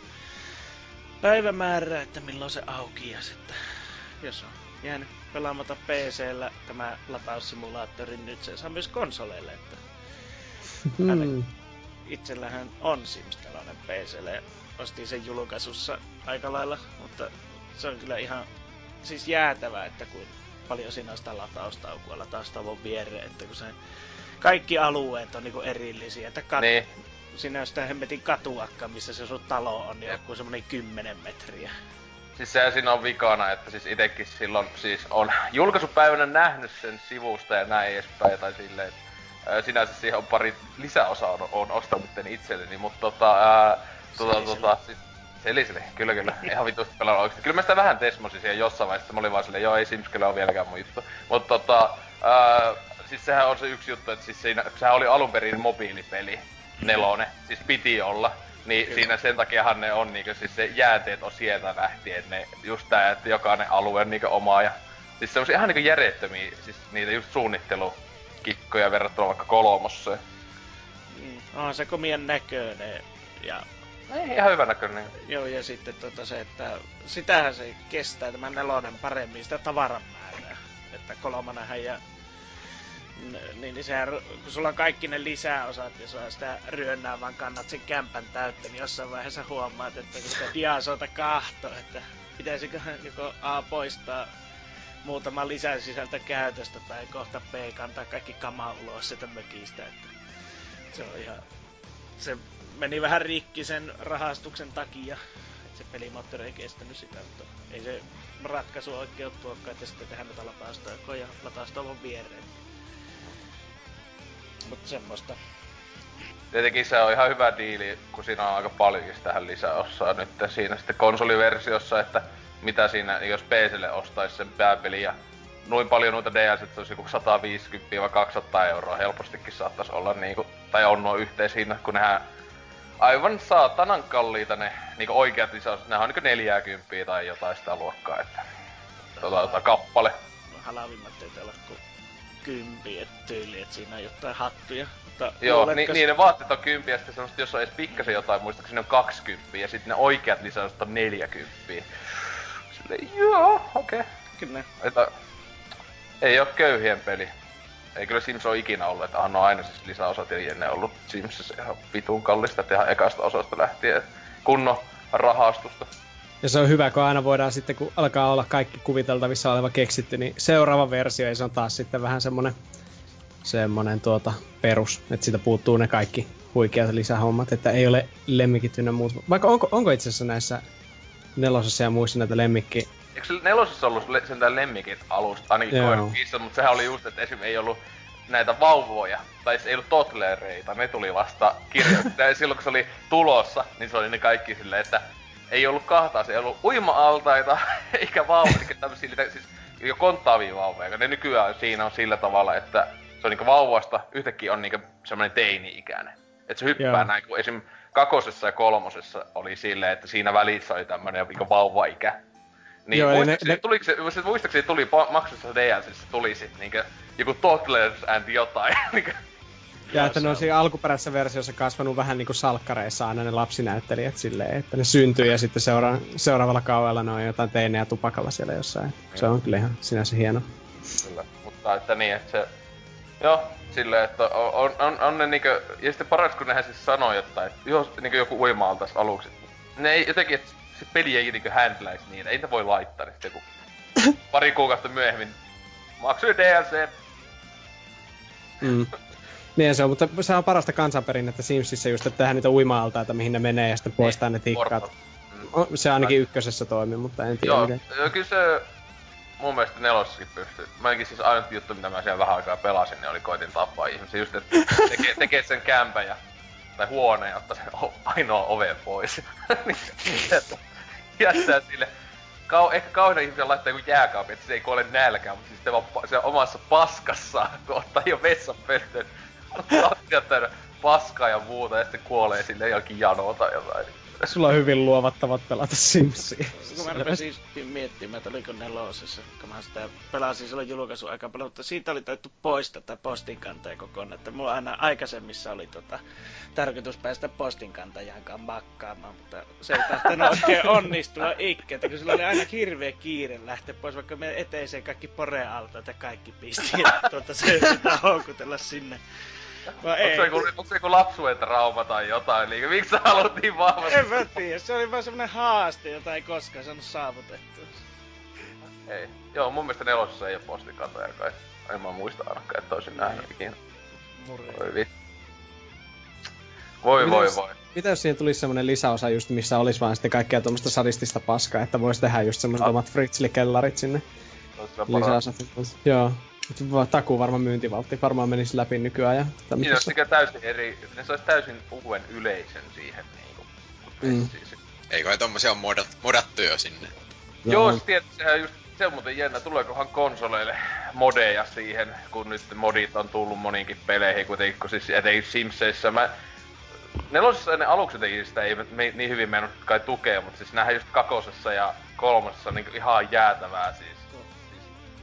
Speaker 4: päivämäärää, että milloin se auki. Ja sitten, jos on jäänyt pelaamata PCllä tämä lataussimulaattori, niin nyt se saa myös konsoleille. Että hmm. Itsellähän on Sims tällainen PClle. Ostin sen julkaisussa aika lailla, mutta se on kyllä ihan siis jäätävää, että kun paljon siinä on sitä lataustaukua lataustavon viereen, että kun se kaikki alueet on niinku erillisiä, että kat- niin. siinä on sitä hemmetin katuakka, missä se sun talo on, niin joku semmonen 10 metriä.
Speaker 2: Siis se siinä on vikana, että siis itekin silloin siis on julkaisupäivänä nähnyt sen sivusta ja näin edespäin tai silleen, että sinänsä siihen on pari lisäosaa on, on ostanut itselleni, mutta tota, ää, tota, tota, siis Seliselle, kyllä kyllä. Ihan vitusti pelannut oikeesti. Kyllä mä sitä vähän tesmosin siihen jossain vaiheessa. Mä olin vaan silleen, joo ei Sims kyllä ole vieläkään mun juttu. Mutta tota, ää, siis sehän on se yksi juttu, että siis siinä, sehän oli alun perin mobiilipeli, nelone, siis piti olla. Niin Kyllä. siinä sen takiahan ne on niinku, siis se jäänteet on sieltä lähtien, ne just tää, että jokainen alue on niinku omaa ja siis semmosia ihan niinku järjettömiä, siis niitä just suunnittelukikkoja verrattuna vaikka kolmosseen.
Speaker 4: Mm, on se komien näköinen ja
Speaker 2: ei, ihan hyvä näköinen.
Speaker 4: Joo, ja sitten tota se, että sitähän se kestää tämä nelonen paremmin, sitä tavaran määrää. Että kolmanenhän ja niin, niin sehän, kun sulla on kaikki ne lisäosat ja sulla sitä ryönnää vaan kannat sen kämpän täyttä, niin jossain vaiheessa huomaat, että kun sitä diasota kahto, että pitäisiköhän joko A poistaa muutama lisäsisältö käytöstä tai kohta B kantaa kaikki kama ulos sitä mökistä, että se on ihan... Se meni vähän rikki sen rahastuksen takia, että se pelimoottori ei kestänyt sitä, mutta ei se ratkaisu oikein tuokkaan, että sitten tehdään näitä lataustoja ja lataustavon viereen. Mutta semmoista.
Speaker 2: Tietenkin se on ihan hyvä diili, kun siinä on aika paljonkin tähän lisäosaa nyt siinä sitten konsoliversiossa, että mitä siinä, jos PClle ostaisi sen pääpeli ja noin paljon noita DLC, että se olisi joku 150-200 euroa helpostikin saattaisi olla niinku, tai on nuo yhteishinnat, kun nehän aivan saatanan kalliita ne niinku oikeat lisäykset. Nehän on niinku 40 tai jotain sitä luokkaa, että tota, tota kappale.
Speaker 4: Halavimmat ei olla kuin kympi, et tyyli, et siinä on jotain hattuja. Mutta
Speaker 2: Joo, ni, niin ne vaatteet on kympi ja sitten semmoset, jos on edes pikkasen jotain, muistaakseni on 20 ja sitten ne oikeat lisäykset on 40. Joo, okei. Okay.
Speaker 4: Kyllä.
Speaker 2: Että, ei oo köyhien peli ei kyllä Sims ole ikinä ollut, että on aina siis lisäosat ja ne ollut Simsissä ihan vitun kallista tehdä ekasta osasta lähtien. Kunnon rahastusta.
Speaker 3: Ja se on hyvä, kun aina voidaan sitten, kun alkaa olla kaikki kuviteltavissa oleva keksitty, niin seuraava versio, ja se on taas sitten vähän semmonen, semmonen tuota perus, että siitä puuttuu ne kaikki huikeat lisähommat, että ei ole lemmikit ynnä muut. Vaikka onko, onko itse asiassa näissä nelosessa ja muissa näitä lemmikki
Speaker 2: Eikö se nelosessa ollut le- sentään lemmikit alusta, ainakin koirukissa, mutta sehän oli just, että esim. ei ollut näitä vauvoja, tai ei ollut totlereita, ne tuli vasta kirjoittaa. silloin kun se oli tulossa, niin se oli ne kaikki silleen, että ei ollut kahtaa, se ei ollut uima-altaita, eikä vauvoja, eikä tämmösiä, siis jo konttaavia vauvoja, ne nykyään siinä on sillä tavalla, että se on niinku vauvasta, yhtäkkiä on niinku semmoinen teini-ikäinen. Että se hyppää Joo. näin, kun esim. Kakosessa ja kolmosessa oli silleen, että siinä välissä oli tämmönen niinku vauva-ikä. Niin, Joo, muistaakseni, ne, tuliko se, se, muistaakseni tuli maksussa DLCssä tuli sit niinkö joku Toddlers and jotain. niinkö.
Speaker 3: Ja että ne on siinä alkuperäisessä versiossa kasvanut vähän niinku salkkareissa aina ne lapsinäyttelijät silleen, että ne syntyy ja sitten seura- seuraavalla kaudella ne on jotain teinejä tupakalla siellä jossain. Mm. Se on kyllä ihan sinänsä hieno.
Speaker 2: Kyllä, mutta että niin, että se... Joo, silleen, että on, on, on, ne niinkö... Ja sitten paras, kun nehän siis sanoo jotain, että jos niinkö joku uima aluksi. Ne ei jotenkin, että se peli ei niinku handlaisi niin, ei niitä voi laittaa, niin sitten kun pari kuukautta myöhemmin maksoi DLC.
Speaker 3: Mm. Niin se on, mutta se on parasta kansanperinnettä Simsissä just, että tehdään niitä uima että mihin ne menee ja sitten poistaa niin, ne tikkaat. Mm. Se ainakin ykkösessä toimi, mutta en tiedä
Speaker 2: Joo, miten. Kyllä se mun mielestä nelossakin pystyy. Mäkin siis ainut juttu, mitä mä siellä vähän aikaa pelasin, niin oli koitin tappaa ihmisiä. Just, että tekee, tekee sen kämpän ja tai huoneen ja ottaa sen ainoa oven pois. Niin, jättää sille. Kau, ehkä kauhean ihmisiä laittaa joku jääkaapi, että se ei kuole nälkään, mutta siis vaan, se omassa paskassa, kun ottaa jo vessan pöntön. Lattia paskaa ja muuta ja sitten kuolee sille jokin jano tai jotain.
Speaker 3: Sulla on hyvin luovattavat pelata Simsia.
Speaker 4: Kun mä rupesin miettimään, että oliko nelosessa, kun mä sitä pelasin silloin julkaisun aikaa paljon, mutta siitä oli taittu poistaa tätä postinkantaja kokonaan. Että mulla aina aikaisemmissa oli tota, tarkoitus päästä postinkantajan kanssa makkaamaan, mutta se ei tahtonut oikein onnistua ikke, että kun sillä oli aina hirveä kiire lähteä pois, vaikka me eteiseen kaikki porealta, että kaikki pisti, ja tuota, se pitää houkutella sinne.
Speaker 2: Vai ei. Onko se, joku, onko se joku lapsuuden trauma tai jotain? Niin, miksi sä haluat niin vahvasti?
Speaker 4: En mä tiedä, se oli vaan semmonen haaste, jota ei koskaan saanut saavutettua.
Speaker 2: Ei. Joo, mun mielestä nelosessa ei oo postikantaja kai. En mä muista ainakaan, että olisin nähnyt ikinä. Voi vittu. Voi voi voi.
Speaker 3: Mitä jos siihen tulisi semmonen lisäosa just, missä olisi vaan sitten kaikkea tuommoista sadistista paskaa, että voisi tehdä just semmoiset ah. omat Fritzli-kellarit sinne. Lisäosat. Joo. Takuu varmaan myyntivaltti varmaan menisi läpi nykyään ja
Speaker 2: tämmöisessä. Niin, täysin eri, ne saisi täysin uuden yleisön siihen niinku. Mm. Siis.
Speaker 5: Eikö he tommosia modat, modattu jo sinne?
Speaker 2: Joo, Joo tietysti sehän just, se on muuten jännä, tuleekohan konsoleille modeja siihen, kun nyt modit on tullut moninkin peleihin kuitenkin, kun siis etenkin Simseissä mä nelosessa ne aluksi teki sitä ei me, niin hyvin mennyt kai tukea, mutta siis nähdään just kakosessa ja kolmosessa on niin ihan jäätävää siis.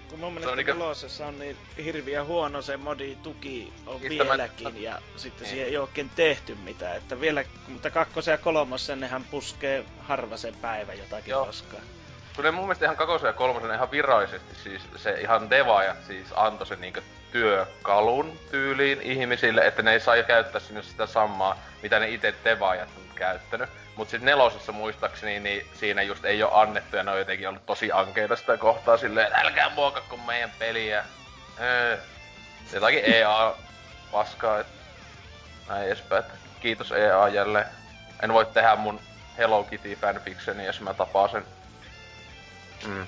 Speaker 4: Kun mun mielestä niinku... nelosessa on niin hirviä huono se modi tuki on Mistä vieläkin mä... ja sitten ei. siihen ei oikein tehty mitään. Että vielä, mutta kakkosen ja kolmosen nehän puskee harva sen päivä jotakin Joo. koskaan.
Speaker 2: Kun ne mun mielestä ihan kakosen ja kolmosen ihan virallisesti siis se ihan devaajat siis antoi sen niinku työkalun tyyliin ihmisille, että ne ei saa käyttää sinne sitä samaa, mitä ne itse devaajat on käyttänyt. Mut sit nelosessa muistaakseni, niin siinä just ei ole annettu ja ne on jotenkin ollut tosi ankeita sitä kohtaa silleen, että älkää muokakko meidän peliä. Öö. Jotakin EA paskaa, että näin edespäin. Kiitos EA jälleen. En voi tehdä mun Hello Kitty fanfictioni, jos mä tapaan sen.
Speaker 3: Mm.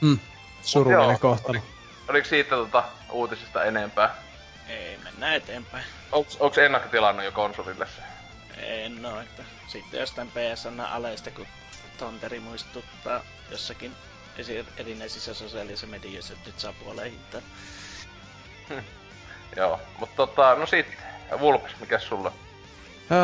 Speaker 3: Mm. Surullinen kohtalo.
Speaker 2: oliko siitä tota uutisista enempää?
Speaker 4: Ei, mennään eteenpäin.
Speaker 2: Onks, onks ennakkotilannut jo konsolille se?
Speaker 4: En oo, että sitten jostain PSN aleista, kun Tonteri muistuttaa jossakin esi- erinäisissä sosiaalisissa medioissa, että nyt saa puoleen hintaan.
Speaker 2: Hm. Joo, mutta tota, no sit, Vulpes, mikä sulla?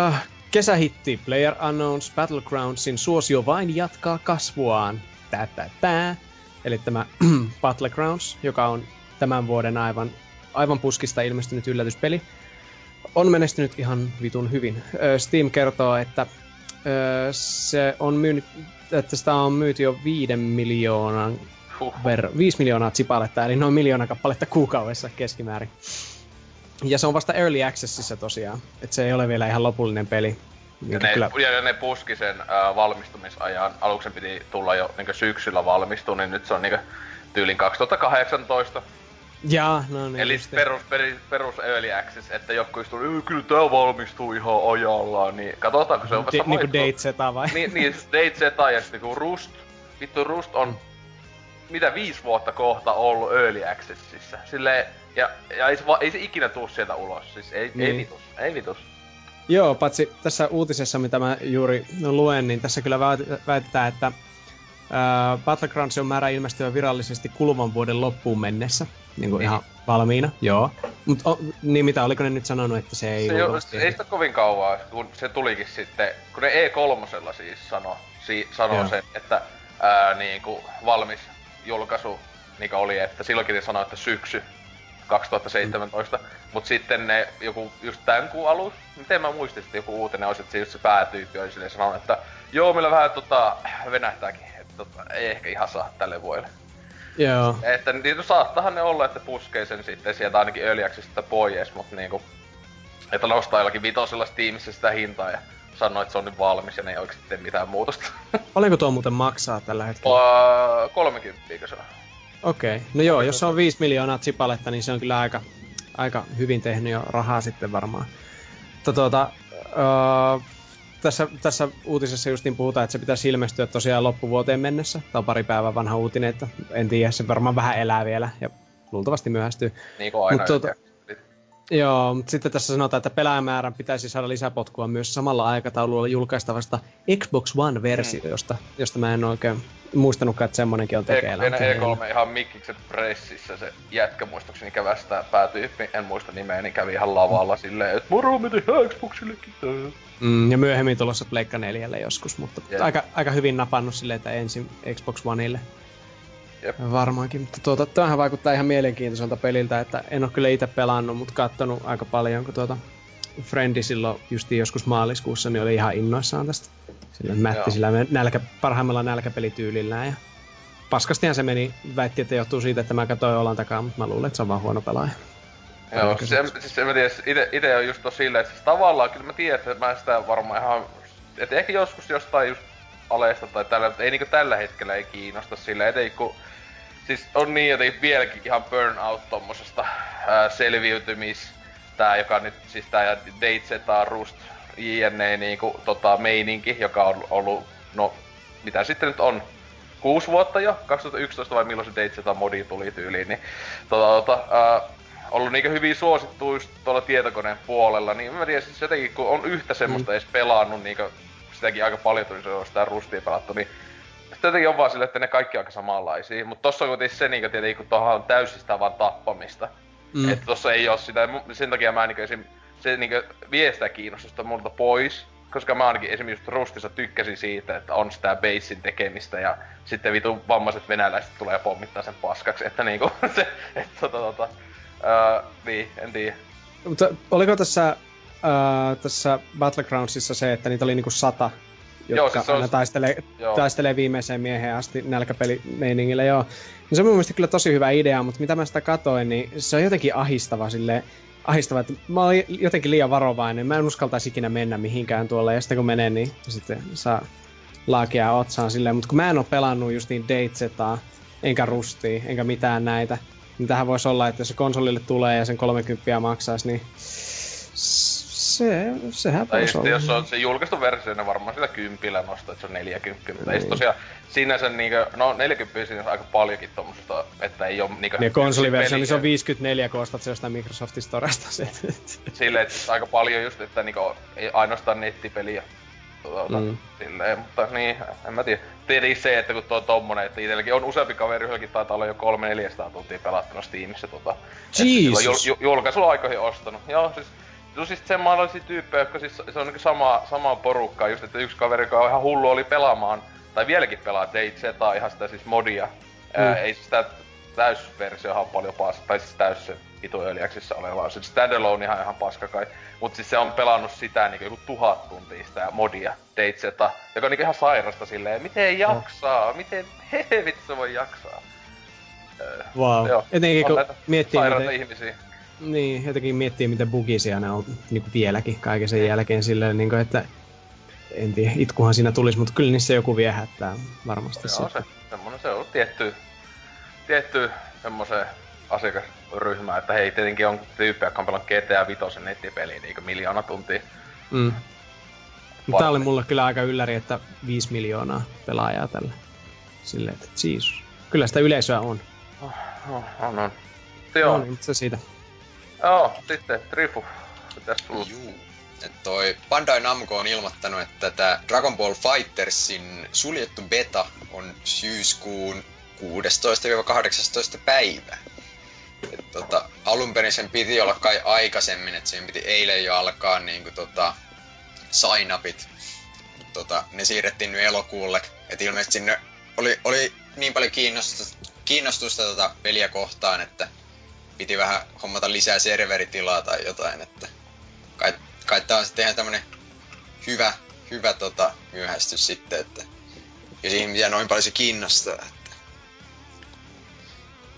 Speaker 3: Uh, kesähitti Player Unknowns Battlegroundsin suosio vain jatkaa kasvuaan. Tää, tää, tää. Eli tämä Battlegrounds, joka on tämän vuoden aivan, aivan puskista ilmestynyt yllätyspeli, on menestynyt ihan vitun hyvin. Steam kertoo, että se on myynyt, että sitä on myyty jo viiden miljoonan ver, 5 miljoonaa chipaletta, eli noin miljoona kappaletta kuukaudessa keskimäärin. Ja se on vasta Early Accessissa tosiaan, että se ei ole vielä ihan lopullinen peli.
Speaker 2: Ja ne, kyllä... ja ne puski sen äh, valmistumisajan. Aluksen piti tulla jo niin syksyllä valmistua, niin nyt se on niin tyylin 2018
Speaker 3: Jaa, no niin.
Speaker 2: Eli perus, perus, perus early access, että joku istuu, kyllä tää valmistuu ihan ajallaan, niin katsotaanko se on
Speaker 3: vasta Niinku Date Zeta vai?
Speaker 2: Niin, niin Date Zeta ja sitten kun Rust, vittu Rust on mitä viisi vuotta kohta ollut early accessissa. Sille ja, ja ei, se, ei se ikinä tuu sieltä ulos, siis ei, niin. ei vitus, ei vitus.
Speaker 3: Joo, patsi tässä uutisessa, mitä mä juuri luen, niin tässä kyllä väitetään, että Battlegrounds on määrä ilmestyä virallisesti kuluvan vuoden loppuun mennessä. Niin kuin niin. ihan valmiina, joo. Mut o, niin mitä, oliko ne nyt sanonut, että se ei...
Speaker 2: Se jo, ei sitä kovin kauan, kun se tulikin sitten, kun ne E3 siis sano, si, sanoo sen, että ää, niin kuin valmis julkaisu, mikä oli, että silloinkin ne sanoi, että syksy 2017, mm. mut sitten ne joku just tämän kuun alus, miten mä muistin sitten joku uutinen olisi, että se just se päätyyppi oli silleen sanonut, että joo, meillä vähän tota venähtääkin tota, ei ehkä ihan saa tälle vuodelle.
Speaker 3: Joo.
Speaker 2: Että niin, saattahan ne olla, että puskee sen sitten sieltä ainakin öljäksistä pois, mutta niinku... Että nostaa jollakin vitosella Steamissa sitä hintaa ja sanoo, että se on nyt valmis ja ne ei oikeesti tee mitään muutosta.
Speaker 3: Paljonko tuo muuten maksaa tällä hetkellä?
Speaker 2: Uh, 30 se on.
Speaker 3: Okei. Okay. No joo, jos se on 5 miljoonaa chipaletta, niin se on kyllä aika, aika hyvin tehnyt jo rahaa sitten varmaan. Mutta tuota, uh, tässä, tässä uutisessa justiin puhutaan, että se pitäisi ilmestyä tosiaan loppuvuoteen mennessä. Tämä on pari päivää vanha uutinen, että en tiedä, se varmaan vähän elää vielä ja luultavasti myöhästyy.
Speaker 2: Niin kuin aina. Mut, tuota,
Speaker 3: Joo, mutta sitten tässä sanotaan, että pelaajamäärän pitäisi saada lisäpotkua myös samalla aikataululla julkaistavasta Xbox One-versio, mm. josta, mä en oikein muistanutkaan, että semmonenkin on tekeillä.
Speaker 2: E3 ihan mikkikset pressissä se jätkä muistaakseni kävästää päätyyppi, en muista nimeä, niin kävi ihan lavalla silleen, että moro tehdään Xboxillekin
Speaker 3: mm, Ja myöhemmin tulossa Pleikka 4 joskus, mutta yeah. aika, aika hyvin napannut silleen, että ensin Xbox Oneille. Jep. Varmaankin, mutta tuota, tämähän vaikuttaa ihan mielenkiintoiselta peliltä, että en ole kyllä itse pelannut, mutta katsonut aika paljon, kun tuota Friendi silloin justiin joskus maaliskuussa, niin oli ihan innoissaan tästä. Sillä mätti sillä nälkä, parhaimmalla nälkäpelityylillään ja paskastihan se meni, väitti, että johtuu siitä, että mä katsoin olan takaa, mutta mä luulen, että se on vaan huono pelaaja.
Speaker 2: Joo, siis, en, siis en mä tiedä, ite, ite on just silleen, että siis tavallaan kyllä mä tiedän, että mä sitä varmaan ihan, että ehkä joskus jostain just aleesta tai tällä, mutta ei niinku tällä hetkellä ei kiinnosta sillä, ettei kun siis on niin jotenkin vieläkin ihan burnout tommosesta ää, selviytymis, tää joka nyt, siis tää Deitseta, Rust, JNE niinku tota meininki, joka on ollut, no mitä sitten nyt on, kuusi vuotta jo, 2011 vai milloin se Deitseta modi tuli tyyliin, niin tota, tota ää, ollut niinku hyvin suosittu just tuolla tietokoneen puolella, niin mä tiedän siis jotenkin kun on yhtä semmoista mm. edes pelannut niinku sitäkin aika paljon tuli se on sitä rustia pelattu, niin jotenkin on vaan sille, että ne kaikki aika samanlaisia. Mutta tossa on kuitenkin se, niin tietenkin, kun tuohon on täysin sitä vaan tappamista. Mm. Että tossa ei oo sitä, sen takia mä niin esim, se niin vie sitä kiinnostusta multa pois. Koska mä ainakin esimerkiksi Rustissa tykkäsin siitä, että on sitä basein tekemistä ja sitten vitu vammaiset venäläiset tulee pommittaa sen paskaksi. Että niinku se, että tota tota, uh, niin, en tiedä.
Speaker 3: Mutta oliko tässä, uh, tässä Battlegroundsissa se, että niitä oli niinku sata jotka joo, siis aina on... taistelee, joo. taistelee viimeiseen mieheen asti nälkäpelimeiningillä, joo. No se on mun mielestä kyllä tosi hyvä idea, mutta mitä mä sitä katoin, niin se on jotenkin ahistava sille ahistava, että mä olin jotenkin liian varovainen, mä en uskaltaisi ikinä mennä mihinkään tuolle, ja sitten kun menen, niin sitten saa laakia otsaan silleen, mutta kun mä en oo pelannut just niin Datesetaa, enkä Rustia, enkä mitään näitä, niin tähän voisi olla, että jos se konsolille tulee ja sen 30 maksaisi, niin se, sehän
Speaker 2: tai voisi olla. jos on se julkaistu versio, niin varmaan sitä kympillä nostaa, että se on 40. Mutta ei niin. tosiaan sinänsä niinkö, no 40 siinä on aika paljonkin tommosesta, että ei oo niinkö...
Speaker 3: Niin konsoliversio, niin se on 54, kun ostat se jostain Microsoftin Storesta.
Speaker 2: Silleen, että aika paljon just, että niinku, ei ainoastaan nettipeliä. Tuota, mm. Silleen, mutta niin, en mä tiedä. Tietenkin se, että kun tuo on tommonen, että itselläkin on useampi kaveri, yhdelläkin taitaa olla jo 300-400 tuntia pelattuna Steamissa tota.
Speaker 3: Jesus!
Speaker 2: Jul, jul, julkaisuaikoihin ostanut. Joo, siis No siis semmoisia tyyppejä, jotka siis, se on niinku sama, sama porukka, just että yksi kaveri, joka on ihan hullu oli pelaamaan, tai vieläkin pelaa Date ihan sitä siis modia. Mm. Ää, ei sitä täysversio on paljon paska, tai siis täys se vitu öljäksissä oleva. Se standalone ihan ihan paska kai. Mut siis se on pelannut sitä niinku joku tuhat tuntia sitä modia, Dateseta, joka on niinku ihan sairasta silleen, miten jaksaa, no. miten hevit se voi jaksaa.
Speaker 3: Wow. Joo, Etenkin kun miettii,
Speaker 2: miten, ihmisiä.
Speaker 3: Niin, jotenkin miettii, miten bugisia ne on niin vieläkin kaiken sen jälkeen silleen, niin kuin, että en tiedä, itkuhan siinä tulisi, mutta kyllä niissä joku viehättää varmasti.
Speaker 2: Joo, se, semmonen se on tietty, tietty semmoisen asiakasryhmä, että hei, tietenkin on tyyppejä, jotka on pelannut GTA 5 nettipeliä niin kuin miljoona tuntia.
Speaker 3: Mm. Tää oli mulle kyllä aika ylläri, että 5 miljoonaa pelaajaa tällä. Silleen, että Jeesus. Kyllä sitä yleisöä on.
Speaker 2: Oh, oh, on, on. Joo.
Speaker 3: No niin, se siitä.
Speaker 2: Joo, sitten Trifu. Mitäs sulla?
Speaker 5: Juu. Et toi Bandai Namco on ilmoittanut, että tämä Dragon Ball Fightersin suljettu beta on syyskuun 16-18 päivä. Tota, alun perin sen piti olla kai aikaisemmin, että sen piti eilen jo alkaa niinku tota, sign-upit. Tota, ne siirrettiin nyt elokuulle. Et ilmeisesti sinne oli, oli niin paljon kiinnostusta, kiinnostusta tota peliä kohtaan, että piti vähän hommata lisää serveritilaa tai jotain, että kai, kai tää on sitten ihan tämmönen hyvä, hyvä tota, myöhästys sitten, että jos ihmisiä noin paljon se kiinnostaa, että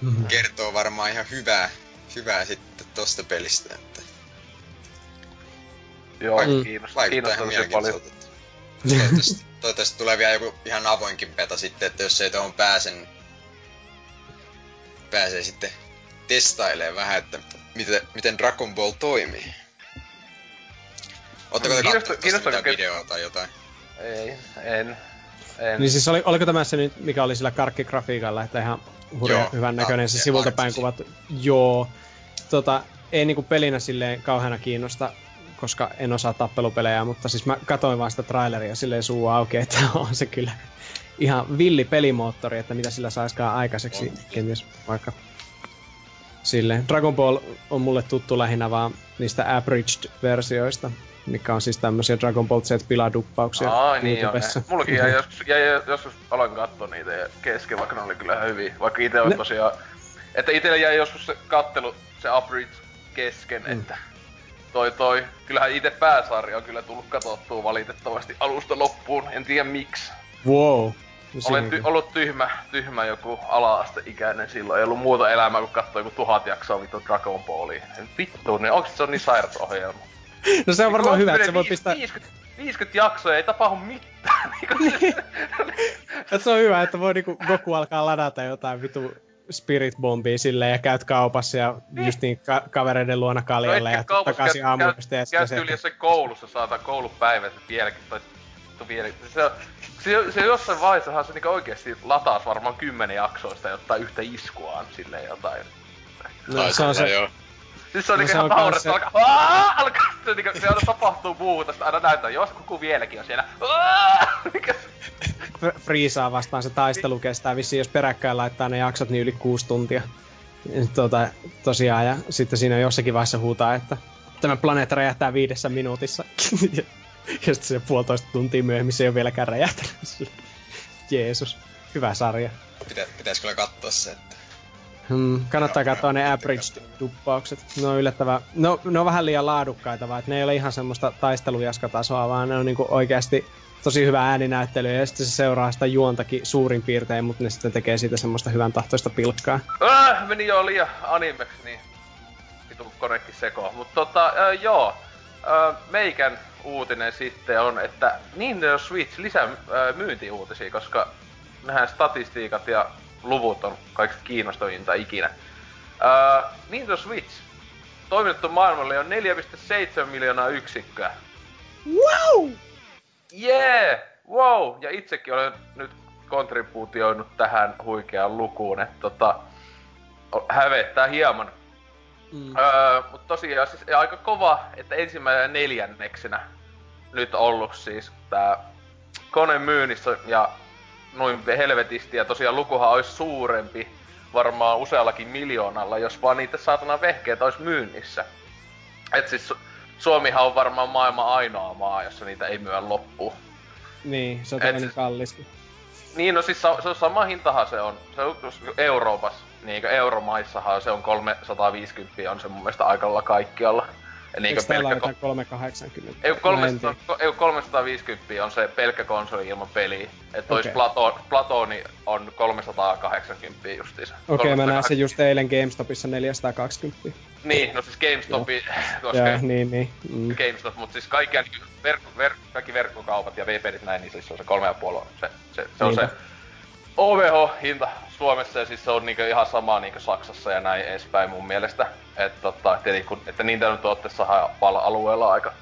Speaker 5: mm-hmm. kertoo varmaan ihan hyvää, hyvää sitten tosta pelistä, että
Speaker 2: Joo, Vaik- kiinnostaa, kiinnostaa tosi paljon.
Speaker 5: Toivottavasti, toivottavasti tulee vielä joku ihan avoinkin beta sitten, että jos ei tuohon pääse, niin pääsee sitten testailee vähän, että miten, miten Dragon Ball toimii. Ootteko te katsoneet mitään ke... videoa tai jotain?
Speaker 2: Ei, en. en.
Speaker 3: Niin siis oli, oliko tämä se nyt, mikä oli sillä karkkigrafiikalla, että ihan hurja hyvän näköinen se sivulta päin kuvat. Joo. Tota, ei niinku pelinä silleen kauheana kiinnosta, koska en osaa tappelupelejä, mutta siis mä katoin vaan sitä traileria silleen suu auki, että on se kyllä ihan villi pelimoottori, että mitä sillä saiskaan aikaiseksi kenties vaikka silleen. Dragon Ball on mulle tuttu lähinnä vaan niistä abridged-versioista, mikä on siis tämmöisiä Dragon Ball Z-piladuppauksia
Speaker 2: Aa, niin.
Speaker 3: YouTubessa.
Speaker 2: Mullakin jäi joskus, jäi joskus aloin katsoa niitä ja kesken, vaikka ne oli kyllä hyviä. Vaikka itse on
Speaker 3: Ne-
Speaker 2: tosiaan... Että itelle jäi joskus se kattelu, se Upbridge kesken,
Speaker 3: Mm.
Speaker 2: että toi toi. Kyllähän itse pääsarja on kyllä tullut katsottua valitettavasti alusta loppuun. En tiedä miksi.
Speaker 3: Wow. No
Speaker 2: Olen ty- ollut tyhmä, tyhmä joku ala-asteikäinen silloin. Ei ollut muuta elämää kuin katsoa joku tuhat jaksoa vittu Dragon Ballia. Vittu, niin onks se on niin sairas ohjelma?
Speaker 3: No se on varmaan hyvä, että se voi pistää...
Speaker 2: 50, 50 jaksoa ja ei tapahdu mitään. Niinku se-
Speaker 3: on hyvä, että voi niinku Goku alkaa ladata jotain vitu Spirit Bombia silleen ja käyt kaupassa ja just niin ka- kavereiden luona kaljalle ja
Speaker 2: ehkä kaupassa
Speaker 3: takaisin
Speaker 2: käyt-
Speaker 3: ja
Speaker 2: käyt- käyt
Speaker 3: se,
Speaker 2: yli jossain koulussa, saatan koulupäivät vieläkin, tai vieläkin. Se, on- se, se jossain vaiheessahan se niinku oikeesti lataas varmaan kymmenen jaksoista jotta yhtä iskuaan silleen jotain.
Speaker 3: no, se on se,
Speaker 5: joo.
Speaker 2: Siis se on
Speaker 3: No
Speaker 2: niinku
Speaker 3: se
Speaker 2: ihan
Speaker 3: on
Speaker 2: nauretta,
Speaker 3: kans
Speaker 2: alkaa, Aa! alkaa se, niinku, se aina tapahtuu muuta, sitten aina näyttää, jos kuku vieläkin on siellä. Aa! Mikä se-
Speaker 3: Fr- Freezaa vastaan se taistelu kestää vissiin, jos peräkkäin laittaa ne jaksot, niin yli kuusi tuntia. Tota, tosiaan, ja sitten siinä jossakin vaiheessa huutaa, että tämä planeetta räjähtää viidessä minuutissa. ja, sitten se puolitoista tuntia myöhemmin se ei ole vieläkään räjähtänyt. Jeesus, hyvä sarja.
Speaker 5: Pitä, pitäis kyllä katsoa se, että...
Speaker 3: Hmm, kannattaa katsoa ne abridged-duppaukset. Ne on yllättävän... No, ne on vähän liian laadukkaita, vaan että ne ei ole ihan semmoista taistelujaskatasoa, vaan ne on niinku oikeasti tosi hyvä ääninäyttely ja sitten se seuraa sitä juontakin suurin piirtein, mutta ne sitten tekee siitä semmoista hyvän tahtoista pilkkaa.
Speaker 2: Äh, meni jo liian animeksi, niin vitu konekin sekoa. Mut tota, äh, joo. Äh, meikän uutinen sitten on, että Nintendo Switch lisää äh, myyntiuutisia, koska nähdään statistiikat ja luvut on kaikista kiinnostavinta ikinä. Äh, Nintendo Switch toimitettu maailmalle on 4,7 miljoonaa yksikköä.
Speaker 3: Wow!
Speaker 2: Yeah! Wow! Ja itsekin olen nyt kontribuutioinut tähän huikeaan lukuun, että tota, hävettää hieman.
Speaker 3: Mm.
Speaker 2: Öö, mutta tosiaan siis aika kova, että ensimmäisenä neljänneksenä nyt ollut siis tää kone myynnissä ja noin helvetisti. Ja tosiaan lukuhan olisi suurempi varmaan useallakin miljoonalla, jos vaan niitä saatana vehkeitä olisi myynnissä. Et siis Su- Suomihan on varmaan maailman ainoa maa, jossa niitä ei myö loppuun.
Speaker 3: Niin, se on toinen
Speaker 2: siis-
Speaker 3: kalliskin.
Speaker 2: Niin, no siis se on sama hintahan se on. Se on Euroopassa, niin euromaissahan se on 350 on se mun mielestä aika lailla kaikkialla. Ja niin
Speaker 3: Eikö
Speaker 2: pelkkä,
Speaker 3: jotain 380?
Speaker 2: ei,
Speaker 3: Mä en
Speaker 2: 300,
Speaker 3: tiedä.
Speaker 2: ei 350 on se pelkkä konsoli ilman peliä. Että
Speaker 3: Okei.
Speaker 2: Plato, Platoni on 380 justiinsa.
Speaker 3: Okei, okay, mä näin
Speaker 2: 380.
Speaker 3: sen just eilen GameStopissa 420.
Speaker 2: Niin, no siis GameStopi, koska
Speaker 3: Joo, niin, niin. Mm.
Speaker 2: GameStop, mutta siis kaikki, verkko, verkko, kaikki verkkokaupat ja VPDt näin, niin siis se on se kolme ja puoli on se, se, se on se. OVH-hinta Suomessa ja siis se on niinku ihan sama niinku Saksassa ja näin edespäin mun mielestä. Et tota, tietenkin, kun, että Nintendo tuotteessahan pal alueella aika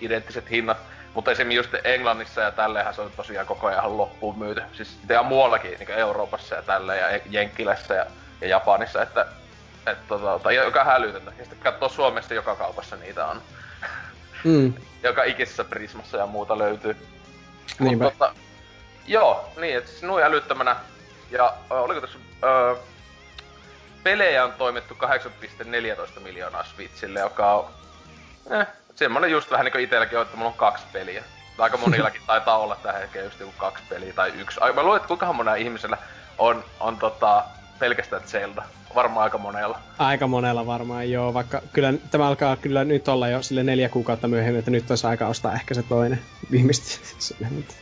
Speaker 2: identtiset hinnat. Mutta esimerkiksi just Englannissa ja tälleenhän se on tosiaan koko ajan loppuun myyty. Siis ja muuallakin niin Euroopassa ja tälleen ja Jenkkilässä ja, ja Japanissa, että et, tota, tai joka hälytöntä. Ja sitten katsoo Suomessa joka kaupassa niitä on.
Speaker 3: Mm.
Speaker 2: Joka ikisessä Prismassa ja muuta löytyy.
Speaker 3: Niinpä.
Speaker 2: Mut tota, joo, niin, että siis noin älyttömänä. Ja oliko tässä... Ö, pelejä on toimittu 8,14 miljoonaa Switchille, joka on... Eh, semmonen just vähän niinku itelläkin on, että mulla on kaksi peliä. Aika monillakin taitaa olla tähän hetkeen just joku kaksi peliä tai yksi. Ai, mä luulen, että kuinka monella ihmisellä on, on tota, pelkästään Zelda. Varmaan aika monella.
Speaker 3: Aika monella varmaan joo, vaikka kyllä tämä alkaa kyllä nyt olla jo sille neljä kuukautta myöhemmin, että nyt olisi aika ostaa ehkä se toinen viimeistä. Mutta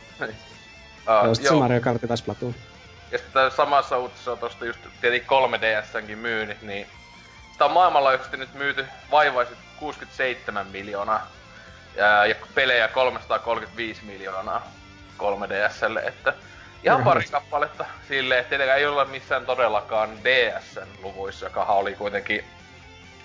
Speaker 2: Uh,
Speaker 3: joo, sit se Mario Kart tai Splatoon.
Speaker 2: Ja sitten samassa uutisessa on tosta just tietenkin 3DSnkin myynnit, niin sitä on maailmanlaajuisesti nyt myyty vaivaiset 67 miljoonaa. Ja, ja pelejä 335 miljoonaa 3DSlle, että ihan pari kappaletta silleen, että tietenkään ei olla missään todellakaan DSn luvuissa, joka oli kuitenkin...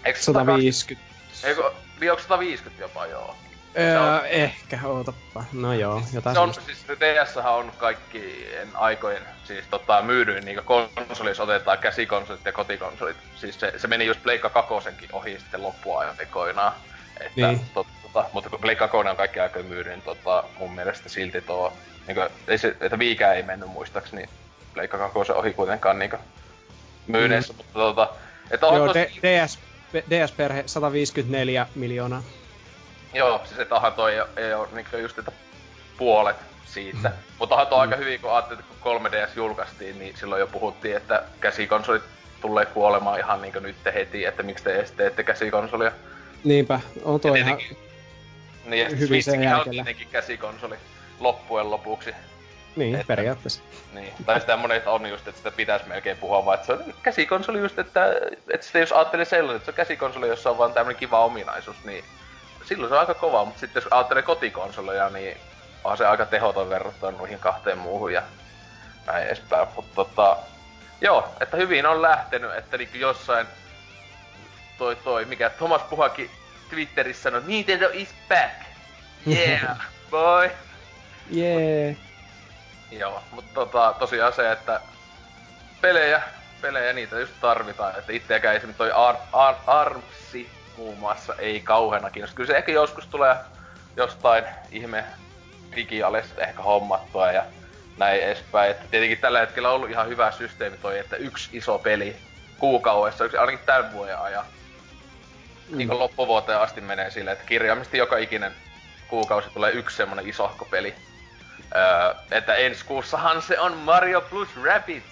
Speaker 2: Eikö
Speaker 3: 150.
Speaker 2: Eikö, niin onko 150 jopa, joo.
Speaker 3: Öö, ehkä, ootappa. No joo, jotain
Speaker 2: se on, siis DS on kaikkien aikojen siis tota, myydyin niin konsolissa otetaan käsikonsolit ja kotikonsolit. Siis se, se meni just Pleikka kakosenkin ohi sitten loppuaikoinaan. Että,
Speaker 3: Niin.
Speaker 2: tot, tota, mutta kun Pleikka 2 on kaikki aikojen myydyin, niin tota, mun mielestä silti tuo, niin kuin, ei se, että viikään ei mennyt muistaakseni Pleikka 2 ohi kuitenkaan niin myyneissä, mm. mutta tota, että on
Speaker 3: Joo,
Speaker 2: tos,
Speaker 3: DS, DS-perhe 154 miljoonaa.
Speaker 2: Joo, siis että onhan toi ei, ei ole niinku just että puolet siitä. Mm. Mutta onhan toi mm. aika hyvin, kun ajattelit, että kun 3DS julkaistiin, niin silloin jo puhuttiin, että käsikonsolit tulee kuolemaan ihan niinku nyt heti, että miksi te edes teette käsikonsolia.
Speaker 3: Niinpä, on toi
Speaker 2: Ja
Speaker 3: ihan...
Speaker 2: Niin, ja
Speaker 3: hyvin sen
Speaker 2: Switchikin on tietenkin käsikonsoli loppujen lopuksi.
Speaker 3: Niin,
Speaker 2: että-
Speaker 3: periaatteessa.
Speaker 2: Niin. Tai sitä monet on just, että sitä pitäisi melkein puhua, vaan että se on käsikonsoli just, että, että sitten jos ajattelee sellainen, että se on käsikonsoli, jossa on vaan tämmönen kiva ominaisuus, niin silloin se on aika kova, mutta sitten jos ajattelee kotikonsoleja, niin on se aika tehoton verrattuna noihin kahteen muuhun ja näin edespäin. Mutta tota, joo, että hyvin on lähtenyt, että niinku jossain toi toi, mikä Thomas Puhaki Twitterissä sanoi, Nintendo is back! Yeah, boy!
Speaker 3: Jee.
Speaker 2: Joo, mutta tota, tosiaan se, että pelejä, pelejä niitä just tarvitaan. Että itseäkään esimerkiksi toi Ar- Ar- Armsi muun muassa ei kauheena kiinnosta. Kyllä se ehkä joskus tulee jostain ihme digialesta ehkä hommattua ja näin edespäin. Että tietenkin tällä hetkellä on ollut ihan hyvä systeemi toi, että yksi iso peli kuukaudessa, yksi ainakin tämän vuoden ajan. Mm. Niin loppuvuoteen asti menee silleen, että kirjaimisesti joka ikinen kuukausi tulee yksi semmonen isohko peli. Öö, että ensi kuussahan se on Mario plus Rabbit.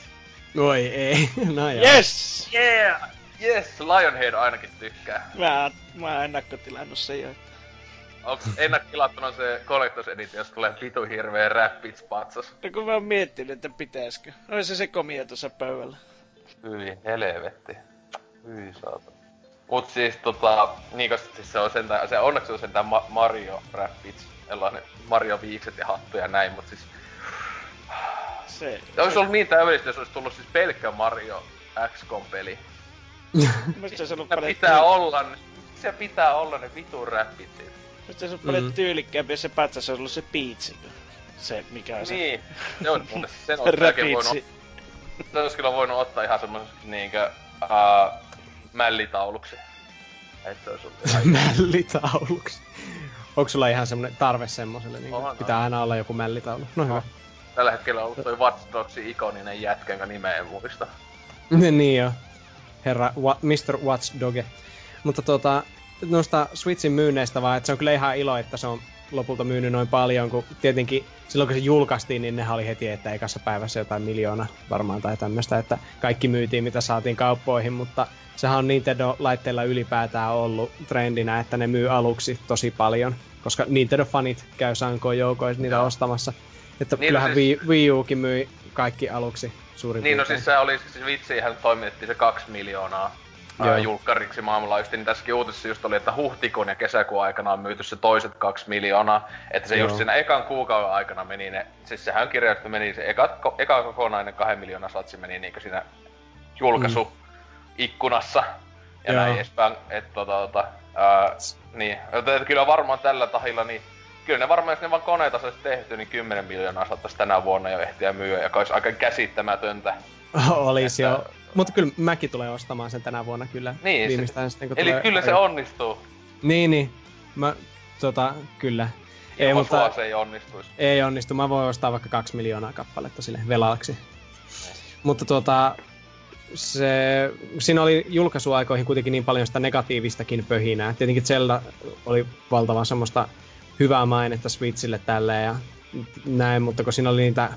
Speaker 3: Oi ei, no joo.
Speaker 4: Yes!
Speaker 2: Yeah! Yes, Lionhead ainakin tykkää.
Speaker 4: Mä, mä oon ennakkotilannut sen jo.
Speaker 2: Onks ennakkilattuna se Collectors Edition, jos tulee vitu hirveä Rabbits patsas?
Speaker 4: No kun mä oon miettinyt, että pitäisikö. Ois se se komia tuossa pöydällä.
Speaker 2: Hyi helvetti. Hyi saata. Mut siis tota, niin siis se on sentään, se onneksi on sentään Ma- Mario Rabbits, sellainen Mario viikset ja hattu ja näin, mut siis
Speaker 4: Se,
Speaker 2: se olisi ollut niin täydellistä, jos olisi tullut siis pelkkä Mario XCOM-peli.
Speaker 4: Musta se on ollut
Speaker 2: Se
Speaker 4: paljon,
Speaker 2: pitää olla, ne- se pitää olla ne vitu Rabbitsit.
Speaker 4: musta se on paljon
Speaker 3: Mm.
Speaker 4: tyylikkäämpi, jos se pätsä se on ollut se Peach. Se, mikä on se
Speaker 2: Niin, on mulle, sen olisi melkein voinut, se olisi kyllä voinut ottaa ihan semmoiseksi niinkö, uh, mällitauluksi. Että olisi ollut ihan
Speaker 3: Mällitauluksi. Onko sulla ihan semmonen tarve semmoselle? Niin pitää aina olla joku mällitaulu. No hyvä.
Speaker 2: Tällä hetkellä on ollut toi Watch Dogsin ikoninen jätkä, jonka nimeä en muista.
Speaker 3: niin joo. Herra Wa- Mr. Watchdoge. Mutta tota, noista Switchin myynneistä vaan, että se on kyllä ihan ilo, että se on lopulta myynyt noin paljon, kun tietenkin silloin kun se julkaistiin, niin nehän oli heti, että ekassa päivässä jotain miljoona varmaan tai tämmöistä, että kaikki myytiin mitä saatiin kauppoihin, mutta sehän on Nintendo-laitteilla ylipäätään ollut trendinä, että ne myy aluksi tosi paljon, koska Nintendo-fanit käy sankoon joukoissa niitä
Speaker 2: Joo.
Speaker 3: ostamassa. Että
Speaker 2: Niin, no
Speaker 3: kyllähän
Speaker 2: siis-
Speaker 3: Wii, Wii Ukin myi kaikki aluksi suurin
Speaker 2: Niin, no
Speaker 3: piirtein.
Speaker 2: siis se oli, siis vitsihän toimitettiin se kaksi miljoonaa
Speaker 3: Joo.
Speaker 2: julkkariksi maailmanlaajuisesti, niin tässäkin uutisessa just oli, että huhtikuun ja kesäkuun aikana on myyty se toiset kaksi miljoonaa. Että se
Speaker 3: Joo.
Speaker 2: just siinä ekan kuukauden aikana meni ne, siis sehän kirjoitettu, meni se eka, eka kokonainen kahden miljoonan satsi meni niinku siinä julkaisu ikkunassa ja
Speaker 3: Joo.
Speaker 2: näin edespäin. Että tota, tota, ää, niin, että kyllä varmaan tällä tahilla, niin kyllä ne varmaan, jos ne vaan koneita saisi tehty, niin 10 miljoonaa saattaisi tänä vuonna jo ehtiä myyä, joka olisi aika käsittämätöntä.
Speaker 3: Olisi
Speaker 2: Että-
Speaker 3: jo. Mutta kyllä mäkin tulee ostamaan sen tänä vuonna kyllä.
Speaker 2: Niin,
Speaker 3: Viimeistään sitten, kun
Speaker 2: Eli
Speaker 3: tulee
Speaker 2: kyllä se onnistuu.
Speaker 3: Niin, niin. Mä, tota, kyllä. Ei,
Speaker 2: Ilman
Speaker 3: mutta
Speaker 2: sua se ei onnistuisi.
Speaker 3: ei onnistu. Mä voin ostaa vaikka kaksi miljoonaa kappaletta sille velaksi. Mutta tuota, se, siinä oli julkaisuaikoihin kuitenkin niin paljon sitä negatiivistakin pöhinää. Tietenkin Zelda oli valtavan semmoista hyvää mainetta Switchille tälleen ja näin, mutta kun siinä oli niitä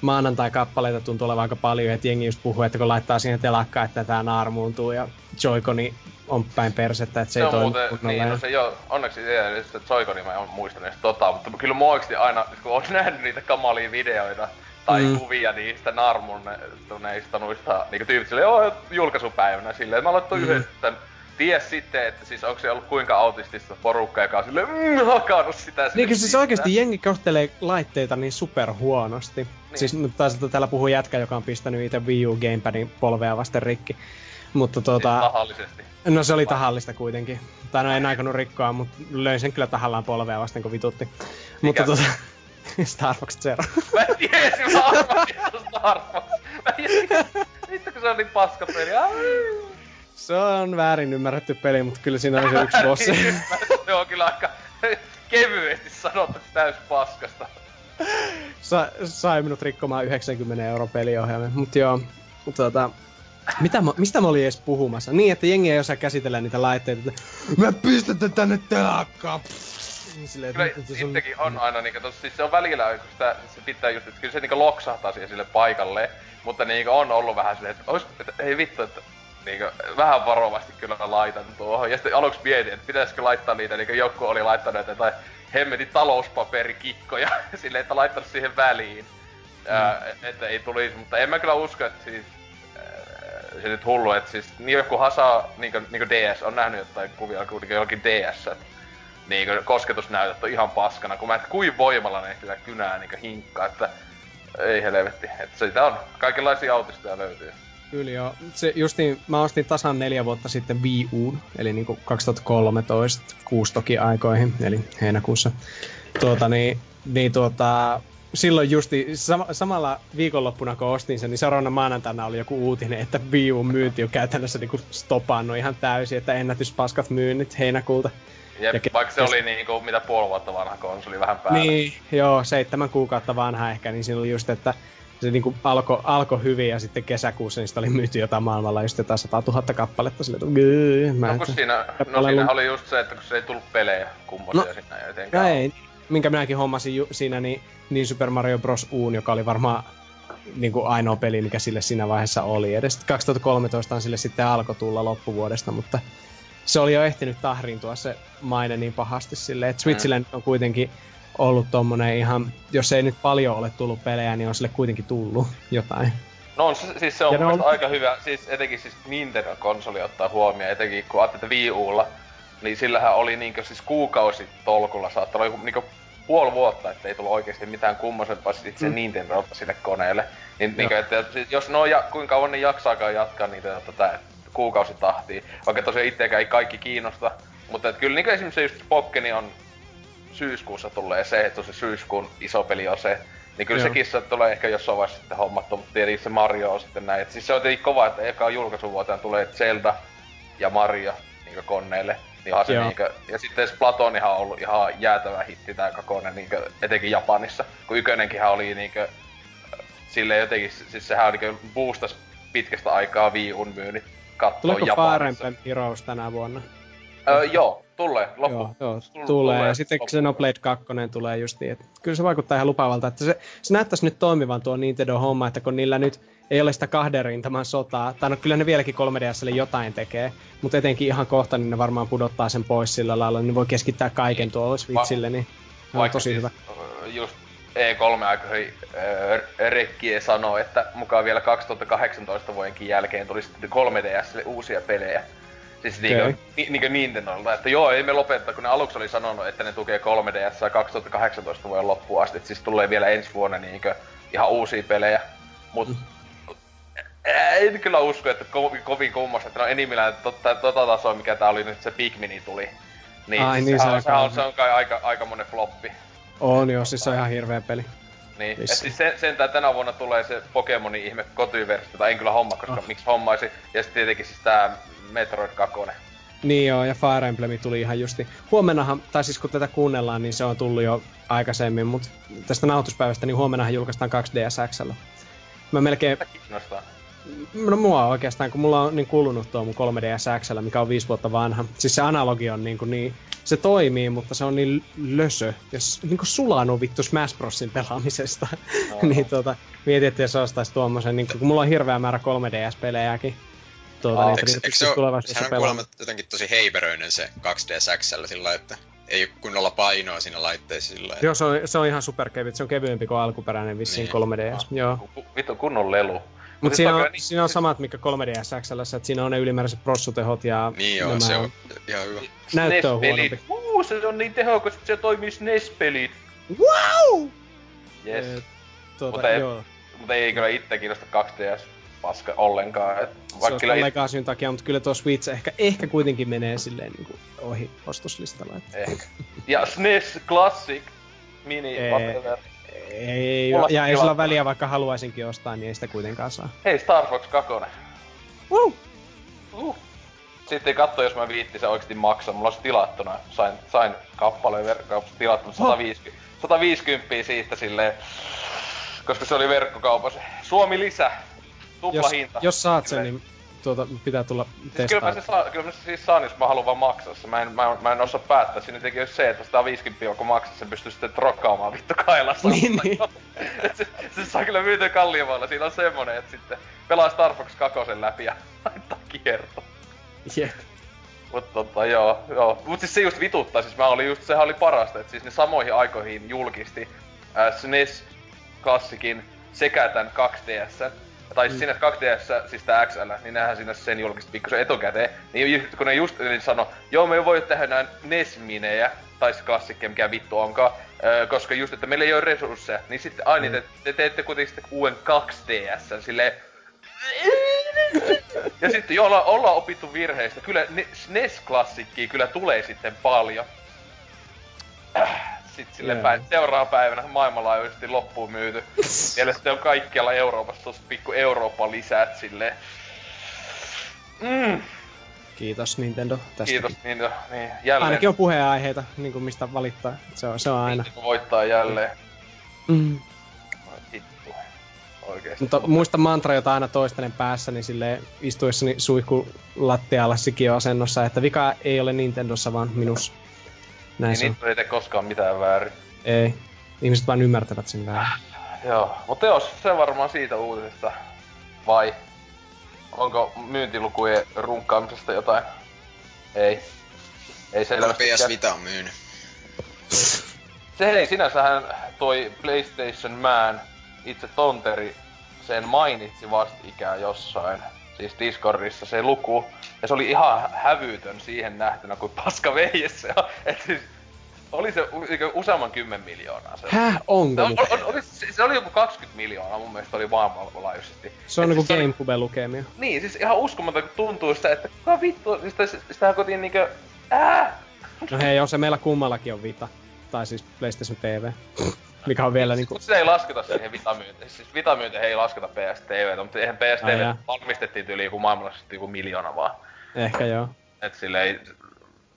Speaker 3: maanantai-kappaleita tuntui olevan aika paljon, että jengi just puhuu, että kun laittaa siihen telakkaan, että tää naarmuuntuu ja Joy-Coni on päin persettä, että se,
Speaker 2: Se
Speaker 3: ei toimi
Speaker 2: muuten,
Speaker 3: kunnolla.
Speaker 2: niin, no se ei oo, onneksi se ei se Joy-Coni mä en muistanut edes tota, mutta kyllä oikeesti aina, kun oon nähnyt niitä kamalia videoita, tai
Speaker 3: Mm.
Speaker 2: mm. kuvia niistä naarmuneista noista niinku tyypit silleen, joo, julkaisupäivänä silleen, mä
Speaker 3: Mm.
Speaker 2: mm. yhden ties sitten, että siis onko se ollut kuinka autistista porukkaa, joka on silleen, mm, hakannut sitä
Speaker 3: Niin siis oikeesti jengi kohtelee laitteita niin super huonosti. Niin. Siis nyt taas että täällä puhuu jätkä, joka on pistänyt itse Wii U Gamepadin polvea vasten rikki. Mutta
Speaker 2: Siis
Speaker 3: tota,
Speaker 2: tahallisesti.
Speaker 3: no se oli tahallista kuitenkin. Tai no en aikonut rikkoa, mutta löin sen kyllä tahallaan polvea vasten, kun vitutti. Mutta tota, Star Fox Zero.
Speaker 2: Mä en tiesi, mä arvasin, Star Fox. Mä en tiedä, vittu kun se on niin paska peli. Ai.
Speaker 3: Se on väärin ymmärretty peli, mutta kyllä siinä oli se yksi bossi.
Speaker 2: se on kyllä aika kevyesti sanottu täys paskasta.
Speaker 3: Sa- sai minut rikkomaan 90 euro peliohjelmia. Mut joo, tota, mitä mä, mistä mä olin edes puhumassa? Niin, että jengi ei osaa käsitellä niitä laitteita, että mä pistän tänne telakkaan. Silleen,
Speaker 2: Kyllä
Speaker 3: että se on-
Speaker 2: on aina niinku, tos, siis se on välillä, kun sitä, se pitää just, että kyllä se niinku loksahtaa siihen sille paikalle, mutta niinku on ollut vähän silleen, että että ei vittu, että niinku, vähän varovasti kyllä laitan tuohon. Ja sitten aluksi mietin, että pitäisikö laittaa niitä, niinku joku oli laittanut jotain hemmetin talouspaperikikkoja, silleen, että laittanut siihen väliin. Mm. Ää, että ei tulisi, mutta en mä kyllä usko, että siis ää, se nyt hullu, että siis niin joku hasa, niinku, niinku DS, on nähnyt jotain kuvia kuitenkin jollakin DS, että niinku kosketusnäytöt on ihan paskana, kun mä et kuin voimalla ne sitä kynää niinku hinkkaa, että ei helvetti. Että sitä on, kaikenlaisia autistoja löytyy.
Speaker 3: Kyllä joo. Se justiin, mä ostin tasan neljä vuotta sitten Wii Uun, eli niinku 2013, kuusi toki aikoihin, eli heinäkuussa. Tuota niin, niin tuota, silloin justi sam- samalla viikonloppuna kun ostin sen, niin seuraavana maanantaina oli joku uutinen, että Wii Uun myynti on käytännössä niinku stopannut ihan täysin, että ennätyspaskat myynnit heinäkuulta.
Speaker 2: Jep,
Speaker 3: Ja
Speaker 2: vaikka se oli niinku mitä puoli vuotta vanha konsoli vähän päällä.
Speaker 3: Niin, joo, seitsemän kuukautta vanha ehkä, niin siinä oli just, että se niinku alkoi alko hyvin ja sitten kesäkuussa sitä oli myyty jotain maailmalla just jotain 100 000 kappaletta sille, että "Gyyy, mä
Speaker 2: No kun siinä, no siinä oli just se, että kun se ei tullut pelejä kummosia
Speaker 3: No,
Speaker 2: sinne
Speaker 3: Ja
Speaker 2: etenkään.
Speaker 3: ei, minkä minäkin hommasin ju- siinä, niin, niin Super Mario Bros. Uun, joka oli varmaan niin kuin ainoa peli, mikä sille siinä vaiheessa oli. Edes 2013 on sille sitten alkoi tulla loppuvuodesta, mutta se oli jo ehtinyt tahriintua se maine niin pahasti silleen, että Switchille nyt on kuitenkin ollut tommonen ihan, jos ei nyt paljon ole tullut pelejä, niin on sille kuitenkin tullut jotain.
Speaker 2: No on, siis se on
Speaker 3: on-
Speaker 2: aika hyvä, siis etenkin siis Nintendo-konsoli ottaa huomioon, etenkin kun ajattelee, että Wii Ulla, niin sillähän oli niinkö siis kuukausi tolkulla, saattaa olla joku niinkö puoli vuotta, että ei tullut oikeasti mitään kummosempaa itse mm. Nintendo sille koneelle. Niin, niinkö, että siis jos no ja, kuinka kauan ne jaksaakaan jatkaa niitä tätä kuukausitahtia, vaikka tosiaan itseäkään ei kaikki kiinnosta, mutta et kyllä niinkö esimerkiksi just Pokkeni on syyskuussa tulee se, että se syyskuun iso peli on se, niin kyllä
Speaker 3: Joo.
Speaker 2: sekin se tulee ehkä jossain vaiheessa sitten hommattu, mutta tietenkin se Mario on sitten näin. Et siis se on tietenkin kova, että eka julkaisuvuoteen tulee Zelda ja Mario niin koneelle. Niin se
Speaker 3: Joo.
Speaker 2: niinkö, ja sitten Splatonihan on ollut ihan jäätävä hitti tää kakone niinkö, etenkin Japanissa. Kun ykönenkinhän oli niinkö, silleen jotenkin, siis sehän niinkö boostas pitkästä aikaa Wii Un myynnit kattoo
Speaker 3: Tuleeko Fire
Speaker 2: Japanissa.
Speaker 3: Emblem Heroes tänä vuonna?
Speaker 2: Öö, joo, tulee, loppu.
Speaker 3: Joo, joo
Speaker 2: Tull-
Speaker 3: tulee. Ja sitten
Speaker 2: loppu-
Speaker 3: Xenoblade 2 tulee justiin. Että kyllä se vaikuttaa ihan lupavalta. Että se, se näyttäisi nyt toimivan tuo Nintendo-homma, että kun niillä nyt ei ole sitä kahden rintaman sotaa, tai no kyllä ne vieläkin 3DSlle jotain tekee, mutta etenkin ihan kohta niin ne varmaan pudottaa sen pois sillä lailla, niin ne voi keskittää kaiken tuolle Switchille, niin se on tosi
Speaker 2: siis,
Speaker 3: hyvä.
Speaker 2: Just E3 aikoihin äh, Rekkie sanoi, että mukaan vielä 2018 vuodenkin jälkeen tuli sitten 3DSlle uusia pelejä. Siis niinkö, ni, niinkö Nintendolta, että joo, ei me lopettaa, kun ne aluksi oli sanonut, että ne tukee 3DS 2018 vuoden loppuun asti, että siis tulee vielä ensi vuonna niinkö ihan uusia pelejä. Mut
Speaker 3: Mm.
Speaker 2: en kyllä usko, että ko- kovin kummasta, että no enimmillään tota, tota tasoa, mikä tää oli nyt se Pikmini tuli. Niin,
Speaker 3: Ai niin,
Speaker 2: sehän,
Speaker 3: se
Speaker 2: on,
Speaker 3: alkaa-
Speaker 2: sehän on, se on kai aika, aika monen floppi.
Speaker 3: On joo, siis se on ihan hirveä peli.
Speaker 2: Niin, et
Speaker 3: Vissi.
Speaker 2: siis sen, sentään tänä vuonna tulee se Pokemonin ihme kotiversio, tai en kyllä homma, koska
Speaker 3: Oh.
Speaker 2: miksi hommaisi. Ja sitten tietenkin siis tää Metroid 2.
Speaker 3: Niin joo, ja Fire Emblem tuli ihan justi. Huomennahan, tai siis kun tätä kuunnellaan, niin se on tullut jo aikaisemmin, mutta tästä nauhoituspäivästä, niin huomennahan julkaistaan 2DS XL. Mä melkein,
Speaker 2: kiinnostaa?
Speaker 3: no mua oikeastaan, kun mulla on niin kulunut tuo mun 3DS XL, mikä on viisi vuotta vanha. Siis se analogi on niin, kuin niin se toimii, mutta se on niin lösö. Ja niin kuin sulanut vittu Smash Brosin pelaamisesta.
Speaker 2: No.
Speaker 3: niin tota, mietin, että jos ostais tuommoisen, niin kun mulla on hirveä määrä 3DS-pelejäkin. Tuota,
Speaker 2: Aa,
Speaker 3: niin,
Speaker 5: Eikö, eikö
Speaker 3: niitä tulevaisuudessa
Speaker 5: sehän on kuulemma jotenkin tosi heiveröinen se 2DS XL sillä että ei ole kunnolla painoa siinä laitteessa sillä lailla.
Speaker 3: Joo, se on, se on ihan superkevyt. Se on kevyempi kuin alkuperäinen vissiin
Speaker 5: Niin.
Speaker 3: 3DS. Joo.
Speaker 2: Ku- Vittu kunnon lelu.
Speaker 3: Mutta
Speaker 2: siis
Speaker 3: siinä,
Speaker 2: on niin-
Speaker 3: siinä on samat, mikä 3DS XL, että siinä on ne ylimääräiset prossutehot ja
Speaker 5: Niin joo,
Speaker 3: nämä
Speaker 5: se on ihan hyvä.
Speaker 3: näyttö on huonompi.
Speaker 2: Uu, se on niin tehokas, että se toimii SNES-pelit.
Speaker 3: Wow!
Speaker 2: Yes.
Speaker 3: Eh, Tuota,
Speaker 2: Mutta ei-
Speaker 3: joo.
Speaker 2: Mutta ei kyllä itse kiinnosta 2DS. Paska ollenkaan. Et
Speaker 3: Se on
Speaker 2: kyllä
Speaker 3: Legasyn takia, mutta kyllä tuo Switch ehkä, ehkä kuitenkin menee silleen niin kuin ohi ostoslistalla. Että
Speaker 2: ehkä. Ja SNES Classic Mini
Speaker 3: Ei.
Speaker 2: whatever.
Speaker 3: ei,
Speaker 2: Mulla
Speaker 3: ja ei sillä väliä, vaikka haluaisinkin ostaa, niin ei sitä kuitenkaan saa.
Speaker 2: Hei, Star Fox 2.
Speaker 3: Woo!
Speaker 2: Uh. Sitten katso, jos mä viittin se oikeesti maksaa. Mulla olisi tilattuna. Sain, sain kappaleen verkkokaupassa tilattuna 150, 150 siitä silleen. Koska se oli verkkokaupassa. Suomi lisä. Tupla
Speaker 3: Jos,
Speaker 2: hinta.
Speaker 3: jos saat sen, niin tuota, pitää tulla
Speaker 2: Siis kyllä mä,
Speaker 3: testaa.
Speaker 2: se saa, kyllä mä se siis saan, jos mä haluan vaan maksaa se. Mä en, mä, mä en osaa päättää. Siinä teki just se, että 150 kun maksaa, sen pystyy sitten trokkaamaan vittu kailassa.
Speaker 3: Niin, niin.
Speaker 2: se, se, saa kyllä myytyä kalliimmalla. Siinä on semmonen, että sitten pelaa Star Fox 2 läpi ja laittaa kiertoon.
Speaker 3: Jep.
Speaker 2: Mut tota joo, joo. Mut siis se just vituttaa, siis mä olin just, sehän oli parasta, että siis ne samoihin aikoihin julkisti äh, SNES klassikin sekä tän 2DS. Tai siis siinä 2DS, siis tää XL, niin nehän siinä sen julkisti pikkusen etukäteen. Niin kun ne just niin sano, joo me ei voi tehdä nää NES-minejä, tai se klassikkeja, mikä vittu onkaan, öö, koska just, että meillä ei ole resursseja, niin sitten aina te, te teette kuitenkin sitten uuden 2DS, silleen, ja sitten jo olla, ollaan opittu virheistä. Kyllä ne, SNES-klassikkiä kyllä tulee sitten paljon. Sitten sille päin, seuraavana päivänä maailmanlaajuisesti loppuun myyty. Vielä sitten on kaikkialla Euroopassa tossa pikku Eurooppa lisät silleen. Mm,
Speaker 3: Kiitos Nintendo tästä.
Speaker 2: kiitos, niin, jo, niin jälleen
Speaker 3: Ainakin on puheenaiheita, niin kuin mistä valittaa. Se on, se on aina.
Speaker 2: Nintendo voittaa jälleen.
Speaker 3: Mm.
Speaker 2: Vittu. Oikeesti.
Speaker 3: Mutta muista mantra, jota aina toistelen päässä, niin sille istuessani suihku lattialla sikioasennossa, että vika ei ole Nintendossa, vaan minussa. Näin
Speaker 2: Niin. Nintendo ei tee koskaan mitään väärin.
Speaker 3: Ei. Ihmiset vain ymmärtävät sen väärin.
Speaker 2: Joo, mutta jos se varmaan siitä uutisesta. Vai onko myyntilukujen runkkaamisesta jotain? Ei. Ei selvästi.
Speaker 5: PS Vita on myynyt.
Speaker 2: Se hei, sinänsähän toi PlayStation Man, itse Tonteri, sen mainitsi vastikään jossain. Siis Discordissa se luku. Ja se oli ihan hävytön siihen nähtynä, kuin paska veijes se on. Et siis, oli se useamman kymmen miljoonaa se.
Speaker 3: Häh,
Speaker 2: Se,
Speaker 3: onko
Speaker 2: on,
Speaker 3: nyt?
Speaker 2: on, oli, se, se oli joku 20 miljoonaa mun mielestä oli maailmanlaajuisesti.
Speaker 3: Se on
Speaker 2: Et
Speaker 3: niinku
Speaker 2: siis se oli-
Speaker 3: Gamecube-lukemia.
Speaker 2: Niin, siis ihan uskomaton kun tuntuu sitä, että kuka vittu, siis sitä, sitähän kotiin niinkö, ää,
Speaker 3: No hei, on se meillä kummallakin on Vita. Tai siis PlayStation TV. Mikä on vielä niinku...
Speaker 2: Sitä ei lasketa siihen vitamyyntiin. Siis vitamyyntiin ei lasketa PSTVtä, mutta eihän PSTV
Speaker 3: jaa.
Speaker 2: valmistettiin tyyli joku maailmanlaajuisesti joku miljoona vaan.
Speaker 3: Ehkä joo.
Speaker 2: Et silleen,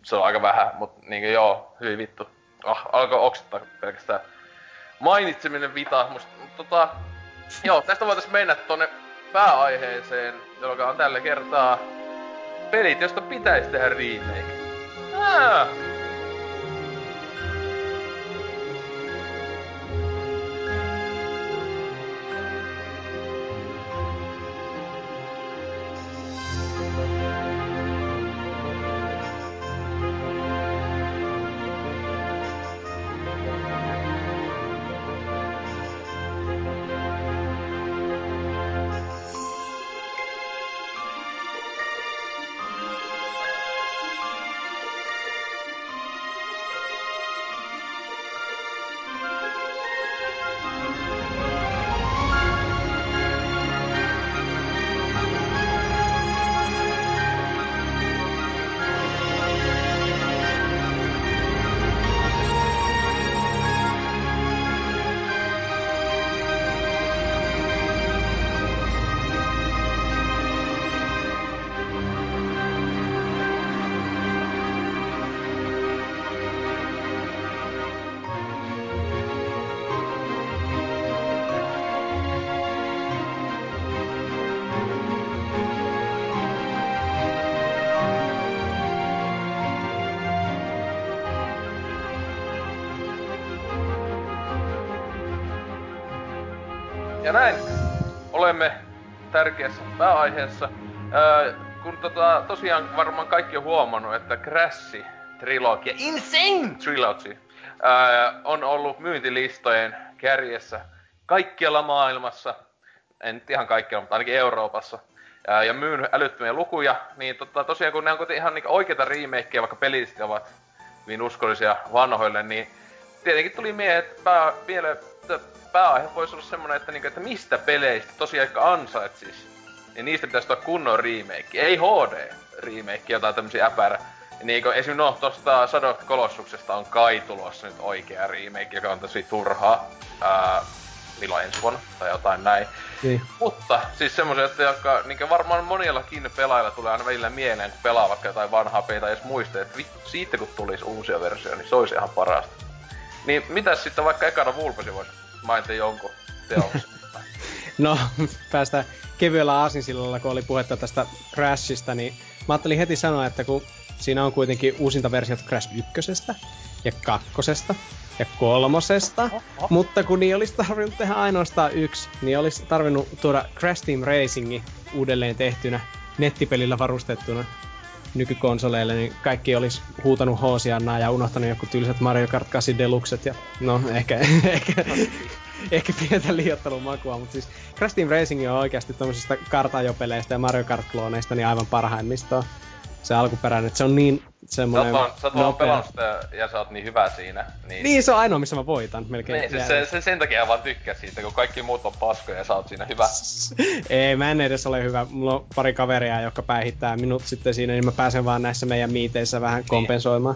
Speaker 2: se on aika vähän, mut niinkö joo, hyvin vittu. Ah, alkoi oksittaa pelkästään mainitseminen vita, musta, tota, joo, tästä voitais mennä tonne pääaiheeseen, joka on tällä kertaa pelit, josta pitäisi tehdä remake. Ah, pääaiheessa. Öö, kun tota, tosiaan varmaan kaikki on huomannut, että Crash trilogia, Insane Trilogy, öö, on ollut myyntilistojen kärjessä kaikkialla maailmassa. En nyt ihan kaikkialla, mutta ainakin Euroopassa. Ja myynyt älyttömiä lukuja, niin tota, tosiaan kun ne on ihan niinku oikeita remakeja, vaikka pelit ovat hyvin uskollisia vanhoille, niin tietenkin tuli mieleen, että pää, vielä, että pääaihe voisi olla semmonen, että, niinku, että mistä peleistä tosiaan ehkä ansaitsis niin niistä pitäisi tulla kunnon remake. Ei HD remake, jotain tämmösiä äpärä. Niin kuin esim. no, tosta Shadow Colossuksesta on kai tulossa nyt oikea remake, joka on tosi turhaa. Ää, milloin ensi vuonna tai jotain näin.
Speaker 3: Niin.
Speaker 2: Mutta siis semmoisia, että jotka niin varmaan monillakin pelaajilla tulee aina välillä mieleen, kun pelaa vaikka jotain vanhaa peitä edes muista, että vittu, siitä kun tulisi uusia versioita, niin se olisi ihan parasta. Niin mitäs sitten vaikka ekana Vulpesi voisi mainita jonkun
Speaker 3: No, päästä kevyellä aasinsillalla, kun oli puhetta tästä Crashista, niin mä ajattelin heti sanoa, että kun siinä on kuitenkin uusinta versiot Crash 1 ja kakkosesta ja kolmosesta, mutta kun niin olisi tarvinnut tehdä ainoastaan yksi, niin olisi tarvinnut tuoda Crash Team Racingi uudelleen tehtynä, nettipelillä varustettuna nykykonsoleille, niin kaikki olisi huutanut hoosiannaa ja unohtanut joku tylsät Mario Kart 8 Deluxet ja no ehkä, ehkä, ehkä pientä liiottelun makua, mutta siis Crash Team Racing on oikeasti tämmöisistä kartajopeleista ja Mario Kart-klooneista niin aivan parhaimmistoa se alkuperäinen, että se on niin semmoinen
Speaker 2: Sä oot vaan, pelannut sitä ja sä oot niin hyvä siinä.
Speaker 3: Niin, niin se on ainoa, missä mä voitan melkein.
Speaker 2: Niin, se, se, se, sen takia vaan tykkää siitä, kun kaikki muut on paskoja ja sä oot siinä hyvä.
Speaker 3: Ei, mä en edes ole hyvä. Mulla on pari kaveria, jotka päihittää minut sitten siinä, niin mä pääsen vaan näissä meidän miiteissä vähän niin.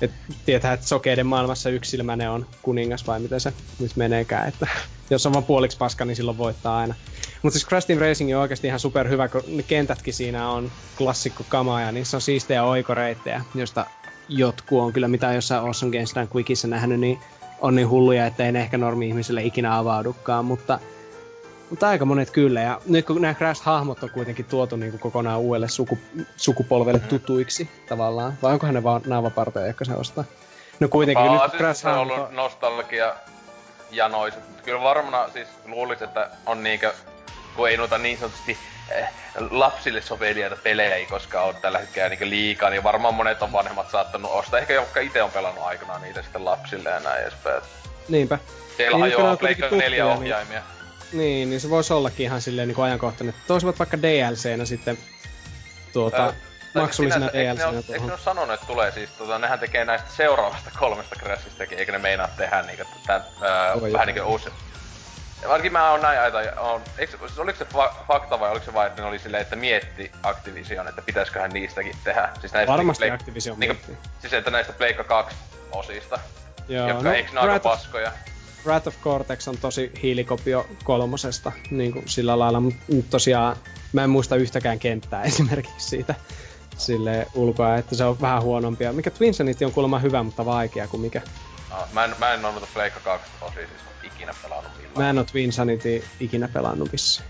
Speaker 3: Et tietää, että sokeiden maailmassa yksilmäne on kuningas vai miten se nyt meneekään. Että jos on vaan puoliksi paska, niin silloin voittaa aina. Mutta siis Crash Team Racing on oikeasti ihan super hyvä, kun ne kentätkin siinä on klassikko kamaa ja niissä on siistejä oikoreittejä, josta jotkut on kyllä mitä jossain Awesome Games Quickissa nähnyt, niin on niin hulluja, että ei ne ehkä normi-ihmiselle ikinä avaudukaan, mutta, mutta aika monet kyllä. Ja nyt kun nämä Crash-hahmot on kuitenkin tuotu niin kuin kokonaan uudelle suku, sukupolvelle tutuiksi tavallaan, vai onkohan ne vaan naavapartoja, jotka se ostaa? No kuitenkin
Speaker 2: Aa, nyt siis Crash on ollut nostalgia janoiset, mutta kyllä varmana siis luulisin, että on niinkö kun ei noita niin sanotusti äh, lapsille soveliaita pelejä ei koskaan ole tällä hetkellä niin liikaa, niin varmaan monet on vanhemmat saattanut ostaa. Ehkä jotka itse on pelannut aikanaan niitä sitten lapsille ja näin edespäin.
Speaker 3: Niinpä.
Speaker 2: Siellä niin, on Pleikka neljä niin- ohjaimia.
Speaker 3: Niin, niin se voisi ollakin ihan silleen niin ajankohtainen. Toisivat vaikka DLCnä sitten tuota, äh, maksullisena DLCnä
Speaker 2: tuohon. Eikö ne ole sanonut, että tulee siis, tota, nehän tekee näistä seuraavasta kolmesta Crashista, eikö ne meinaa tehdä niinku, tämän, äh, vähän niinku uusi, Varsinkin mä oon näin aita, on, eikö, oliko se fa- fakta vai oliko se vain, että ne oli silleen, että mietti Activision, että pitäisiköhän niistäkin tehdä.
Speaker 3: Siis näistä Varmasti Play, Activision
Speaker 2: niinku, Siis että näistä Pleikka 2 osista. Joo, jotka no, eikö ne aika paskoja?
Speaker 3: Wrath of Cortex on tosi hiilikopio kolmosesta, niin kuin sillä lailla, mutta tosiaan mä en muista yhtäkään kenttää esimerkiksi siitä sille ulkoa, että se on vähän huonompia. Mikä Twin Sanity on kuulemma hyvä, mutta vaikea kuin mikä.
Speaker 2: No, mä en, mä en ole noita Pleikka 2 osia siis ikinä pelannut millään.
Speaker 3: Mä en oo Twin Sanity ikinä pelannut vissiin.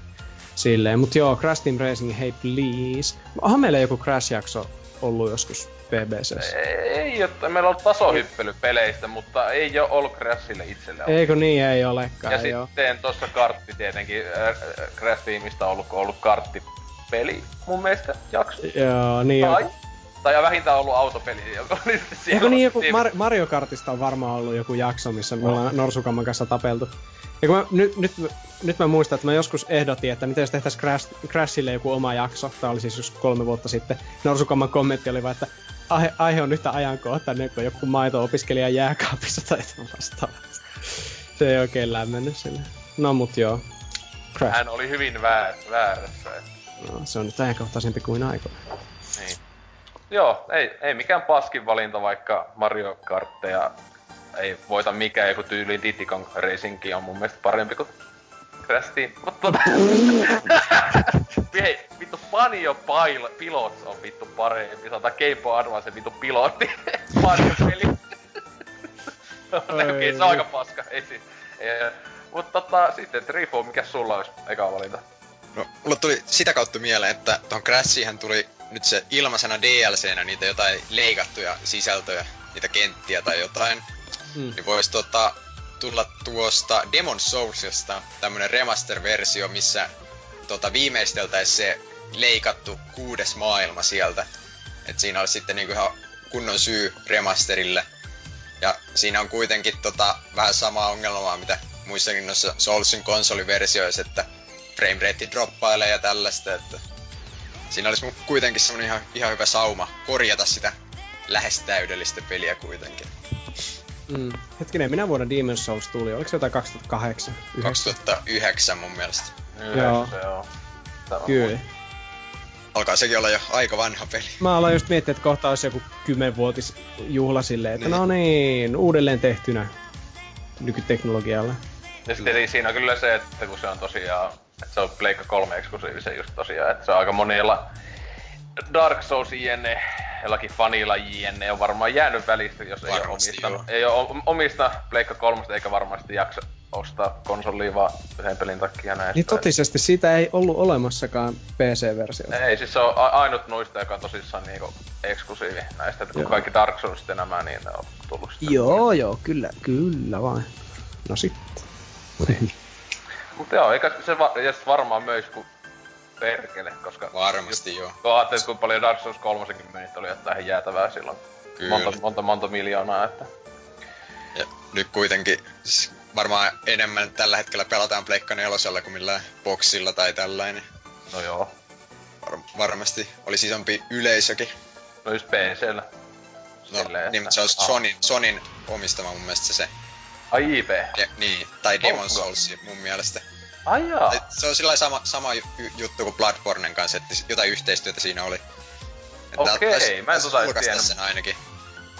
Speaker 3: Silleen, mut joo, Crash Team Racing, hey please. Onhan meillä joku Crash-jakso ollut joskus BBC.
Speaker 2: Ei, että meillä on tasohyppely peleistä, mutta ei ole ollut Crashille itselle.
Speaker 3: Eikö niin, ei olekaan,
Speaker 2: Ja joo. sitten tossa kartti tietenkin, äh, Crash Teamista on ollut, ollut karttipeli mun mielestä jakso.
Speaker 3: Joo, niin
Speaker 2: tai, tai vähintään ollut autopeli, joka oli
Speaker 3: siellä. Eikö niin, joku Mar- Mario Kartista on varmaan ollut joku jakso, missä me ollaan Norsukamman kanssa tapeltu. Ja kun mä, nyt, nyt, nyt mä muistan, että mä joskus ehdotin, että miten jos tehtäisiin Crash, Crashille joku oma jakso. Tämä oli siis just kolme vuotta sitten. Norsukamman kommentti oli vaan, että aihe, aihe on yhtä ajankohtainen kuin joku maito-opiskelija jääkaapissa tai vastaavat. Se ei oikein lämmennyt sille. No mut joo.
Speaker 2: Crash. Hän oli hyvin väär, väärässä.
Speaker 3: No, se on nyt ajankohtaisempi kuin aikoina.
Speaker 2: Niin. Joo, ei, ei mikään paskin valinta, vaikka Mario Kartteja ei voita mikään, joku tyyliin Diddy Kong Racingkin on mun mielestä parempi kuin Crash Team. Mutta tota... Hei, vittu Panio Pil- Pilots on vittu parempi. Sanotaan Game Boy Advance vittu pilotti. Panio peli. Okei, okay, se on aika paska. Ei siis. Mutta tota, sitten Trifo, mikä sulla olisi eka valinta?
Speaker 5: No, mulle tuli sitä kautta mieleen, että ton Crashihän tuli nyt se ilmaisena DLCnä niitä jotain leikattuja sisältöjä, niitä kenttiä tai jotain. Mm. Niin voisi tota, tulla tuosta Demon Soulsista tämmönen remaster-versio, missä tota, viimeisteltäisiin se leikattu kuudes maailma sieltä. Et siinä olisi sitten niinku ihan kunnon syy remasterille. Ja siinä on kuitenkin tota, vähän samaa ongelmaa, mitä muissakin noissa Soulsin konsoliversioissa, että frame rate droppailee ja tällaista, että siinä olisi kuitenkin semmonen ihan, ihan hyvä sauma korjata sitä lähes täydellistä peliä kuitenkin.
Speaker 3: Mm. Hetkinen, minä vuonna Demon's Souls tuli? Oliko se jotain 2008?
Speaker 5: 2009 mun mielestä.
Speaker 3: Joo. joo.
Speaker 2: Sitä
Speaker 3: Kyllä.
Speaker 5: Alkaa sekin olla jo aika vanha peli.
Speaker 3: Mä aloin just miettiä, että kohta olisi joku kymmenvuotisjuhla silleen, että
Speaker 5: Niin.
Speaker 3: no niin, uudelleen tehtynä nykyteknologialla.
Speaker 2: Ja sitten eli siinä on kyllä se, että kun se on tosiaan, että se on Pleikka 3 eksklusiivisen just tosiaan, että se on aika monilla Dark Souls jne, jollakin fanilla jne on varmaan jäänyt välistä, jos ei ole
Speaker 5: Varmasti,
Speaker 2: omistanut,
Speaker 5: joo.
Speaker 2: ei ole omista Pleikka 3 eikä varmasti jaksa ostaa konsolia vaan yhden pelin takia näin.
Speaker 3: Niin totisesti siitä ei ollut olemassakaan PC-versiota.
Speaker 2: Ei, siis se on a- ainut noista, joka on tosissaan niinku eksklusiivi näistä, että kun kaikki Dark Souls ja nämä, niin ne on tullut sitten.
Speaker 3: Joo, joo, kyllä, kyllä vain. No sitten.
Speaker 2: Mutta joo, eikä se va- sit varmaan myös kun perkele, koska
Speaker 5: Varmasti joo.
Speaker 2: kun ajattelet, kuinka paljon Dark Souls 3 meni, oli jotain ihan jäätävää silloin.
Speaker 5: Kyllä.
Speaker 2: Monta, monta, monta miljoonaa, että...
Speaker 5: Ja nyt kuitenkin siis varmaan enemmän tällä hetkellä pelataan Pleikka nelosella kuin millään boksilla tai tällainen.
Speaker 2: No joo.
Speaker 5: Var- varmasti olisi isompi yleisökin.
Speaker 2: No just PCllä.
Speaker 5: No,
Speaker 2: Silleen,
Speaker 5: niin, mutta se on
Speaker 2: Ah.
Speaker 5: Sonin, Sonin omistama mun mielestä se.
Speaker 2: Ai IP.
Speaker 5: De, niin, tai Demon
Speaker 2: Onko?
Speaker 5: Souls mun mielestä.
Speaker 2: Ai jaa.
Speaker 5: Se on sillä sama, sama ju- ju- juttu kuin Bloodbornen kanssa, että jotain yhteistyötä siinä oli.
Speaker 2: Okei,
Speaker 5: taisi-
Speaker 2: mä en tota tiennyt.
Speaker 5: sen ainakin.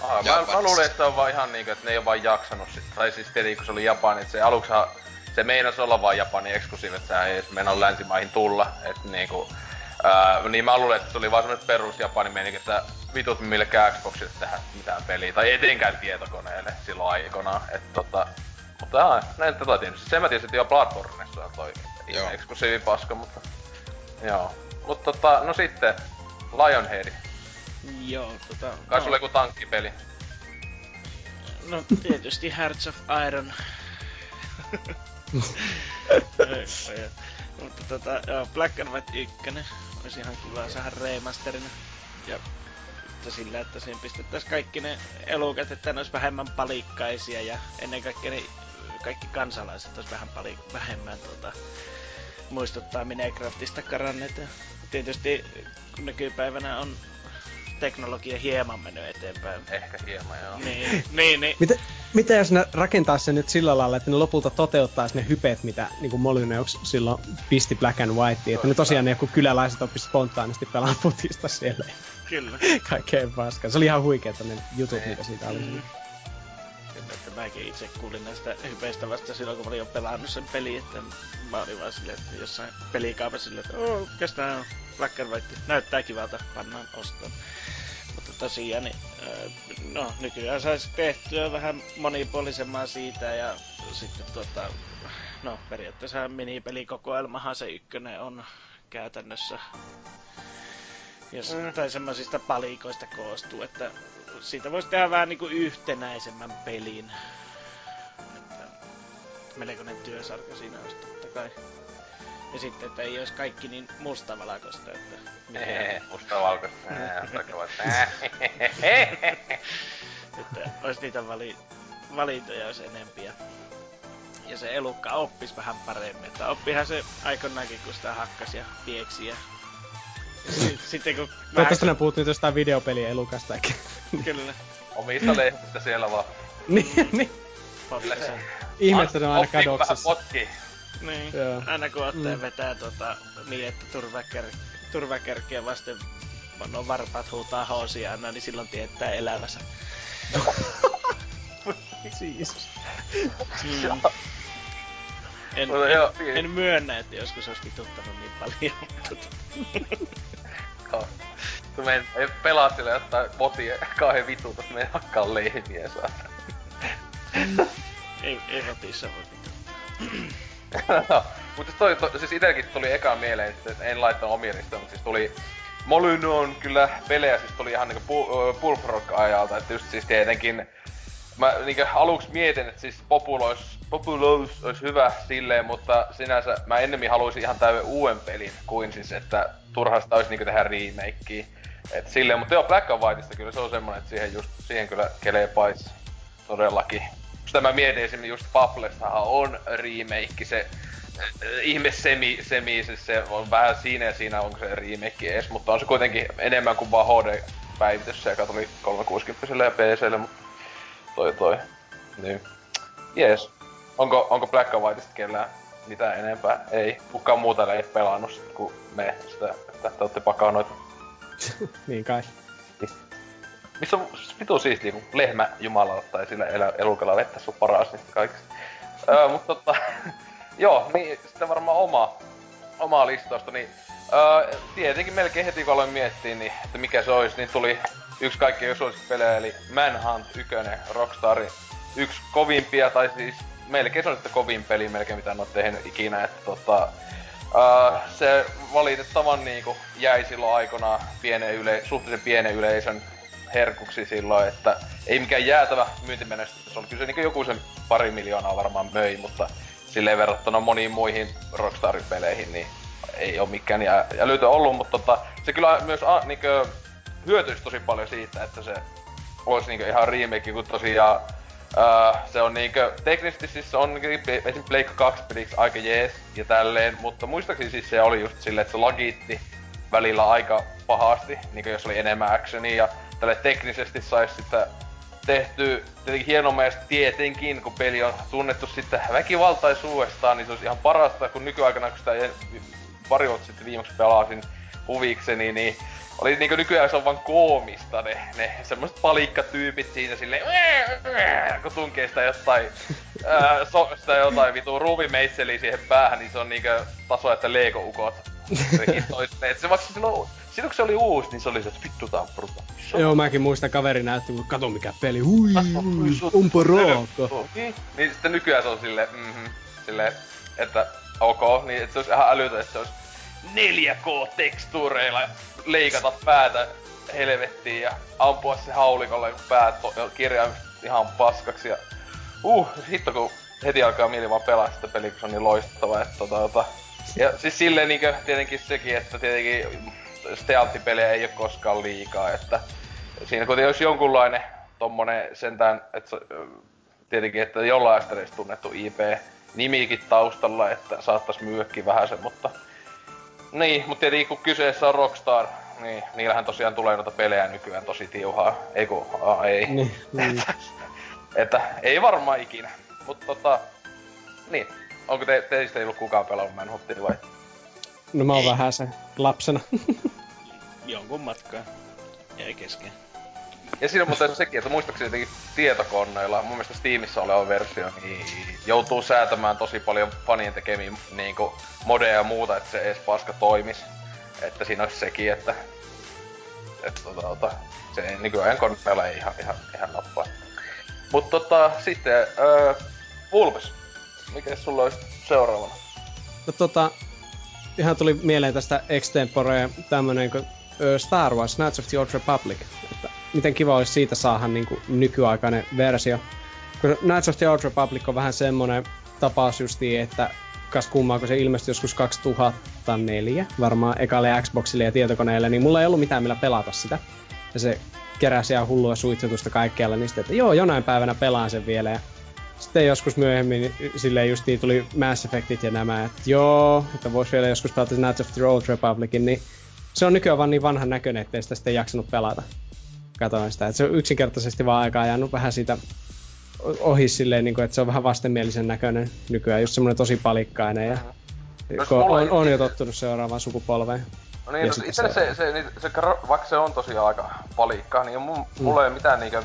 Speaker 2: Ah, mä, mä luulen, että se on vaan ihan niinku, että ne ei oo vaan jaksanut sit. Tai siis tietenkin, kun se oli Japani, että se aluksihan se meinas olla vaan Japanin eksklusiivi, että sehän ei edes meinaa länsimaihin tulla. Et niinku, ää, niin mä luulen, että se oli vaan semmonen perus Japanin meininki, että vitut millekään Xboxille tehdä mitään peliä. Tai etenkään tietokoneelle silloin aikana. Et tota, mutta aah, näin tätä tiennyt. Sen mä tiesin, että jo Bloodborneissa on toi eksklusiivi paska, mutta... Joo. Mutta tota, no sitten, Lionhead.
Speaker 4: Joo, tota...
Speaker 2: Kai
Speaker 4: no,
Speaker 2: sulla joku tankkipeli.
Speaker 4: No tietysti Hearts of Iron. Mutta tota, joo, Black and White 1 olisi ihan kiva saada remasterina. Ja että sillä, että siihen pistettäisiin kaikki ne elukat, että ne olisi vähemmän palikkaisia ja ennen kaikkea ne kaikki kansalaiset olisi vähän pali, vähemmän tota, muistuttaa Minecraftista karanneita. Tietysti kun nykypäivänä on teknologia hieman mennyt eteenpäin.
Speaker 2: Ehkä hieman, joo.
Speaker 4: Niin, niin, niin.
Speaker 3: Mitä, mitä jos ne rakentaa sen nyt sillä lailla, että ne lopulta toteuttais ne hypeet, mitä niin kuin Molyneux silloin pisti Black and White, että ne tosiaan ne joku kyläläiset oppis spontaanisti pelaa putista siellä
Speaker 4: Kyllä.
Speaker 3: kaikkeen paskaa. Se oli ihan huikeeta ne jutut, mitä siitä oli.
Speaker 4: Mm. Kyllä, että mäkin itse kuulin näistä hypeistä vasta silloin, kun mä olin jo pelannut sen peli, että mä olin vaan silleen, että jossain pelikaapassa silleen, että oo, mikäs tää on, Black and White, näyttää kivalta, pannaan ostoon. Mutta tosiaan, niin, äh, no nykyään saisi tehtyä vähän monipuolisemmaa siitä ja sitten tota, no periaatteessa minipelikokoelmahan se ykkönen on käytännössä. Jos,
Speaker 2: Mm.
Speaker 4: Tai semmoisista palikoista koostuu, että siitä voisi tehdä vähän niinku yhtenäisemmän pelin. Että melkoinen työsarka siinä olisi totta kai. Ja sitten, että ei olisi kaikki niin mustavalkoista, että
Speaker 2: Ehe, musta valkoista. Ää, musta
Speaker 4: että olisi niitä vali, valintoja olisi enempiä. Ja se elukka oppisi vähän paremmin. Että oppihan se aikoinaankin, kun sitä hakkasi ja pieksi. Ja, sitten kun
Speaker 3: Toivottavasti ne puhut nyt jostain videopelien elukasta eikä...
Speaker 4: kyllä
Speaker 2: Omista lehdistä siellä vaan.
Speaker 3: niin, niin.
Speaker 4: poppi sen.
Speaker 3: Ihme, että ne on aina
Speaker 2: kun vähän
Speaker 3: kadoksissa.
Speaker 2: potkii.
Speaker 4: Niin,
Speaker 3: Joo.
Speaker 4: aina kun otteen
Speaker 3: Mm.
Speaker 4: vetää tota, niin, että turvakär, turvakärkiä vasten no varpaat huutaa hoosia aina, niin silloin tietää elävänsä.
Speaker 3: Jeesus.
Speaker 4: Mm. En,
Speaker 2: Mutta joo,
Speaker 4: en, en myönnä, että joskus olisi vituttanut niin paljon, mutta
Speaker 2: Joo. Tu men, pelaa sille jotain botia kauhean vituutus meidän hakkaan lehmiä saa.
Speaker 4: ei, ei rotissa voi vituttaa.
Speaker 2: mutta toi, to, siis itelläkin tuli eka mieleen, että en laittanut omia listoja, mutta siis tuli Molyno on kyllä pelejä, siis tuli ihan niinku pu, Bullfrog ajalta, että just siis tietenkin mä niinku aluksi mietin, että siis Populos, Populos olisi hyvä silleen, mutta sinänsä mä ennemmin haluaisin ihan täyden uuden pelin kuin siis, että turhasta olisi niinku tehdä remakea. Et silleen, mutta joo, Black and Whiteista kyllä se on semmonen, että siihen just, siihen kyllä kelee pais todellakin. Sitä mä mietin esimerkiksi just Fablestahan on remake, se äh, ihme semi, semi, siis se on vähän siinä ja siinä onko se remake edes, mutta on se kuitenkin enemmän kuin vaan HD-päivitys, se joka tuli 360 ja PClle, mutta toi toi. Niin. Jees. Onko, onko Black and Whiteista kellään mitä enempää. Ei, kukaan muuta ei pelannut sit, kuin me sitä, että te olette pakanoita.
Speaker 3: niin kai.
Speaker 2: Missä on vitu siistiä, kun lehmä Jumalalla tai sillä elä, elukalla vettä sun paras niistä kaikista. öö, mutta tota, joo, niin sitten varmaan oma, oma listausta, niin öö, tietenkin melkein heti kun aloin miettiä, niin, että mikä se olisi, niin tuli yksi kaikkein pelejä, eli Manhunt 1, Rockstarin yksi kovimpia, tai siis melkein se on että kovin peli melkein mitä en ole tehnyt ikinä, että tota, uh, se valitettavan niinku jäi silloin aikana pienen yle, suhteellisen pienen yleisön herkuksi silloin, että ei mikään jäätävä myyntimenestys on. Kyllä se niin joku sen pari miljoonaa varmaan möi, mutta silleen verrattuna moniin muihin Rockstarin peleihin, niin ei ole mikään jä, älytön ollut, mutta tota, se kyllä myös a, niin kuin, hyötyisi tosi paljon siitä, että se olisi niin ihan remake, kun tosiaan Uh, se on niinkö, teknisesti siis on esim. Pleikka 2 peliksi aika jees ja tälleen, mutta muistaakseni siis se oli just silleen, että se lagitti välillä aika pahasti, niinkö jos oli enemmän actionia ja tälle teknisesti saisi sitten tehty tietenkin hieno mielestä tietenkin, kun peli on tunnettu sitten väkivaltaisuudestaan, niin se olisi ihan parasta, kun nykyaikana, kun sitä pari vuotta sitten viimeksi pelasin huvikseni, niin oli niinku nykyään se on vaan koomista ne, ne semmoset palikkatyypit siinä silleen, kun tunkee sitä jotain, ää, so, sitä jotain vitu ruuvimeitseliä siihen päähän, niin se on niinku taso, että Lego-ukot Et se vaikka silloin, silloin kun se oli uusi, niin se oli se, että vittu tää on bruta.
Speaker 3: Joo, mäkin muistan kaveri näytti, kun kato mikä peli, hui, onpa raaka.
Speaker 2: Niin, niin sitten nykyään se on silleen, mhm, silleen, että ok, niin että se olisi ihan älytön, että se olisi 4K-tekstuureilla leikata päätä helvettiin ja ampua se haulikolle, kun päät to- ihan paskaksi. Ja, uh, hitto kun heti alkaa mieli vaan pelaa sitä peliä, kun se on niin loistava. Että, tota, tota. Ja siis silleen niinkö tietenkin sekin, että tietenkin stealth-pelejä ei ole koskaan liikaa, että siinä kuitenkin olisi jonkunlainen tommonen sentään, että tietenkin, että jollain edes tunnettu IP nimikin taustalla, että saattais myyäkin vähän sen, mutta niin, mutta tietenkin kun kyseessä on Rockstar, niin niillähän tosiaan tulee noita pelejä nykyään tosi tiuhaa. Ei kun, a, ei.
Speaker 3: Niin, niin.
Speaker 2: että ei varmaan ikinä. Mutta tota, niin. Onko te, teistä ei ollut kukaan pelannut Manhuntia vai?
Speaker 3: No mä oon vähän se lapsena.
Speaker 4: Jonkun matkaa. Jäi kesken.
Speaker 2: Ja siinä on muuten sekin, että muistaakseni jotenkin tietokoneilla, mun mielestä Steamissa oleva versio, niin joutuu säätämään tosi paljon fanien tekemiä niin modeja ja muuta, että se edes paska toimis. Että siinä olisi sekin, että, että tota, tota, se nykyään koneella ei ihan, ihan, ihan nappaa. Mutta tota, sitten, öö, Vulpes, mikä sulla olisi seuraavana?
Speaker 3: No tota, ihan tuli mieleen tästä extempore tämmönen kuin Star Wars Knights of the Old Republic. Että miten kiva olisi siitä saada niin kuin nykyaikainen versio. Kun Knights of the Old Republic on vähän semmonen tapaus justiin, että kas kummaa, kun se ilmestyi joskus 2004, varmaan ekalle Xboxille ja tietokoneelle, niin mulla ei ollut mitään millä pelata sitä. Ja se keräsi ihan hullua suitsutusta kaikkialla, niin sitten, että joo, jonain päivänä pelaan sen vielä. Ja sitten joskus myöhemmin silleen justiin tuli Mass Effectit ja nämä, että joo, että vois vielä joskus pelata Knights of the Old Republicin, niin se on nykyään vaan niin vanhan näköinen, ettei sitä sitten jaksanut pelata. Katoin sitä, että se on yksinkertaisesti vaan aikaa jäänyt vähän siitä ohi silleen, niin kuin, että se on vähän vastenmielisen näköinen nykyään, just semmoinen tosi palikkainen ja no, on, on, jo tottunut seuraavaan sukupolveen.
Speaker 2: No niin, no, itse se, se, se, niin, se, vaikka se on tosiaan aika palikka, niin mun, mm. mulla ei ole mitään niinkö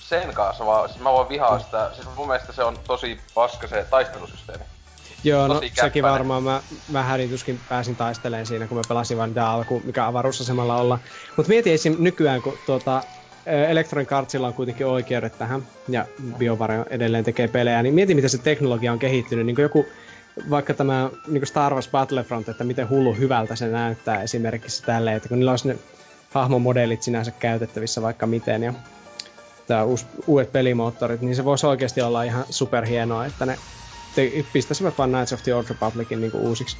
Speaker 2: sen kanssa, vaan siis mä voin vihaa mm. sitä, siis mun mielestä se on tosi paska se taistelusysteemi.
Speaker 3: Joo, no sekin varmaan. Mä, mä hädituskin pääsin taisteleen siinä, kun mä pelasin vain tämä alku, mikä avaruusasemalla olla. Mutta mietin esim. nykyään, kun tuota, Electronic Artsilla on kuitenkin oikeudet tähän, ja BioWare edelleen tekee pelejä, niin mietin, miten se teknologia on kehittynyt. Niin joku, vaikka tämä niin Star Wars Battlefront, että miten hullu hyvältä se näyttää esimerkiksi tälleen, että kun niillä olisi ne hahmomodellit sinänsä käytettävissä vaikka miten, ja tämä uus, uudet pelimoottorit, niin se voisi oikeasti olla ihan superhienoa, että ne pistäisivät vaan Knights of the Old Republicin niin uusiksi.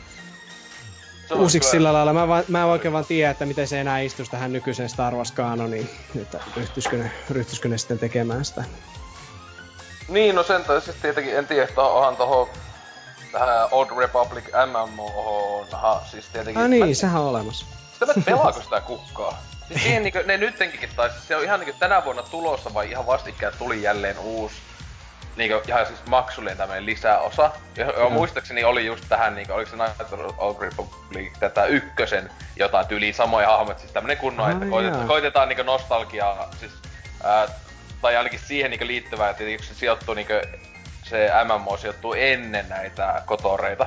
Speaker 3: Uusiksi sillä lailla. Mä, va, mä en oikein vaan tiedä, että miten se enää istuisi tähän nykyiseen Star Wars kanoniin, että ryhtyisikö ne, ryhtyisikö ne sitten tekemään sitä.
Speaker 2: Niin, no sen tai siis tietenkin en tiedä, että onhan toho tähän Old Republic MMO ha, siis tietenkin...
Speaker 3: Ah niin, mä, sehän on olemassa.
Speaker 2: Sitä mä pelaako sitä kukkaa? Siis siihen niinku, ne nyttenkin taisi, se on ihan niinku tänä vuonna tulossa vai ihan vastikään tuli jälleen uusi niinku ihan siis maksullinen tämmönen lisäosa. Ja, ja muistaakseni oli just tähän niinku, oliko se Night of Republic tätä ykkösen jotain tyyliä samoja hahmoja, siis tämmönen kunnon,
Speaker 3: Ai
Speaker 2: että koitetaan, koitetaan niinku nostalgiaa, siis ää, tai ainakin siihen niinku liittyvää, että se sijoittuu niinku, se MMO sijoittuu ennen näitä kotoreita.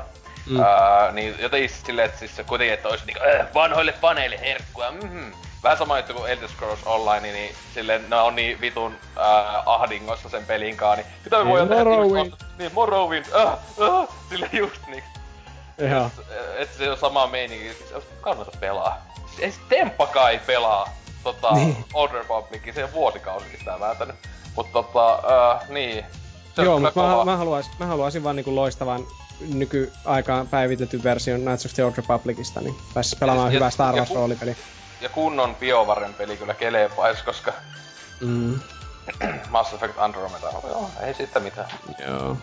Speaker 3: Mm.
Speaker 2: Mm. Ää, niin jotenkin silleen, että siis se kuitenkin, että olisi niinku, äh, vanhoille paneille herkkua, mhm. Vähän sama juttu kuin Elder Scrolls Online, niin silleen ne on niin vitun äh, ahdingossa sen pelinkaan, niin mitä me
Speaker 3: Niin,
Speaker 2: voidaan tehdä?
Speaker 3: Morrowind.
Speaker 2: Niin, niin Morrowind, äh, äh, silleen just niin.
Speaker 3: Joo.
Speaker 2: Että se on sama meininki, siis kannata pelaa. Siis ei Temppakaan ei pelaa tota,
Speaker 3: Niin.
Speaker 2: niin. Old Republicin, se on vuosikausikin sitä vääntänyt. Mut tota, äh, niin. Se
Speaker 3: Joo, mutta mä, mä, haluaisin, mä haluaisin vaan niinku loistavan nykyaikaan päivitetyn version Knights of the Old Republicista, niin pääsis pelaamaan
Speaker 2: Ja-
Speaker 3: hyvää Star Wars roolipeli.
Speaker 2: Ja kunnon BioVaren peli kyllä kelepais, koska
Speaker 3: Mm.
Speaker 2: Mass Effect Andromeda, no joo, ei siitä mitään.
Speaker 3: Joo.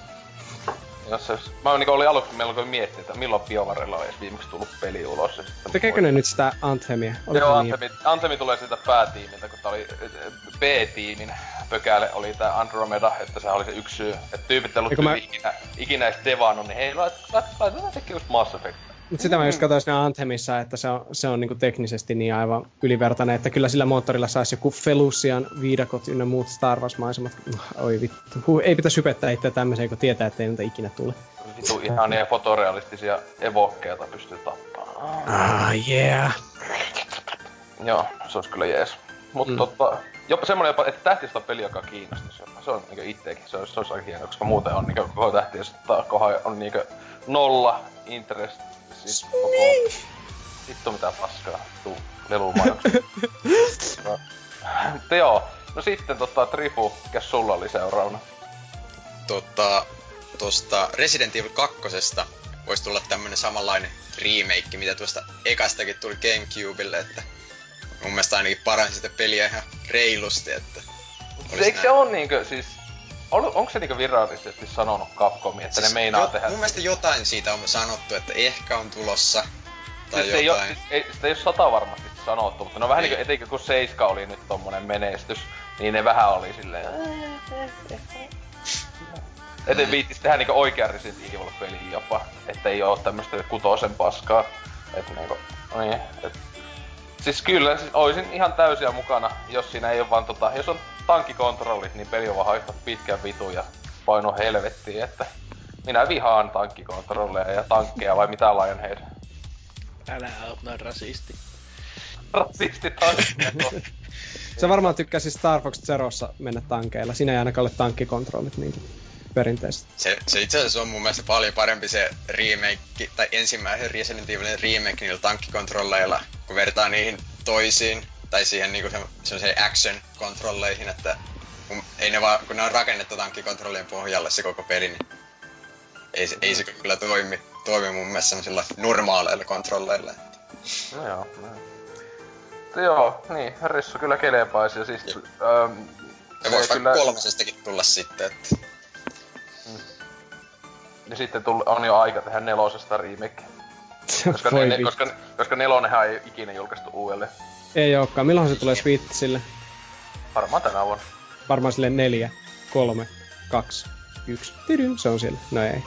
Speaker 2: Jos se, mä niinku olin aluksi melko miettiä, että milloin BioVarella on edes viimeksi tullut peli ulos.
Speaker 3: Tekeekö ne nyt sitä Anthemia? Oliko
Speaker 2: Joo,
Speaker 3: niin?
Speaker 2: Antemi, Antemi tulee siitä päätiimiltä, kun tää oli äh, B-tiimin pökäle oli tää Andromeda, että se oli se yksi syy. Että tyypit ei ollut
Speaker 3: mä-
Speaker 2: ikinä, ikinä edes devannut, niin hei, lait, lait, laitetaan sekin just Mass Effect.
Speaker 3: Mut sitä mä just katsoin siinä Anthemissa, että se on, se on niinku teknisesti niin aivan ylivertainen, että kyllä sillä moottorilla saisi joku Felucian viidakot ynnä muut Star Wars-maisemat. Oi vittu. Huh, ei pitäisi hypettää itseä tämmöiseen, kun tietää, että ei niitä ikinä tule.
Speaker 2: Vitu ihania fotorealistisia evokkeita pystyy tappamaan.
Speaker 3: Ah, yeah.
Speaker 2: Joo, se olisi kyllä jees. Mut
Speaker 3: Mm.
Speaker 2: tota, jopa semmonen jopa, että tähtistä peli, joka kiinnostaisi jopa. Se on niinku itteekin, se olisi, se olisi aika hieno, koska muuten on niinku koko tähtistä kohan on niinku nolla interest. Siis koko... Vittu mitä paskaa, tuu lelumainoksia. no. Mutta joo, no sitten tota Trifu, mikä sulla oli seuraavana?
Speaker 5: tota, tosta Resident Evil 2 voisi tulla tämmönen samanlainen remake, mitä tuosta ekastakin tuli Gamecubelle, että mun mielestä ainakin paransi sitä peliä ihan reilusti, että
Speaker 2: Siis eikö se on niinkö, siis... On, onko se niinkö virallisesti sanonut Capcom, että ne meinaa
Speaker 5: jo,
Speaker 2: tehdä...
Speaker 5: Mun mielestä jotain siitä on sanottu, että ehkä on tulossa, tai
Speaker 2: Siis se ei,
Speaker 5: jotain.
Speaker 2: siis ei, sitä ei oo sata varmasti sanottu, mutta no vähän
Speaker 5: Ei.
Speaker 2: niinku, etenkin kun Seiska oli nyt tommonen menestys, niin ne vähän oli silleen... Et ei viittis tehdä niinku oikea Resident Evil peli jopa, että ei oo tämmöstä kutosen paskaa. Et niinku, niin, et. Siis kyllä, siis oisin ihan täysiä mukana, jos siinä ei oo vaan tota, jos on tankkikontrollit, niin peli on vaan haistaa pitkän vitu ja paino helvettiin, että minä vihaan tankkikontrolleja ja tankkeja vai mitä Lionhead?
Speaker 4: Älä oot noin rasisti.
Speaker 2: Rasisti tankkeja.
Speaker 3: Se varmaan tykkäsi Star Fox Zerossa mennä tankeilla. Siinä ei ainakaan ole tankkikontrollit niin perinteisesti.
Speaker 5: Se, se itse asiassa on mun mielestä paljon parempi se remake, tai ensimmäisen Resident Evilin remake niillä tankkikontrolleilla, kun vertaa niihin toisiin, tai siihen niinku se, semmoiseen action-kontrolleihin, että kun, ei ne vaan, kun ne on rakennettu tankkikontrollien pohjalle se koko peli, niin ei, se- ei se kyllä toimi, toimi mun mielestä semmoisilla normaaleilla kontrolleilla.
Speaker 2: No joo, no. Joo, niin, Rissu kyllä kelepaisi ja siis...
Speaker 5: Jep.
Speaker 2: Ähm,
Speaker 5: Ja voisi vaikka kolmosestakin tulla sitten, että
Speaker 2: Ja sitten tull, on jo aika tehdä nelosesta remake. Koska,
Speaker 3: Voi
Speaker 2: ne,
Speaker 3: vittu.
Speaker 2: koska, koska nelonenhan ei ikinä julkaistu uudelleen.
Speaker 3: Ei olekaan. Milloin se tulee Switchille?
Speaker 2: Varmaan tänä vuonna.
Speaker 3: Varmaan sille neljä, kolme, kaksi, yksi. Tidym, se on siellä. No ei.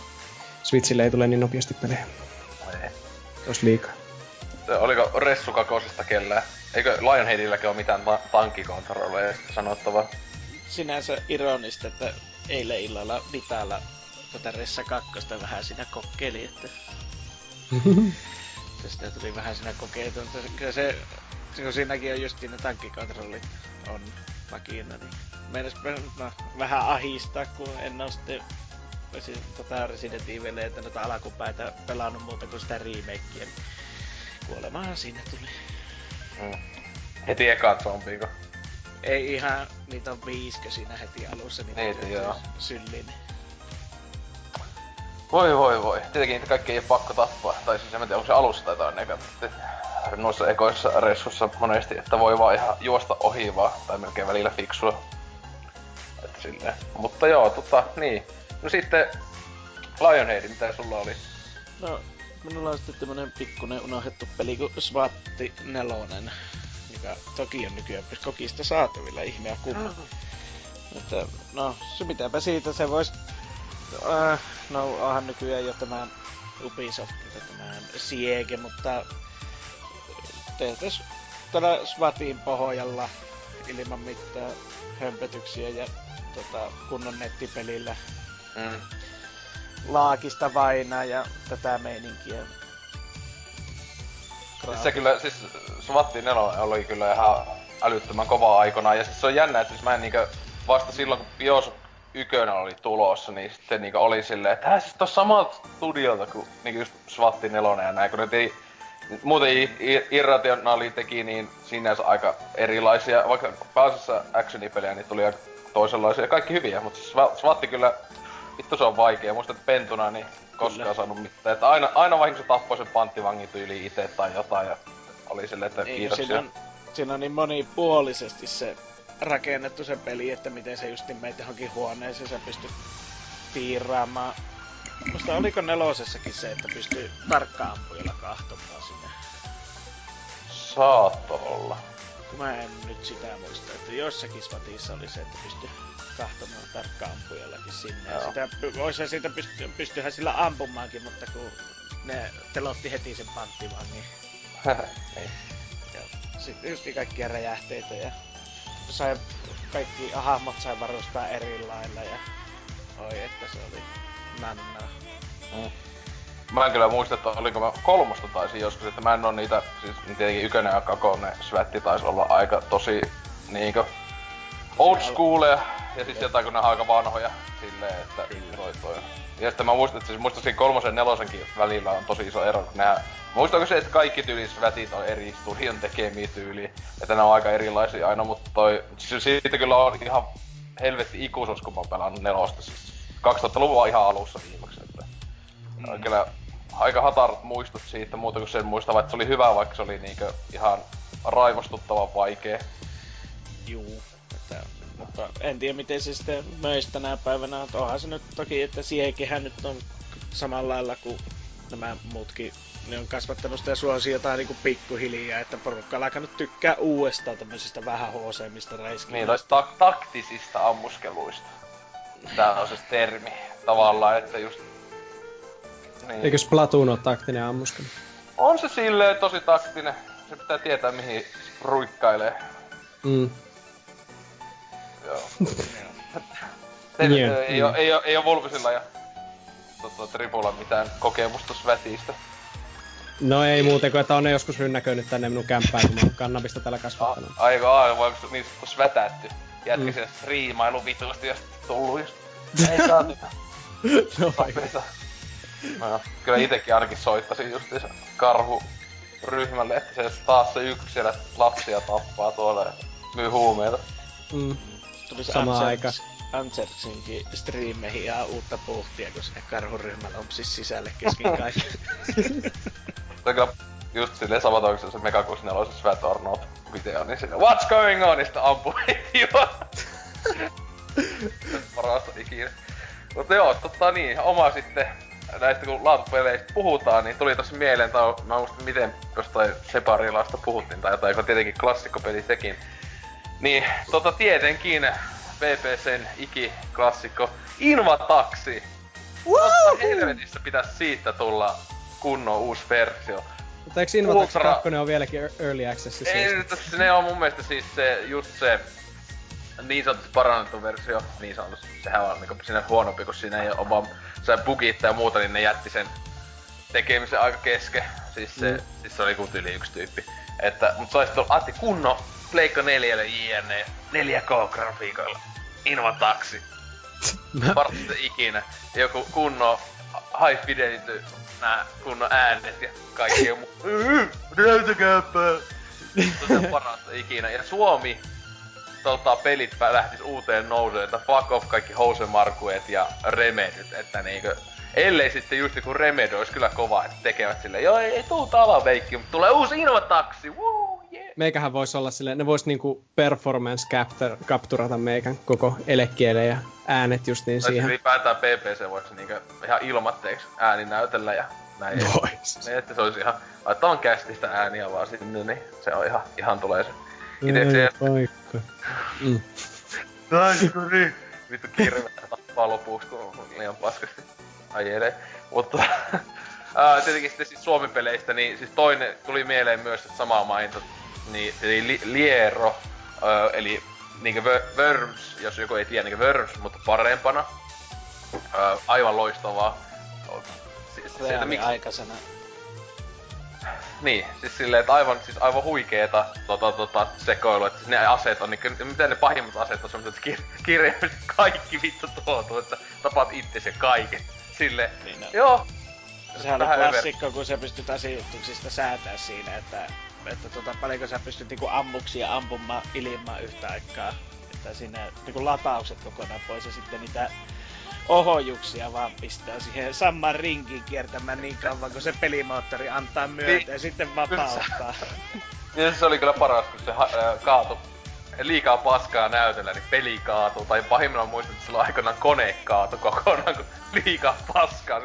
Speaker 3: Switchille ei tule niin nopeasti pelejä.
Speaker 2: Ei.
Speaker 3: Olisi liikaa.
Speaker 2: Se, Oliko Ressu kakosesta kellään? Eikö Lionheadilläkin ole mitään ta- tankkikontrolleja sanottavaa?
Speaker 4: Sinänsä ironista, että eilen illalla Vitalla tätä Ressa 2 vähän siinä kokeili, että sitä tuli vähän siinä kokeiltu, mutta kyllä se, kun siinäkin on just ne tankkikontrollit on vakina, niin meinas no, vähän ahistaa, kun en oo sitten esi- tota Resident Evilia, että noita alkupäitä pelannut muuta kuin sitä remakea, niin kuolemahan siinä tuli.
Speaker 2: Mm. Heti eka zombiiko.
Speaker 4: Ei ihan, niitä on viisikö siinä heti alussa, niin
Speaker 2: Niitä, joo.
Speaker 4: Syllin.
Speaker 2: Voi voi voi. Tietenkin niitä kaikki ei oo pakko tappaa. Tai siis en tiedä, onko se alussa tai jotain eka. Noissa ekoissa reissussa monesti, että voi vaan ihan juosta ohi vaan. Tai melkein välillä fiksua. Että silleen. Mutta joo, tota, niin. No sitten Lionhead, mitä sulla oli?
Speaker 4: No, minulla on sitten tämmönen pikkunen unohdettu peli kuin Swatti 4, joka toki on nykyään kokista saatavilla ihmeä kumma. Että, no, se mitäpä siitä, se vois... Äh, no, onhan nykyään jo tämä Ubisoft, tämä Siege, mutta tehtäis tällä Svatin pohjalla ilman mitään hömpötyksiä ja tota, kunnon nettipelillä
Speaker 2: Mm.
Speaker 4: laakista vainaa ja tätä meininkiä.
Speaker 2: Siis se kyllä, siis Svatti 4 oli kyllä ihan älyttömän kova aikana. Ja siis se on jännä, että siis mä en niinkö vasta silloin kun Bioshock 1 oli tulossa, niin sitten niinkö oli silleen, että tää siis on samalta studiolta kuin niinkö just Svatti 4 ja näin, kun ne tei, muuten Irrationali teki niin sinänsä aika erilaisia, vaikka pääasiassa actionipelejä, niin tuli aika toisenlaisia, kaikki hyviä, mutta siis Sva- Svatti kyllä, vittu se on vaikea, muistan, että pentuna niin koskaan
Speaker 4: Kyllä.
Speaker 2: saanut mitään, että aina, aina vahingossa tappoi sen panttivangin tyyli itse tai jotain ja oli silleen, että
Speaker 4: Niin,
Speaker 2: kiitoksia.
Speaker 4: siinä on, siinä on niin monipuolisesti se rakennettu se peli, että miten se just meitä johonkin huoneeseen sä pystyt piiraamaan. Musta oliko nelosessakin se, että pystyy tarkkaan ampujalla kahtomaan sinne.
Speaker 2: Saatto olla.
Speaker 4: Mä en nyt sitä muista, että jossakin spatissa oli se, että pystyy kahtomaan tarkkaan ampujallakin sinne.
Speaker 2: Joo.
Speaker 4: sitä, olisi siitä pysty, pystyyhän sillä ampumaankin, mutta kun ne telotti heti sen panttivangin. Ja sitten just kaikkia räjähteitä ja sai kaikki hahmot sai varustaa eri lailla ja oi että se oli nannaa.
Speaker 2: Mm. Mä en kyllä muista, että oliko mä kolmosta taisin joskus, että mä en oo niitä, siis tietenkin ykönen ja kakonen svätti taisi olla aika tosi niinkö old schoolia, ja siis jotain kun ne on aika vanhoja silleen, että toi toi. Ja sitten mä muistan, että siis muistan siinä kolmosen ja nelosenkin välillä on tosi iso ero, kun nehän Muistaako se, että kaikki tyylis svätit on eri studion tekemiä tyyliä, että ne on aika erilaisia aina, mutta toi, si- siitä kyllä on ihan helvetti ikuisuus, kun mä oon pelannut nelosta, siis 2000-luvun ihan alussa viimeksi, että mm. kyllä aika hatarat muistot siitä, muuta kuin sen muistava, että se oli hyvä, vaikka se oli niinkö ihan raivostuttavan vaikea.
Speaker 4: Juu. Että, mutta en tiedä miten se sitten möisi tänä päivänä. Että onhan se nyt toki, että siekehän nyt on samalla lailla kuin nämä muutkin. Ne on kasvattanut sitä suosiota niin kuin pikkuhiljaa, että porukka on alkanut tykkää uudestaan tämmöisistä vähän hooseimmista
Speaker 2: Niin,
Speaker 4: räiskimistä.
Speaker 2: noista tak- taktisista ammuskeluista. Tää on se termi tavallaan, että just... Niin.
Speaker 3: Eikö Splatoon ole taktinen ammuskelu?
Speaker 2: On se silleen tosi taktinen. Se pitää tietää mihin ruikkailee.
Speaker 3: Mm.
Speaker 2: Joo. Teillä
Speaker 3: Joo,
Speaker 2: ei, oo, ei, oo, ei oo Volvisilla ja tota, Tripulla mitään kokemusta svätistä.
Speaker 3: No ei muuten kuin, että on ne joskus rynnäköinyt tänne minun kämppään, kun mä oon kannabista täällä kasvattanut.
Speaker 2: A- Aiko aivan, voiko niin sanottu svätätty? Jätkä
Speaker 3: Mm.
Speaker 2: mm. se striimailu vitusti ja sitten tullu just. Ei saatu.
Speaker 3: no,
Speaker 2: Tapeta. No, kyllä itekin ainakin soittasin justiinsa karhu ryhmälle, että se taas se yksi siellä lapsia tappaa tuolla ja myy huumeita.
Speaker 3: Mm.
Speaker 4: Tulisi
Speaker 3: samaan aikaan.
Speaker 4: Anserksinkin striimeihin ihan uutta puhtia, kun sinne karhuryhmällä on siis sisälle kesken kaiken.
Speaker 2: Se on kyllä just silleen samatoiksi se Mega 64 se Svat Arnold video, niin sinne What's going on? Sitten ampuu heti vaan. Parasta ikinä. Mutta joo, tota niin, oma sitten näistä kun laatupeleistä puhutaan, niin tuli tossa mieleen, tai mä muistan miten jostain Separilasta puhuttiin tai jotain, joka on tietenkin klassikkopeli sekin. Niin, tota tietenkin PPCn ikiklassikko Invataxi. Totta helvetissä pitäisi siitä tulla kunnon uusi versio.
Speaker 3: Mutta eikö Invatax
Speaker 2: Ultra-
Speaker 3: 2 on vieläkin ear- Early Accessissa?
Speaker 2: Ei siis ne on mun mielestä siis se, just se niin sanotusti parannettu versio, niin sanotusti, sehän on niinku siinä huonompi, kun siinä ei ole vaan se bugit ja muuta, niin ne jätti sen tekemisen aika kesken. Siis se,
Speaker 3: mm.
Speaker 2: siis se oli kuin yli yksi tyyppi. Että, mut se olisi tullut Atti kunno Pleikka 4 JNE 4K-grafiikoilla. Invataxi. Parasta ikinä. Joku kunno high fidelity nää kunnon äänet ja kaikki muu. Näytäkääpä! Se on parasta ikinä. Ja Suomi tota, pelit lähtis uuteen nousuun, että fuck off kaikki housemarkuet ja remedyt, että niinkö Ellei sitten just joku Remedy olisi kyllä kova, että tekevät silleen, joo ei, ei tuu talaveikki, mutta tulee uusi Invataxi, woo, yeah.
Speaker 3: Meikähän voisi olla silleen, ne vois niinku performance capture, capturata meikän koko elekielen ja äänet justiin
Speaker 2: Tai siis
Speaker 3: siihen.
Speaker 2: ylipäätään PPC voisi niinkö ihan ilmatteeksi ääni näytellä ja näin.
Speaker 3: Vois.
Speaker 2: Niin, että se olisi ihan, laittaa vaan kästistä ääniä vaan sinne, niin se on ihan, ihan tulee se. Itse
Speaker 3: paikka. Mm.
Speaker 2: Taikuri! Vittu kirve tappaa lopuksi, kun on liian paskasti ajelee. Mutta ää, tietenkin sitten siis Suomi-peleistä, niin siis toinen tuli mieleen myös että samaa mainita, niin, eli li, Liero, ö, eli niinkö Worms, jos joku ei tiedä, niinkö Worms, mutta parempana. Ö, aivan loistavaa.
Speaker 4: Siis, se, että miksi... aikaisena.
Speaker 2: Niin, siis silleen, että aivan, siis aivan huikeeta tota, tota, sekoilu, että siis ne aseet on, niin, miten ne pahimmat aseet on semmoset, että kir- kaikki vittu tuotu, että tapaat itsesi kaiken. Sille, niin no. joo.
Speaker 4: Sehän oli klassikko, över. kun se pystyt asiutuksista säätää siinä, että, että tota, paljonko sä pystyt niinku ammuksia ampumaan ilman yhtä aikaa. Että siinä niinku lataukset kokonaan pois ja sitten niitä ohojuksia vaan pistää siihen samaan rinkiin kiertämään niin kauan, kun se pelimoottori antaa myötä niin. ja sitten vapauttaa.
Speaker 2: ja se oli kyllä paras, kun se ha- äh, kaatu liikaa paskaa näytöllä, niin peli kaatuu. Tai pahimmillaan muistan, että silloin aikanaan kone kaatu kokonaan, kun liikaa paskaa.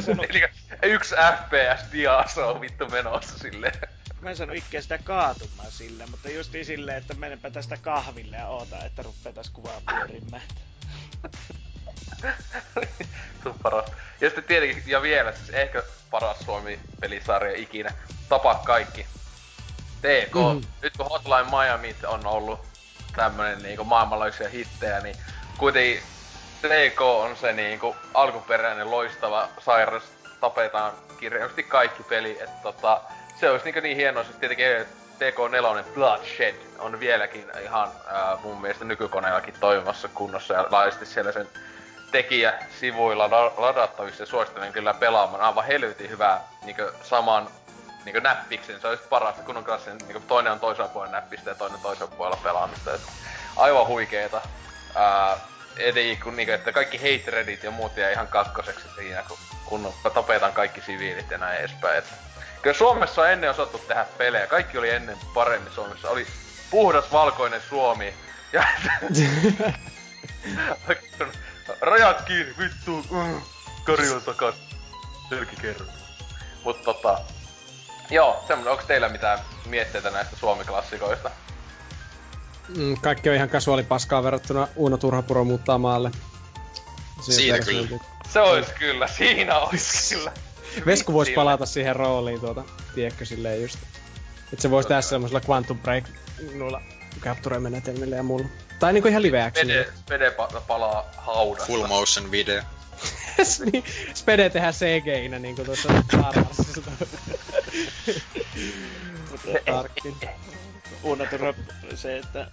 Speaker 2: Sille, Eli yksi FPS diaso on vittu menossa silleen.
Speaker 4: Mä en sano ikkää sitä kaatumaan sillä, mutta justi silleen, että menenpä tästä kahville ja oota, että ruppee taas kuvaa pyörimään.
Speaker 2: On paras. Ja sitten tietenkin, ja vielä, siis ehkä paras Suomi-pelisarja ikinä. Tapa kaikki. TK. Mm. Nyt kun Hotline Miami on ollut tämmönen niinku maailmanlaajuisia hittejä, niin kuitenkin TK on se niinku alkuperäinen loistava sairas, tapetaan kirjallisesti kaikki peli, että tota, se olisi niinku niin hienoa, siis tietenkin TK4 Bloodshed on vieläkin ihan ää, mun mielestä nykykoneellakin toimimassa kunnossa ja laajasti siellä sen tekijä sivuilla ladattavissa ja suosittelen kyllä pelaamaan aivan helvetin hyvää niinku saman niinku näppiksen, se olisi parasta kun on kanssa niinku toinen on toisella puolella näppistä ja toinen toisella puolella pelaamista. Et aivan huikeeta. Ää, Eli kun niinku, että kaikki hate ja muut jää ihan kakkoseksi siinä, kun, kun tapetaan kaikki siviilit ja näin edespäin. Et, kyllä Suomessa on ennen osattu tehdä pelejä. Kaikki oli ennen paremmin Suomessa. Oli puhdas valkoinen Suomi. Ja Rajat kiinni, vittu, uh, Karjon takas. Sylki kerran. Mut tota, joo, semmonen, onks teillä mitään mietteitä näistä Suomi-klassikoista?
Speaker 3: Mm, kaikki on ihan paskaa verrattuna Uno Turhapuro muuttaa maalle.
Speaker 5: Siitä, Siitä kyllä.
Speaker 2: Se ois kyllä, siinä ois kyllä.
Speaker 3: Vesku vois palata siihen rooliin tuota, tiedätkö silleen just. että se vois tehdä semmoisella Quantum Break noilla capture-menetelmillä ja mulla. Tai niinku ihan live
Speaker 2: Spede, Spede pa- palaa haudasta.
Speaker 5: Full motion video.
Speaker 3: niin, Spede tehdään CGI-nä niinku tuossa Star Warsissa.
Speaker 4: Tarkkin. Unoturva se, että äh,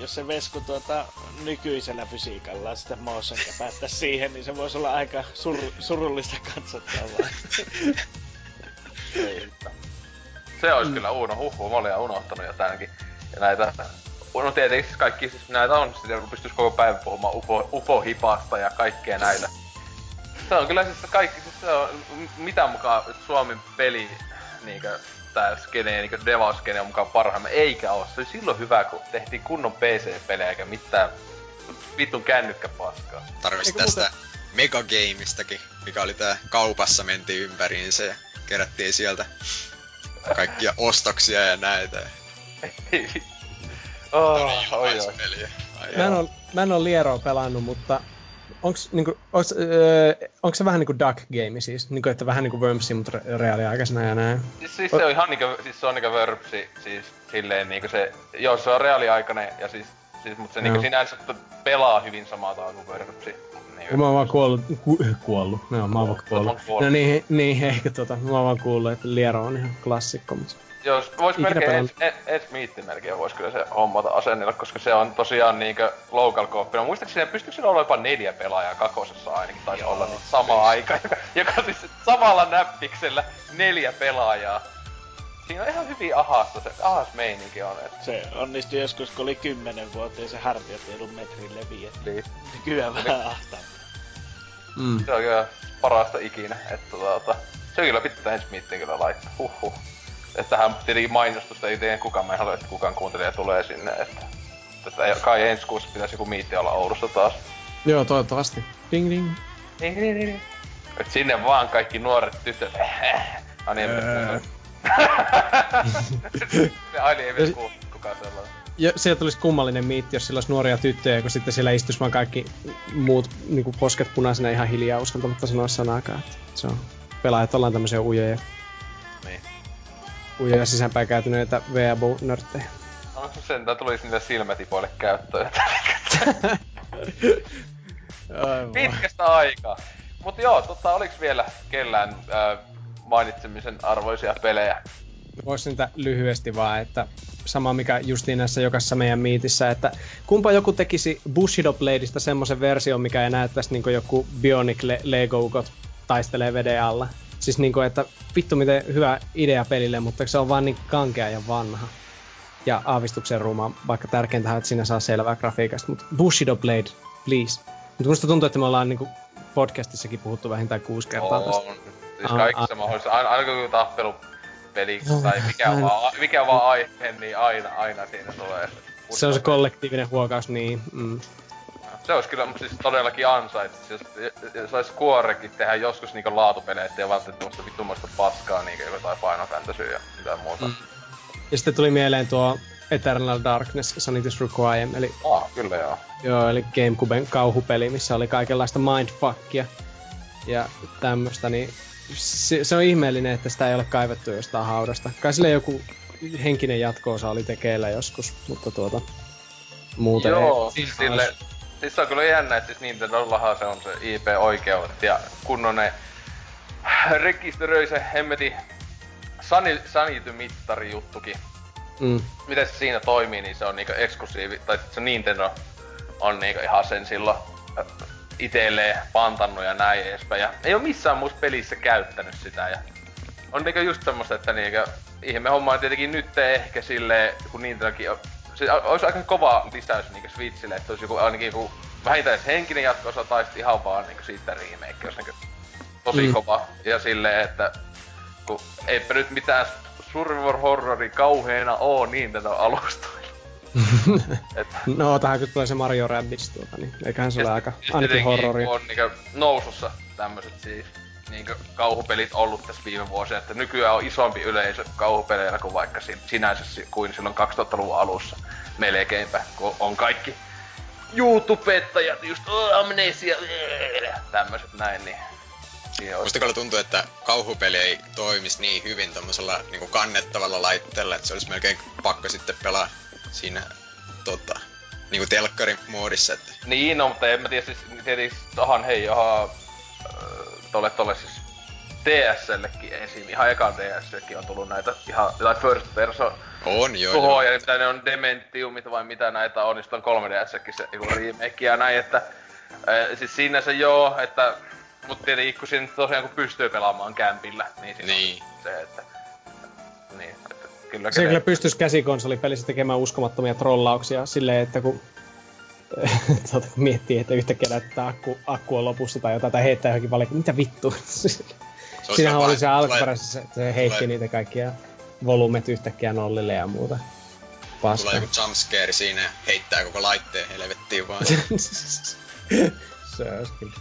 Speaker 4: jos se Vesku tuota, nykyisellä fysiikalla sitä motion päättää siihen, niin se voisi olla aika sur- surullista katsottavaa.
Speaker 2: se olisi mm. kyllä Uno, huhhuh, mä olin unohtanut jo tämänkin. Ja näitä No tietenkin siis kaikki, siis näitä on, sitten pystyis koko päivän puhumaan UFO, UFO-hipasta ja kaikkea näitä. Se on kyllä siis kaikki, siis se on mitä mukaan Suomen peli niinkö tää skene, niinkö Deva-skene on mukaan parhaamme, eikä oo. Se oli silloin hyvä, kun tehtiin kunnon PC-pelejä eikä mitään vitun kännykkäpaskaa.
Speaker 5: Tarvitsi tästä muuten... Megagamistakin, mikä oli tää kaupassa mentiin ympäriinsä ja kerättiin sieltä kaikkia ostoksia ja näitä.
Speaker 2: Oh, oi, oi.
Speaker 3: Mä en, oo, mä en oo Lieroa pelannut, mutta onks, niinku, onks, öö, onks se vähän niinku Duck Game siis? Niinku, että vähän niinku Wormsi, mutta reaaliaikaisena ja näin?
Speaker 2: Siis, siis se on ihan niinku, siis se on niinku Wormsi, siis silleen niinku se, joo se on reaaliaikainen ja siis, siis mut se niinku sinänsä pelaa hyvin samaa tavalla kuin Wormsi.
Speaker 3: Niin, mä oon vaan kuollut, ku, kuollut, no mä oon vaan kuollut. No niin, niin, ehkä tota, mä oon vaan kuullut, että Liero on ihan klassikko, mutta...
Speaker 2: Jos vois melkein Ed, Ed, Ed melkein vois kyllä se hommata asennilla, koska se on tosiaan niinkö local co No muistaakseni pystyykö siinä olla jopa neljä pelaajaa kakosessa ainakin, taisi Joo, olla niin sama aika, joka, joka siis samalla näppiksellä neljä pelaajaa. Siinä on ihan hyvin ahasta se, ahas meininki on. Että...
Speaker 4: Se onnistui joskus, kun oli kymmenen vuotta ja se hartiat ei ollut metrin leviä. Niin. Nykyään vähän ahtaa.
Speaker 2: Mm. Se on kyllä parasta ikinä, että tota, se kyllä pitää ensi kyllä laittaa, huhhuh. Että tähän tietenkin mainostusta ei tee kukaan, mä en halua, että kukaan kuuntelija tulee sinne, että... Että kai ensi kuussa pitäisi joku miitti olla Oulussa taas.
Speaker 3: Joo, toivottavasti. Ding ding.
Speaker 2: Ding ding ding. Et sinne vaan kaikki nuoret tytöt. Ani ei. Se aina ei vielä kukaan sellainen.
Speaker 3: ja sieltä tulisi kummallinen miitti, jos sillä olisi nuoria tyttöjä, kun sitten siellä istuisi vaan kaikki muut niin posket punaisena ihan hiljaa uskaltamatta sanoa sanaakaan. Että se on, pelaajat ollaan tämmöisiä ujoja. Ujoja sisäänpäin käytyneitä weeaboo-nörttejä.
Speaker 2: No sentään tulisi niille silmätipoille käyttöön. Pitkästä aikaa. Mut joo, tota, oliks vielä kellään äh, mainitsemisen arvoisia pelejä?
Speaker 3: Voisin niitä lyhyesti vaan, että sama mikä justiin näissä jokaisessa meidän miitissä, että kumpa joku tekisi Bushido Bladeista semmoisen version, mikä ei näyttäisi niin joku Bionic Le- Lego-ukot taistelee veden alla. Siis niinku, että vittu miten hyvä idea pelille, mutta se on vaan niin kankea ja vanha. Ja aavistuksen ruuma, vaikka tärkeintä että sinä saa selvää grafiikasta. Mutta Bushido Blade, please. Mutta musta tuntuu, että me ollaan niinku podcastissakin puhuttu vähintään kuusi kertaa
Speaker 2: on.
Speaker 3: tästä.
Speaker 2: Siis kaikissa
Speaker 3: Ah,
Speaker 2: mahdollisissa, aina, aina kun tappelu peli tai mikä
Speaker 3: en-
Speaker 2: vaan, mikä vaan aihe, niin aina, aina siinä tulee.
Speaker 3: Se on se kollektiivinen huokaus, niin. Mm.
Speaker 2: Se olisi kyllä siis todellakin ansaittu. Jos, jos sais Squarekin tehdä joskus niinku laatupelejä, ettei välttämättä tämmöstä vittumaista paskaa niinku jotain Final ja mitä muuta.
Speaker 3: Mm. Ja sitten tuli mieleen tuo Eternal Darkness Sanity's Requiem, eli
Speaker 2: Ah, kyllä joo.
Speaker 3: Joo, eli Gamecuben kauhupeli, missä oli kaikenlaista mindfuckia ja tämmöstä, niin se, se, on ihmeellinen, että sitä ei ole kaivettu jostain haudasta. Kai sille joku henkinen jatkoosa oli tekeillä joskus, mutta tuota, muuten
Speaker 2: Joo,
Speaker 3: ei.
Speaker 2: siis sille, siis se on kyllä jännä, että siis Nintendollahan se on se IP-oikeudet ja kunnon ne rekisteröi se hemmeti sani, sanity-mittari juttukin.
Speaker 3: Mm.
Speaker 2: Miten se siinä toimii, niin se on niinku eksklusiivi, tai sit se Nintendo on niinku ihan sen silloin äh, itelleen pantannut ja näin edespäin. Ja ei oo missään muussa pelissä käyttänyt sitä ja on niinku just semmoista, että niinku ihme homma on tietenkin nyt ehkä silleen, kun Nintendokin se olisi aika kova lisäys niinku Switchille, että olisi joku ainakin joku vähintään henkinen jatko tai sitten ihan vaan niinku siitä remake, jos niinku tosi
Speaker 3: Mm.
Speaker 2: kova. Ja silleen, että kun eipä nyt mitään Survivor Horrori kauheena oo Nintendo alustoilla. että
Speaker 3: no, tähän kun tulee se Mario Rabbids tuota, niin eiköhän se ole aika ainakin
Speaker 2: tietenkin
Speaker 3: horroria.
Speaker 2: On niinku nousussa tämmöset siis niinku kauhupelit ollut tässä viime vuosina, että nykyään on isompi yleisö kauhupeleillä kuin vaikka sin- sinänsä si- kuin silloin 2000-luvun alussa melkeinpä, kun on kaikki YouTubettajat, just amnesia, tämmöset näin, niin
Speaker 5: Musta kyllä tuntuu, että kauhupeli ei toimisi niin hyvin tommosella niinku kannettavalla laitteella, että se olisi melkein pakko sitten pelaa siinä tota, niinku telkkarin moodissa, että
Speaker 2: Niin, no, mutta en mä tiedä, siis tietysti tohan hei johon tolle tolle siis DSLlekin esim. Ihan ekan DSLlekin on tullut näitä ihan jotain first person
Speaker 5: on joo,
Speaker 2: tuhoja,
Speaker 5: joo.
Speaker 2: mitä ne on Dementiumit vai mitä näitä on, niin on 3DSllekin se joku remake ja näin, että ää, siis siinä se joo, että mut tietenkin kun siinä tosiaan kun pystyy pelaamaan kämpillä, niin siinä
Speaker 5: Niin.
Speaker 2: on se, että niin, että kyllä
Speaker 3: Se kyllä pystyisi käsikonsolipelissä tekemään uskomattomia trollauksia silleen, että kun, tuota, kun miettii, että yhtäkkiä näyttää akku, akku on lopussa tai jotain, tai heittää johonkin valikkoon, mitä vittu? Siinähän oli se alkuperäisessä, se, se heitti
Speaker 5: tulee-
Speaker 3: niitä kaikkia volumet yhtäkkiä nollille ja muuta. Paskaa.
Speaker 5: Tulee joku jumpscare siinä ja heittää koko laitteen helvettiin vaan.
Speaker 3: se olisi kyllä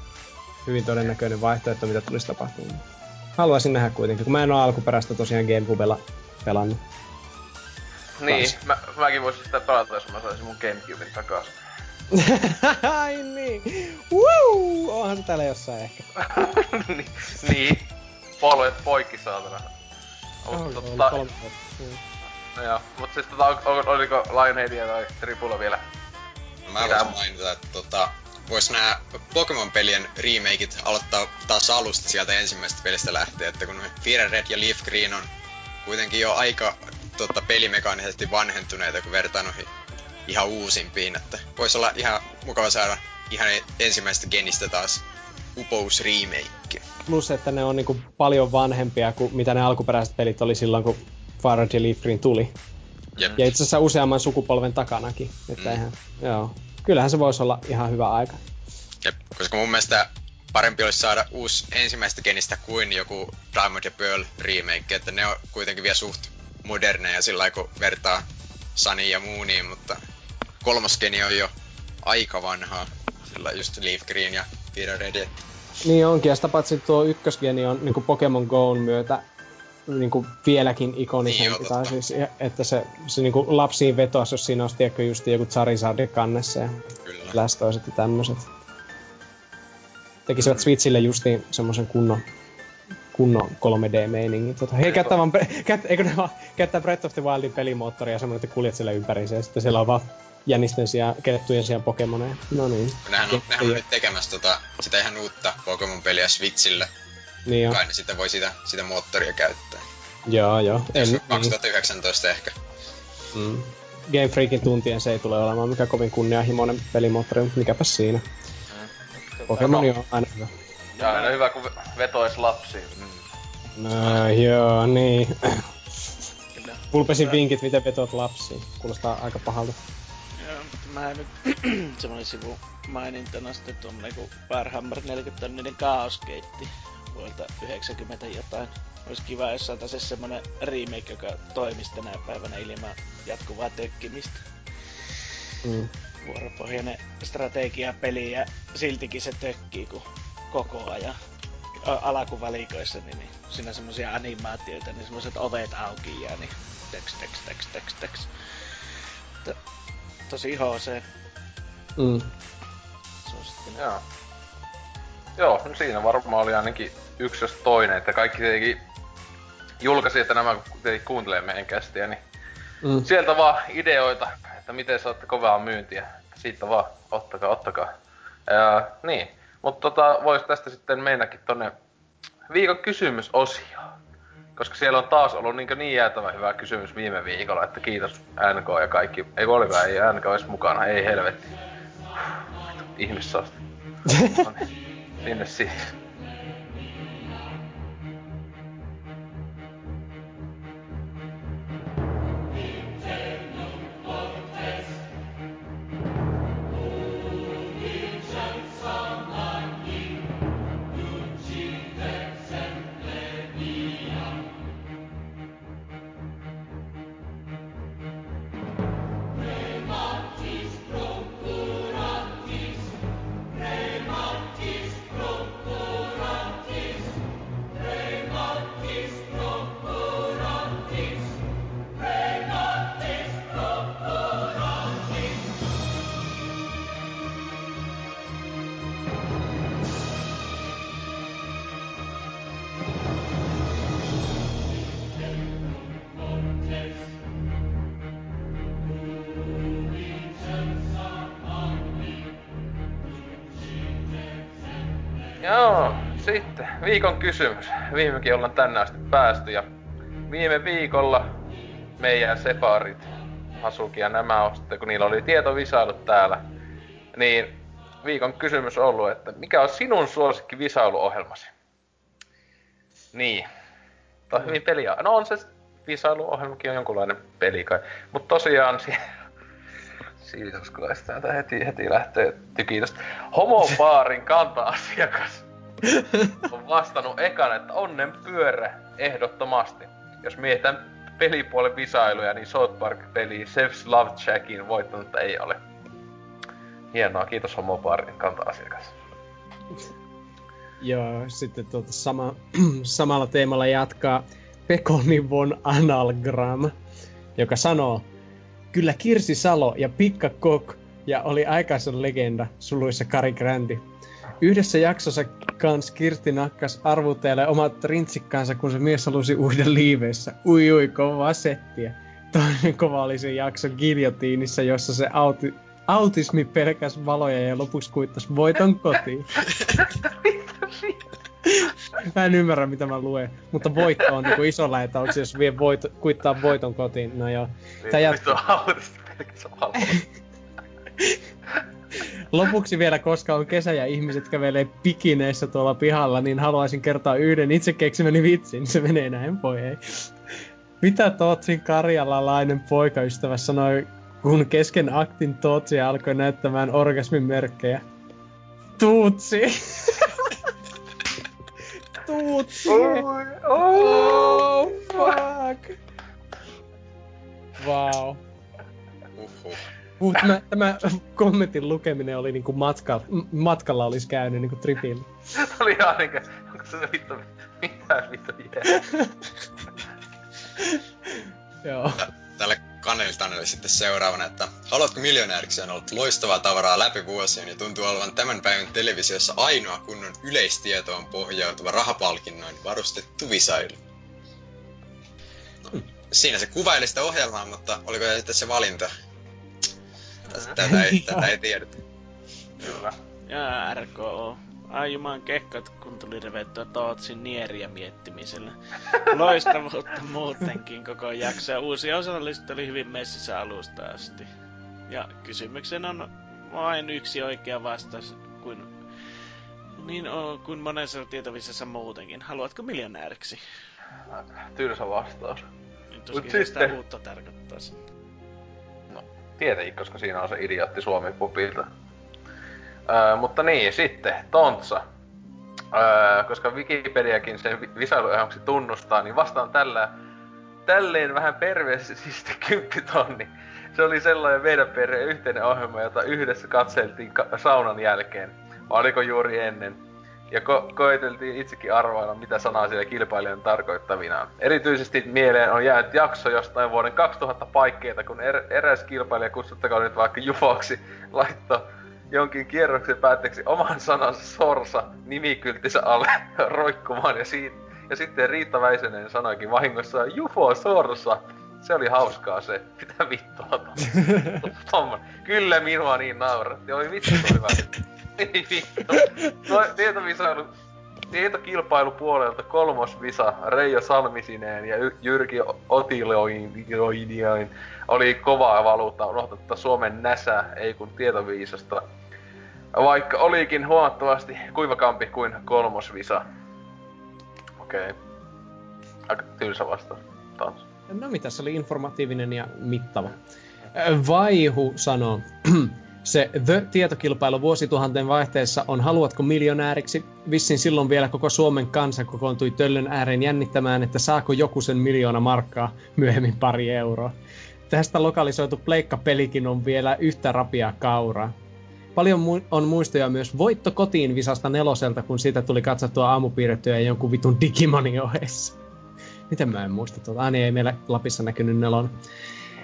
Speaker 3: hyvin todennäköinen vaihtoehto, mitä tulisi tapahtumaan. Haluaisin nähdä kuitenkin, kun mä en ole alkuperäistä tosiaan Gamecubella pelannut.
Speaker 2: Niin, mä, mäkin voisin sitä pelata, jos mä saisin mun Gamecubein takaisin.
Speaker 3: Ai niin. Woo! Onhan se täällä jossain ehkä.
Speaker 2: niin, niin. Polvet poikki saatana. Mut,
Speaker 3: Oli, oli
Speaker 2: tota, no joo, mut siis tota, ol- ol- oliko Lionheadia tai Tripulla vielä?
Speaker 5: No mä
Speaker 2: Mitä?
Speaker 5: voisin mainita, että tota, vois nää Pokemon-pelien remakeit aloittaa taas alusta sieltä ensimmäisestä pelistä lähtien, että kun Fire Red ja Leaf Green on kuitenkin jo aika tota, pelimekaanisesti vanhentuneita, kun vertaa noihin ihan uusimpiin, että vois olla ihan mukava saada ihan ensimmäistä genistä taas upous remake.
Speaker 3: Plus, että ne on niinku paljon vanhempia kuin mitä ne alkuperäiset pelit oli silloin, kun Fire Red Leaf Green tuli.
Speaker 5: Jep.
Speaker 3: Ja itse asiassa useamman sukupolven takanakin. Että
Speaker 5: Mm.
Speaker 3: ihan, joo. Kyllähän se voisi olla ihan hyvä aika.
Speaker 5: Jep, koska mun mielestä parempi olisi saada uusi ensimmäistä genistä kuin joku Diamond ja Pearl remake, että ne on kuitenkin vielä suht moderneja sillä lailla, kun vertaa Sunny ja Mooniin, mutta kolmas geni on jo aika vanhaa, sillä just Leaf Green ja Red. että
Speaker 3: Niin onkin, ja sitä paitsi tuo ykkösgeni on niinku Pokemon Go'n myötä niinku vieläkin ikonisempi.
Speaker 5: Niin,
Speaker 3: tai siis, että se, se niinku lapsiin vetoas, jos siinä olisi tiedätkö, just joku Charizard kannessa ja
Speaker 5: Kyllä.
Speaker 3: Blastoiset ja tämmöset. Tekisivät Switchille justiin semmosen kunnon kunnon 3D-meiningin. Tota, hei, käyttää vaan, käyttä, eikö ne vaan käyttää Breath of the Wildin pelimoottoria ja semmoinen, että kuljet siellä ympäriinsä ja sitten siellä on vaan jänisten sijaan, kettujen sijaan Pokemoneja. No niin.
Speaker 5: Nehän on, nehän on nyt tekemässä tota, sitä ihan uutta Pokemon-peliä Switchille.
Speaker 3: Niin jo.
Speaker 5: Kai ne sitten voi sitä, sitä moottoria käyttää.
Speaker 3: Joo, joo. En,
Speaker 5: Jos 2019 ehkä.
Speaker 3: mm. Game Freakin tuntien se ei tule olemaan mikä kovin kunnianhimoinen pelimoottori, mutta mikäpäs siinä. Pokemoni on aina hyvä.
Speaker 2: Ja aina hyvä, kun vetois lapsiin. Mm.
Speaker 3: No, joo, niin. Pulpesin vinkit, miten vetoat lapsiin. Kuulostaa aika pahalta.
Speaker 4: Mä nyt semmonen sivu mainintana sitten tuon niinku Warhammer 40 tonninen kaoskeitti vuodelta 90 jotain. Olisi kiva, jos saataisiin semmonen remake, joka toimisi tänä päivänä ilman jatkuvaa tökkimistä.
Speaker 3: Mm.
Speaker 4: Vuoropohjainen strategiapeli ja siltikin se tökkii kun koko ajan alakuvalikoissa, niin, niin siinä on semmosia animaatioita, niin semmoiset ovet auki ja niin teks, teks, teks, teks, teks. To, tosi HC.
Speaker 3: Mm.
Speaker 4: Suosittelen.
Speaker 2: Joo. Joo, no siinä varmaan oli ainakin yksi jos toinen, että kaikki tietenkin julkaisi, että nämä tietenkin kuuntelee meidän kästiä, niin
Speaker 3: Mm.
Speaker 2: sieltä vaan ideoita, että miten saatte kovaa myyntiä. Siitä vaan, ottakaa, ottakaa. Ja, niin, mutta tota, vois tästä sitten mennäkin tonne viikon kysymysosioon. Koska siellä on taas ollut niin, niin jäätävä hyvä kysymys viime viikolla, että kiitos NK ja kaikki. Ei kun olikaan, ei NK edes mukana, ei helvetti. Ihmissaaste. Niin, sinne siihen. Viikon kysymys. Viimekin ollaan tänne asti päästy ja viime viikolla meidän separit, Hasuki ja nämä sitten, kun niillä oli tietovisailut täällä, niin viikon kysymys on ollut, että mikä on sinun suosikki visailuohjelmasi? Niin. Tämä on hyvin peliä. No on se visailuohjelmakin on jonkunlainen peli kai. Mutta tosiaan si- siitä usko täältä heti, heti lähtee tykitöstä. Homobaarin kanta-asiakas on vastannut ekan, että onnen pyörä ehdottomasti. Jos mietitään pelipuolen visailuja, niin South Park-peli Chef's Love Jackin voittanutta ei ole. Hienoa, kiitos Homobaarin kanta-asiakas.
Speaker 3: Joo, sitten tuota sama, samalla teemalla jatkaa Pekoni von Analgram, joka sanoo, kyllä Kirsi Salo ja Pikka Kok ja oli aikaisen legenda, suluissa Kari Grandi. Yhdessä jaksossa kans Kirsti nakkas arvuteelle omat rintsikkaansa, kun se mies halusi uida liiveissä. Ui ui, kovaa settiä. Toinen kova oli se jakso Giljotiinissa, jossa se auti, autismi pelkäs valoja ja lopuksi kuittas voiton kotiin. Mä en ymmärrä, mitä mä luen. Mutta voitto on niinku iso lähetaus, jos vie voito, kuittaa voiton kotiin. No joo. Tää
Speaker 2: Niin,
Speaker 3: jatkuu. Lopuksi vielä, koska on kesä ja ihmiset kävelee pikineissä tuolla pihalla, niin haluaisin kertoa yhden itse keksimäni vitsin. Se menee näin, voi ei. Mitä Tootsin karjalalainen poikaystävä sanoi, kun kesken aktin Tootsi alkoi näyttämään orgasmin merkkejä? Tuutsi! Tuutsi! Oh, fuck! Wow.
Speaker 5: Uhuh.
Speaker 3: Mut mä, tämä kommentin lukeminen oli niinku matkalla, m- matkalla olisi käynyt niinku tripillä.
Speaker 2: oli ihan niinkö, onko se vittu, mi- Mitä vittu jee.
Speaker 3: Joo.
Speaker 5: Tälle Kaneltanelle sitten seuraavana, että haluatko miljonääriksi on ollut loistavaa tavaraa läpi vuosien ja tuntuu olevan tämän päivän televisiossa ainoa kunnon yleistietoon pohjautuva rahapalkinnoin varustettu visailu. No, siinä se kuvaili sitä ohjelmaa, mutta oliko se sitten se valinta? Tätä ei, tätä ei tiedetä.
Speaker 2: Kyllä.
Speaker 4: Ja RKO. Ai juman kekkat, kun tuli revettyä Tootsin nieriä miettimisellä. Loistavuutta muutenkin koko jakso. Ja uusi osallistui oli hyvin messissä alusta asti. Ja kysymyksen on vain yksi oikea vastaus, kuin, niin on, kuin monessa tietovisessa muutenkin. Haluatko miljonääriksi?
Speaker 2: Tylsä vastaus.
Speaker 4: Nyt tuskin
Speaker 2: Mut
Speaker 4: se
Speaker 2: sitten-
Speaker 4: sitä uutta tarkoittaisi.
Speaker 2: Tietenkin, koska siinä on se idiootti Suomi pupilta. Öö, mutta niin, sitten, Tontsa. Öö, koska Wikipediakin sen vi- visailuehoksi tunnustaa, niin vastaan tällä, tälleen vähän perversisti kymppitonni. Se oli sellainen meidän perheen yhteinen ohjelma, jota yhdessä katseltiin ka- saunan jälkeen. Oliko juuri ennen? Ja ko- koeteltiin itsekin arvailla, mitä sanaa siellä kilpailijan tarkoittavinaan. Erityisesti mieleen on jäänyt jakso jostain vuoden 2000 paikkeita, kun er- eräs kilpailija, kutsuttakaa nyt vaikka Jufoksi, laittoi jonkin kierroksen päätteeksi oman sanansa sorsa nimikyltinsä alle roikkumaan ja, siitä, ja sitten Riitta Väisänen sanoikin vahingossa Jufo sorsa. Se oli hauskaa se. Mitä vittua. Kyllä minua niin nauratti. Oi vittu se oli hyvä. Ei vittu. No, tietokilpailu puolelta kolmosvisa Reijo Salmisineen ja Jyrki Otiloiniain oli kovaa valuuttaa unohtatta Suomen näsä, ei kun tietoviisasta. Vaikka olikin huomattavasti kuivakampi kuin kolmosvisa. Okei. Okay. Aika tylsä vastaus. Taas.
Speaker 3: No mitä, se oli informatiivinen ja mittava. Vaihu sanoo, se The-tietokilpailu vuosituhanteen vaihteessa on Haluatko miljonääriksi? Vissin silloin vielä koko Suomen kansa kokoontui töllön ääreen jännittämään, että saako joku sen miljoona markkaa, myöhemmin pari euroa. Tästä lokalisoitu pleikkapelikin on vielä yhtä rapia kauraa. Paljon mu- on muistoja myös Voitto kotiin visasta neloselta, kun siitä tuli katsottua aamupiirrettyä jonkun vitun Digimonin ohessa. Miten mä en muista tuota? Ah, niin ei meillä Lapissa näkynyt nelon.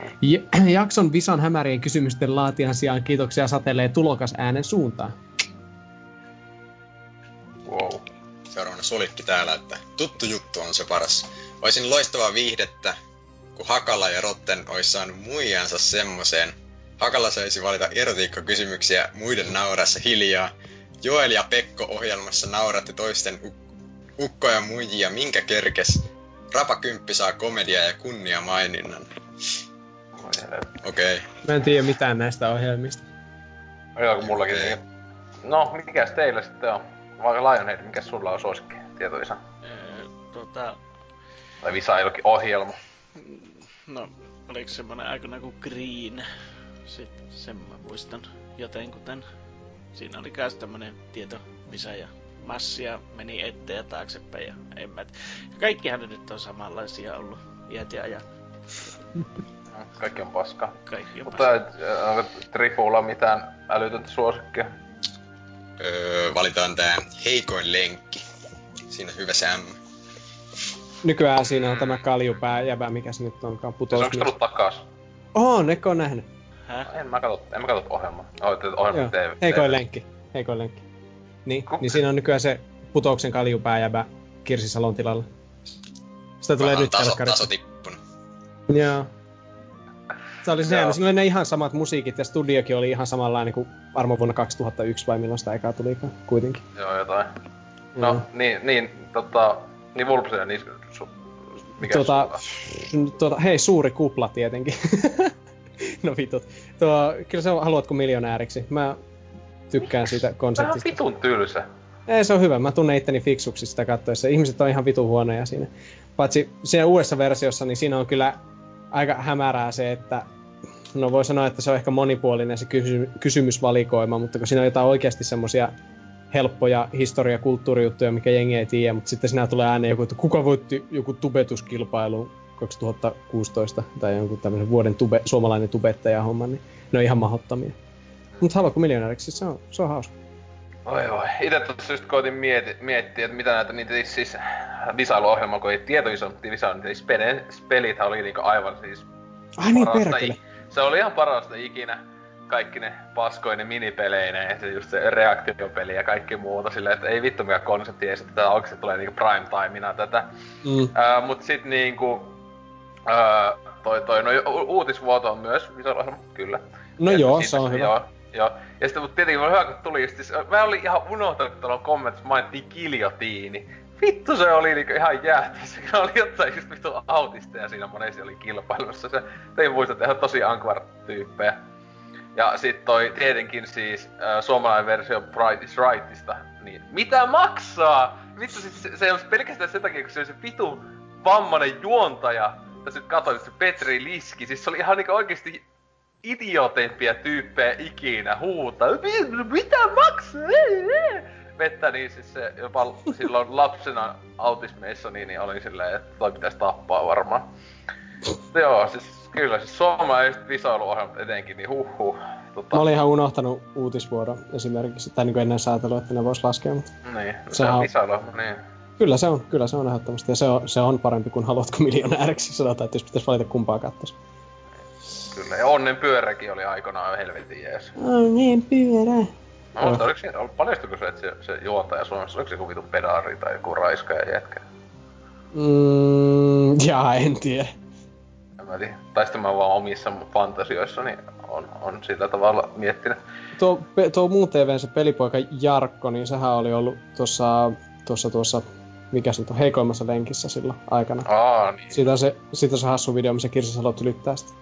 Speaker 3: Jakson Visan hämärien kysymysten laatijan sijaan kiitoksia satelee tulokas äänen suuntaan.
Speaker 2: Wow.
Speaker 5: Seuraavana Solikki täällä, että tuttu juttu on se paras. Olisin loistavaa viihdettä, kun Hakala ja Rotten ois saanut muijansa semmoseen. Hakala saisi valita erotiikkakysymyksiä muiden naurassa hiljaa. Joel ja Pekko ohjelmassa nauratti toisten uk- ukkoja muijia minkä kerkes. Rapa Kymppi saa komedia ja kunnia maininnan. Okei. Okay.
Speaker 3: Mä en tiedä mitään näistä ohjelmista.
Speaker 2: Joo, kun mullakin.
Speaker 5: Okei.
Speaker 2: No, mikäs teillä sitten on? Vai Lionhead, mikäs sulla on suosikki tietoisa?
Speaker 4: Öö, tota,
Speaker 2: Tai visailukin ohjelma.
Speaker 4: no, oliko semmonen aikana kuin Green? Sitten sen mä muistan jotenkuten. Siinä oli myös tämmönen tieto, missä ja massia meni eteen ja taaksepäin ja en mä Kaikkihan ne nyt on samanlaisia ollut iät ja ajat.
Speaker 2: Kaikki on paskaa.
Speaker 4: Kaikki on
Speaker 2: Mutta et, äh, onko Trifulla mitään älytöntä suosikkia?
Speaker 5: Öö, valitaan tää heikoin lenkki. Siinä hyvä Sam.
Speaker 3: Nykyään siinä on tämä kaljupää jäbä, mikä se nyt onkaan
Speaker 2: Siis
Speaker 3: putous.
Speaker 2: onko tullut takas?
Speaker 3: Oh, neko on nähnyt.
Speaker 4: Häh?
Speaker 2: En mä katso, en mä katso ohjelmaa. Oh, te- ohjelma. TV.
Speaker 3: Heikoin lenkki. Heikoin lenkki. Niin,
Speaker 2: Ku-
Speaker 3: niin siinä on nykyään se putouksen kaljupää jäbä Kirsi Salon tilalla. Sitä tulee
Speaker 5: Vähän
Speaker 3: nyt
Speaker 5: taso, taso tippunut.
Speaker 3: Joo. Se oli se, oli ne ihan samat musiikit ja studiokin oli ihan samanlainen kuin varmaan vuonna 2001 vai milloin sitä ekaa tulikaan kuitenkin.
Speaker 2: Joo, jotain. No,
Speaker 3: Joo.
Speaker 2: niin, niin, tota, niin Vulpsia, niin su, mikä
Speaker 3: Tuota,
Speaker 2: sulla?
Speaker 3: tuota, hei, suuri kupla tietenkin. no vitut. Tuo, kyllä se on, haluatko miljonääriksi? Mä tykkään siitä
Speaker 2: Tää on
Speaker 3: konseptista.
Speaker 2: vitun tylsä.
Speaker 3: Ei, se on hyvä. Mä tunnen itteni fiksuksi sitä katsoessa. Ihmiset on ihan vitun huonoja siinä. Paitsi siinä uudessa versiossa, niin siinä on kyllä aika hämärää se, että no voi sanoa, että se on ehkä monipuolinen se kysy- kysymysvalikoima, mutta kun siinä on jotain oikeasti semmosia helppoja historia- ja kulttuurijuttuja, mikä jengi ei tiedä, mutta sitten siinä tulee ääneen joku, että kuka voitti joku tubetuskilpailu 2016 tai jonkun tämmöisen vuoden tube, suomalainen tubettaja homma, niin ne on ihan mahottomia. Mutta haluatko miljonääriksi? Se on, se on hauska.
Speaker 2: Oi oi. itse tuossa just koitin mieti, miettiä, että mitä näitä niitä siis disailuohjelmaa, kun ei tietoiso disailu, niin spele, pelithän oli niinku aivan siis
Speaker 3: Ai niin,
Speaker 2: parasta
Speaker 3: perkele.
Speaker 2: Se oli ihan parasta ikinä. Kaikki ne paskoinen minipeleineen ja se just se reaktiopeli ja kaikki muuta silleen, että ei vittu mikä konsepti edes, että tää oikeesti tulee niinku prime timena tätä.
Speaker 3: Mm.
Speaker 2: Ää, mut sit niinku... Ää, toi, toi, no uutisvuoto on myös visuaaliohjelma, kyllä.
Speaker 3: No
Speaker 2: Että
Speaker 3: joo, se on hyvä.
Speaker 2: Joo, joo. Ja sitten mut tietenkin hyvä, kun tuli just, siis, mä olin ihan unohtanut, kun tuolla kommentissa mainittiin kiljotiini. Vittu se oli niinku ihan jäätä. Se oli jotain just vittu autisteja siinä monesti oli kilpailussa. Se, ei muista, että ihan tosi ankvar-tyyppejä. Ja sit toi tietenkin siis äh, suomalainen versio Pride is Rightista, niin mitä maksaa? Vittu siis se, se olisi pelkästään sen takia, kun se oli se vitu vammainen juontaja. Ja sit katsoin, se Petri Liski, siis se oli ihan niinku oikeesti idioteimpia tyyppejä ikinä huutaa. "Mi- Mitä maksaa? Vettä, niin siis se jopa silloin lapsena autismeissa, niin, niin oli silleen, että toi pitäisi tappaa varmaan. Joo, siis kyllä, siis suomalaiset visailuohjelmat etenkin, niin huh Tota,
Speaker 3: Mä olin ihan unohtanut uutisvuodon esimerkiksi, tai niin kuin ennen säätelyä, että ne vois laskea, mutta
Speaker 2: Niin, se on- visailuohjelma, niin.
Speaker 3: kyllä se on, kyllä se on ehdottomasti, ja se on, se on parempi kuin haluatko miljonääriksi, sanotaan, että jos pitäisi valita kumpaa katsoisi.
Speaker 2: Kyllä, ja Onnen pyöräkin oli aikanaan helvetin jees.
Speaker 3: On niin pyörä.
Speaker 2: No, mutta oliko se, paljastuiko se, että se, se juontaja Suomessa, oliko se joku vitun pedaari tai joku raiska ja jätkä?
Speaker 3: Mm, jaa, en tiedä.
Speaker 2: En mä tiedä. Tai sitten mä vaan omissa fantasioissani on, on sillä tavalla miettinyt.
Speaker 3: Tuo, pe- tuo muun TVn se pelipoika Jarkko, niin sehän oli ollut tuossa, tuossa, tuossa, mikä se on, heikoimmassa lenkissä silloin aikana.
Speaker 2: Aa, niin.
Speaker 3: Siitä on se, siitä on se hassu video, missä Kirsi Salot ylittää sitä.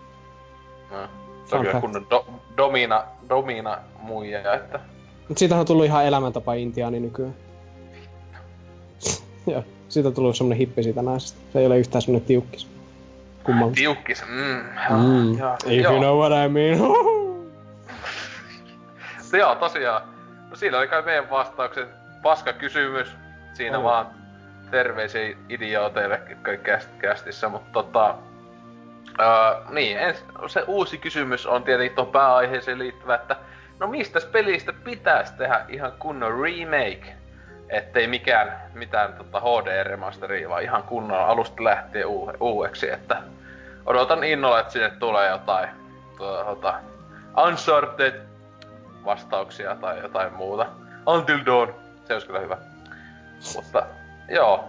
Speaker 2: No. Se on kyllä kunnon do, domina, domina muija, että...
Speaker 3: Mut siitähän on tullut ihan elämäntapa intiaani nykyään. Joo, siitä on tullut semmonen hippi siitä naisesta. Se ei ole yhtään semmonen tiukkis. Kumman.
Speaker 2: Tiukkis, mm.
Speaker 3: Mm.
Speaker 2: Joo,
Speaker 3: If
Speaker 2: joo.
Speaker 3: you know what I mean.
Speaker 2: Mutta joo, tosiaan. No siinä oli kai meidän vastaukset. Paska kysymys. Siinä
Speaker 3: Oli.
Speaker 2: vaan terveisiä idiooteille käst, kästissä, mutta tota... Öö, niin, ens, se uusi kysymys on tietenkin tuon pääaiheeseen liittyvä, että no mistä pelistä pitäisi tehdä ihan kunnon remake? Ettei mikään, mitään tota HD-remasteria, vaan ihan kunnon alusta lähtien uu, uueksi, että odotan innolla, että sinne tulee jotain tota, Uncharted vastauksia tai jotain muuta. Until Dawn, se olisi kyllä hyvä. Mutta joo,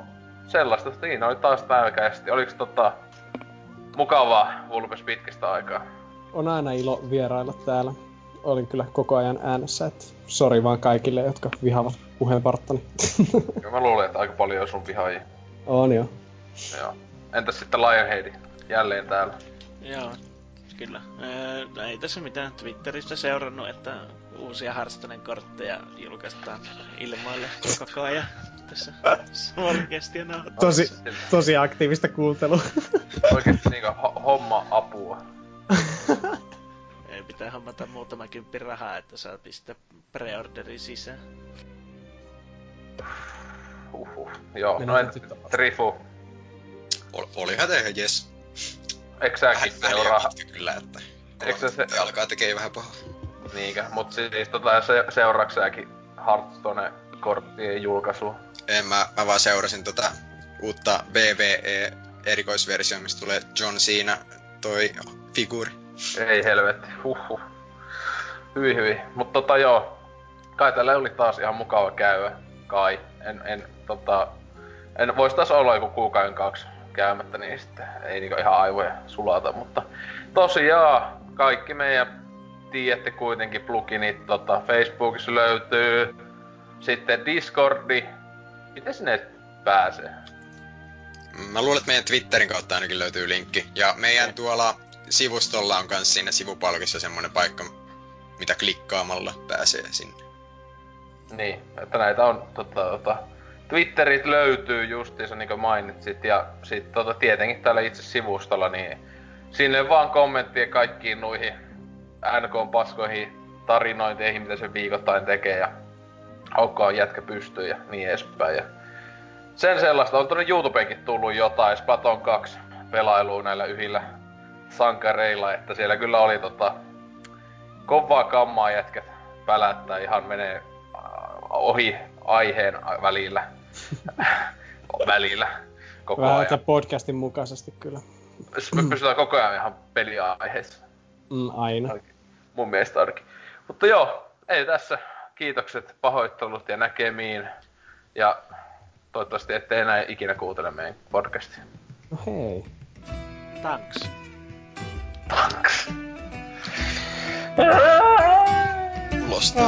Speaker 2: sellaista. Siinä oli taas päiväkästi. Oliko tota mukavaa Vulpes pitkästä aikaa?
Speaker 3: on aina ilo vierailla täällä. Olin kyllä koko ajan äänessä, että sori vaan kaikille, jotka vihaavat puheenparttani.
Speaker 2: Ja mä luulen, että aika paljon on sun vihaajia.
Speaker 3: on jo.
Speaker 2: Joo. Entäs sitten Lionheadi? Jälleen täällä.
Speaker 4: Joo, kyllä. Öö, ei tässä mitään Twitteristä seurannut, että uusia Hearthstonen kortteja julkaistaan ilmoille koko ajan tässä Smallcastia
Speaker 3: Tosi, tosi aktiivista kuuntelua.
Speaker 2: Oikeesti niinku ho- homma apua.
Speaker 4: Ei pitää hommata muutama kymppi rahaa, että saa pistää preorderi sisään.
Speaker 2: Uhuh. Joo,
Speaker 3: Mennään
Speaker 2: no
Speaker 3: taas.
Speaker 2: Trifu.
Speaker 5: Ol, olihan te ihan jes. Väliä
Speaker 2: seuraa?
Speaker 5: kyllä, että...
Speaker 2: Eikö
Speaker 5: se- alkaa tekee vähän pahaa.
Speaker 2: Niinkö, mut siis tota se, seuraaks säkin Hearthstone korttien julkaisu?
Speaker 5: En mä, mä vaan seurasin tota uutta BVE erikoisversio, mistä tulee John Cena toi figuuri.
Speaker 2: Ei helvetti, huhhuh. Hyi hyi. Mut tota joo, kai tällä oli taas ihan mukava käydä. Kai. En, en tota... En vois taas olla joku kuukauden kaksi käymättä, niin sitten ei niinku ihan aivoja sulata, mutta tosiaan kaikki meidän tiedätte kuitenkin pluginit tota, Facebookissa löytyy. Sitten Discordi. Miten sinne pääsee?
Speaker 5: Mä luulen, että meidän Twitterin kautta ainakin löytyy linkki. Ja meidän
Speaker 2: Niin.
Speaker 5: tuolla sivustolla on kans siinä sivupalkissa semmonen paikka, mitä klikkaamalla pääsee sinne.
Speaker 2: Niin, että näitä on tota, tota, Twitterit löytyy justiinsa niin kuin mainitsit ja sit tota, tietenkin täällä itse sivustolla niin sinne vaan kommenttia kaikkiin noihin NK-paskoihin tarinointeihin, mitä se viikoittain tekee ja haukkaa jätkä pystyy ja niin edespäin. Ja sen sellaista on tuonne YouTubeenkin tullut jotain Splatoon 2 pelailua näillä yhillä sankareilla, että siellä kyllä oli tota kovaa kammaa jätkät pälättää ihan menee äh, ohi aiheen välillä. Välillä. Koko
Speaker 3: Vähän
Speaker 2: ajan.
Speaker 3: podcastin mukaisesti kyllä.
Speaker 2: Me pysytään koko ajan ihan peliaiheessa.
Speaker 3: Mm, aina.
Speaker 2: Ainakin. Mun mielestä ainakin. Mutta joo, ei tässä. Kiitokset, pahoittelut ja näkemiin. Ja toivottavasti ette enää ikinä kuuntele meidän podcastia.
Speaker 3: No hei.
Speaker 4: Thanks.
Speaker 2: Thanks.
Speaker 5: Ulosta.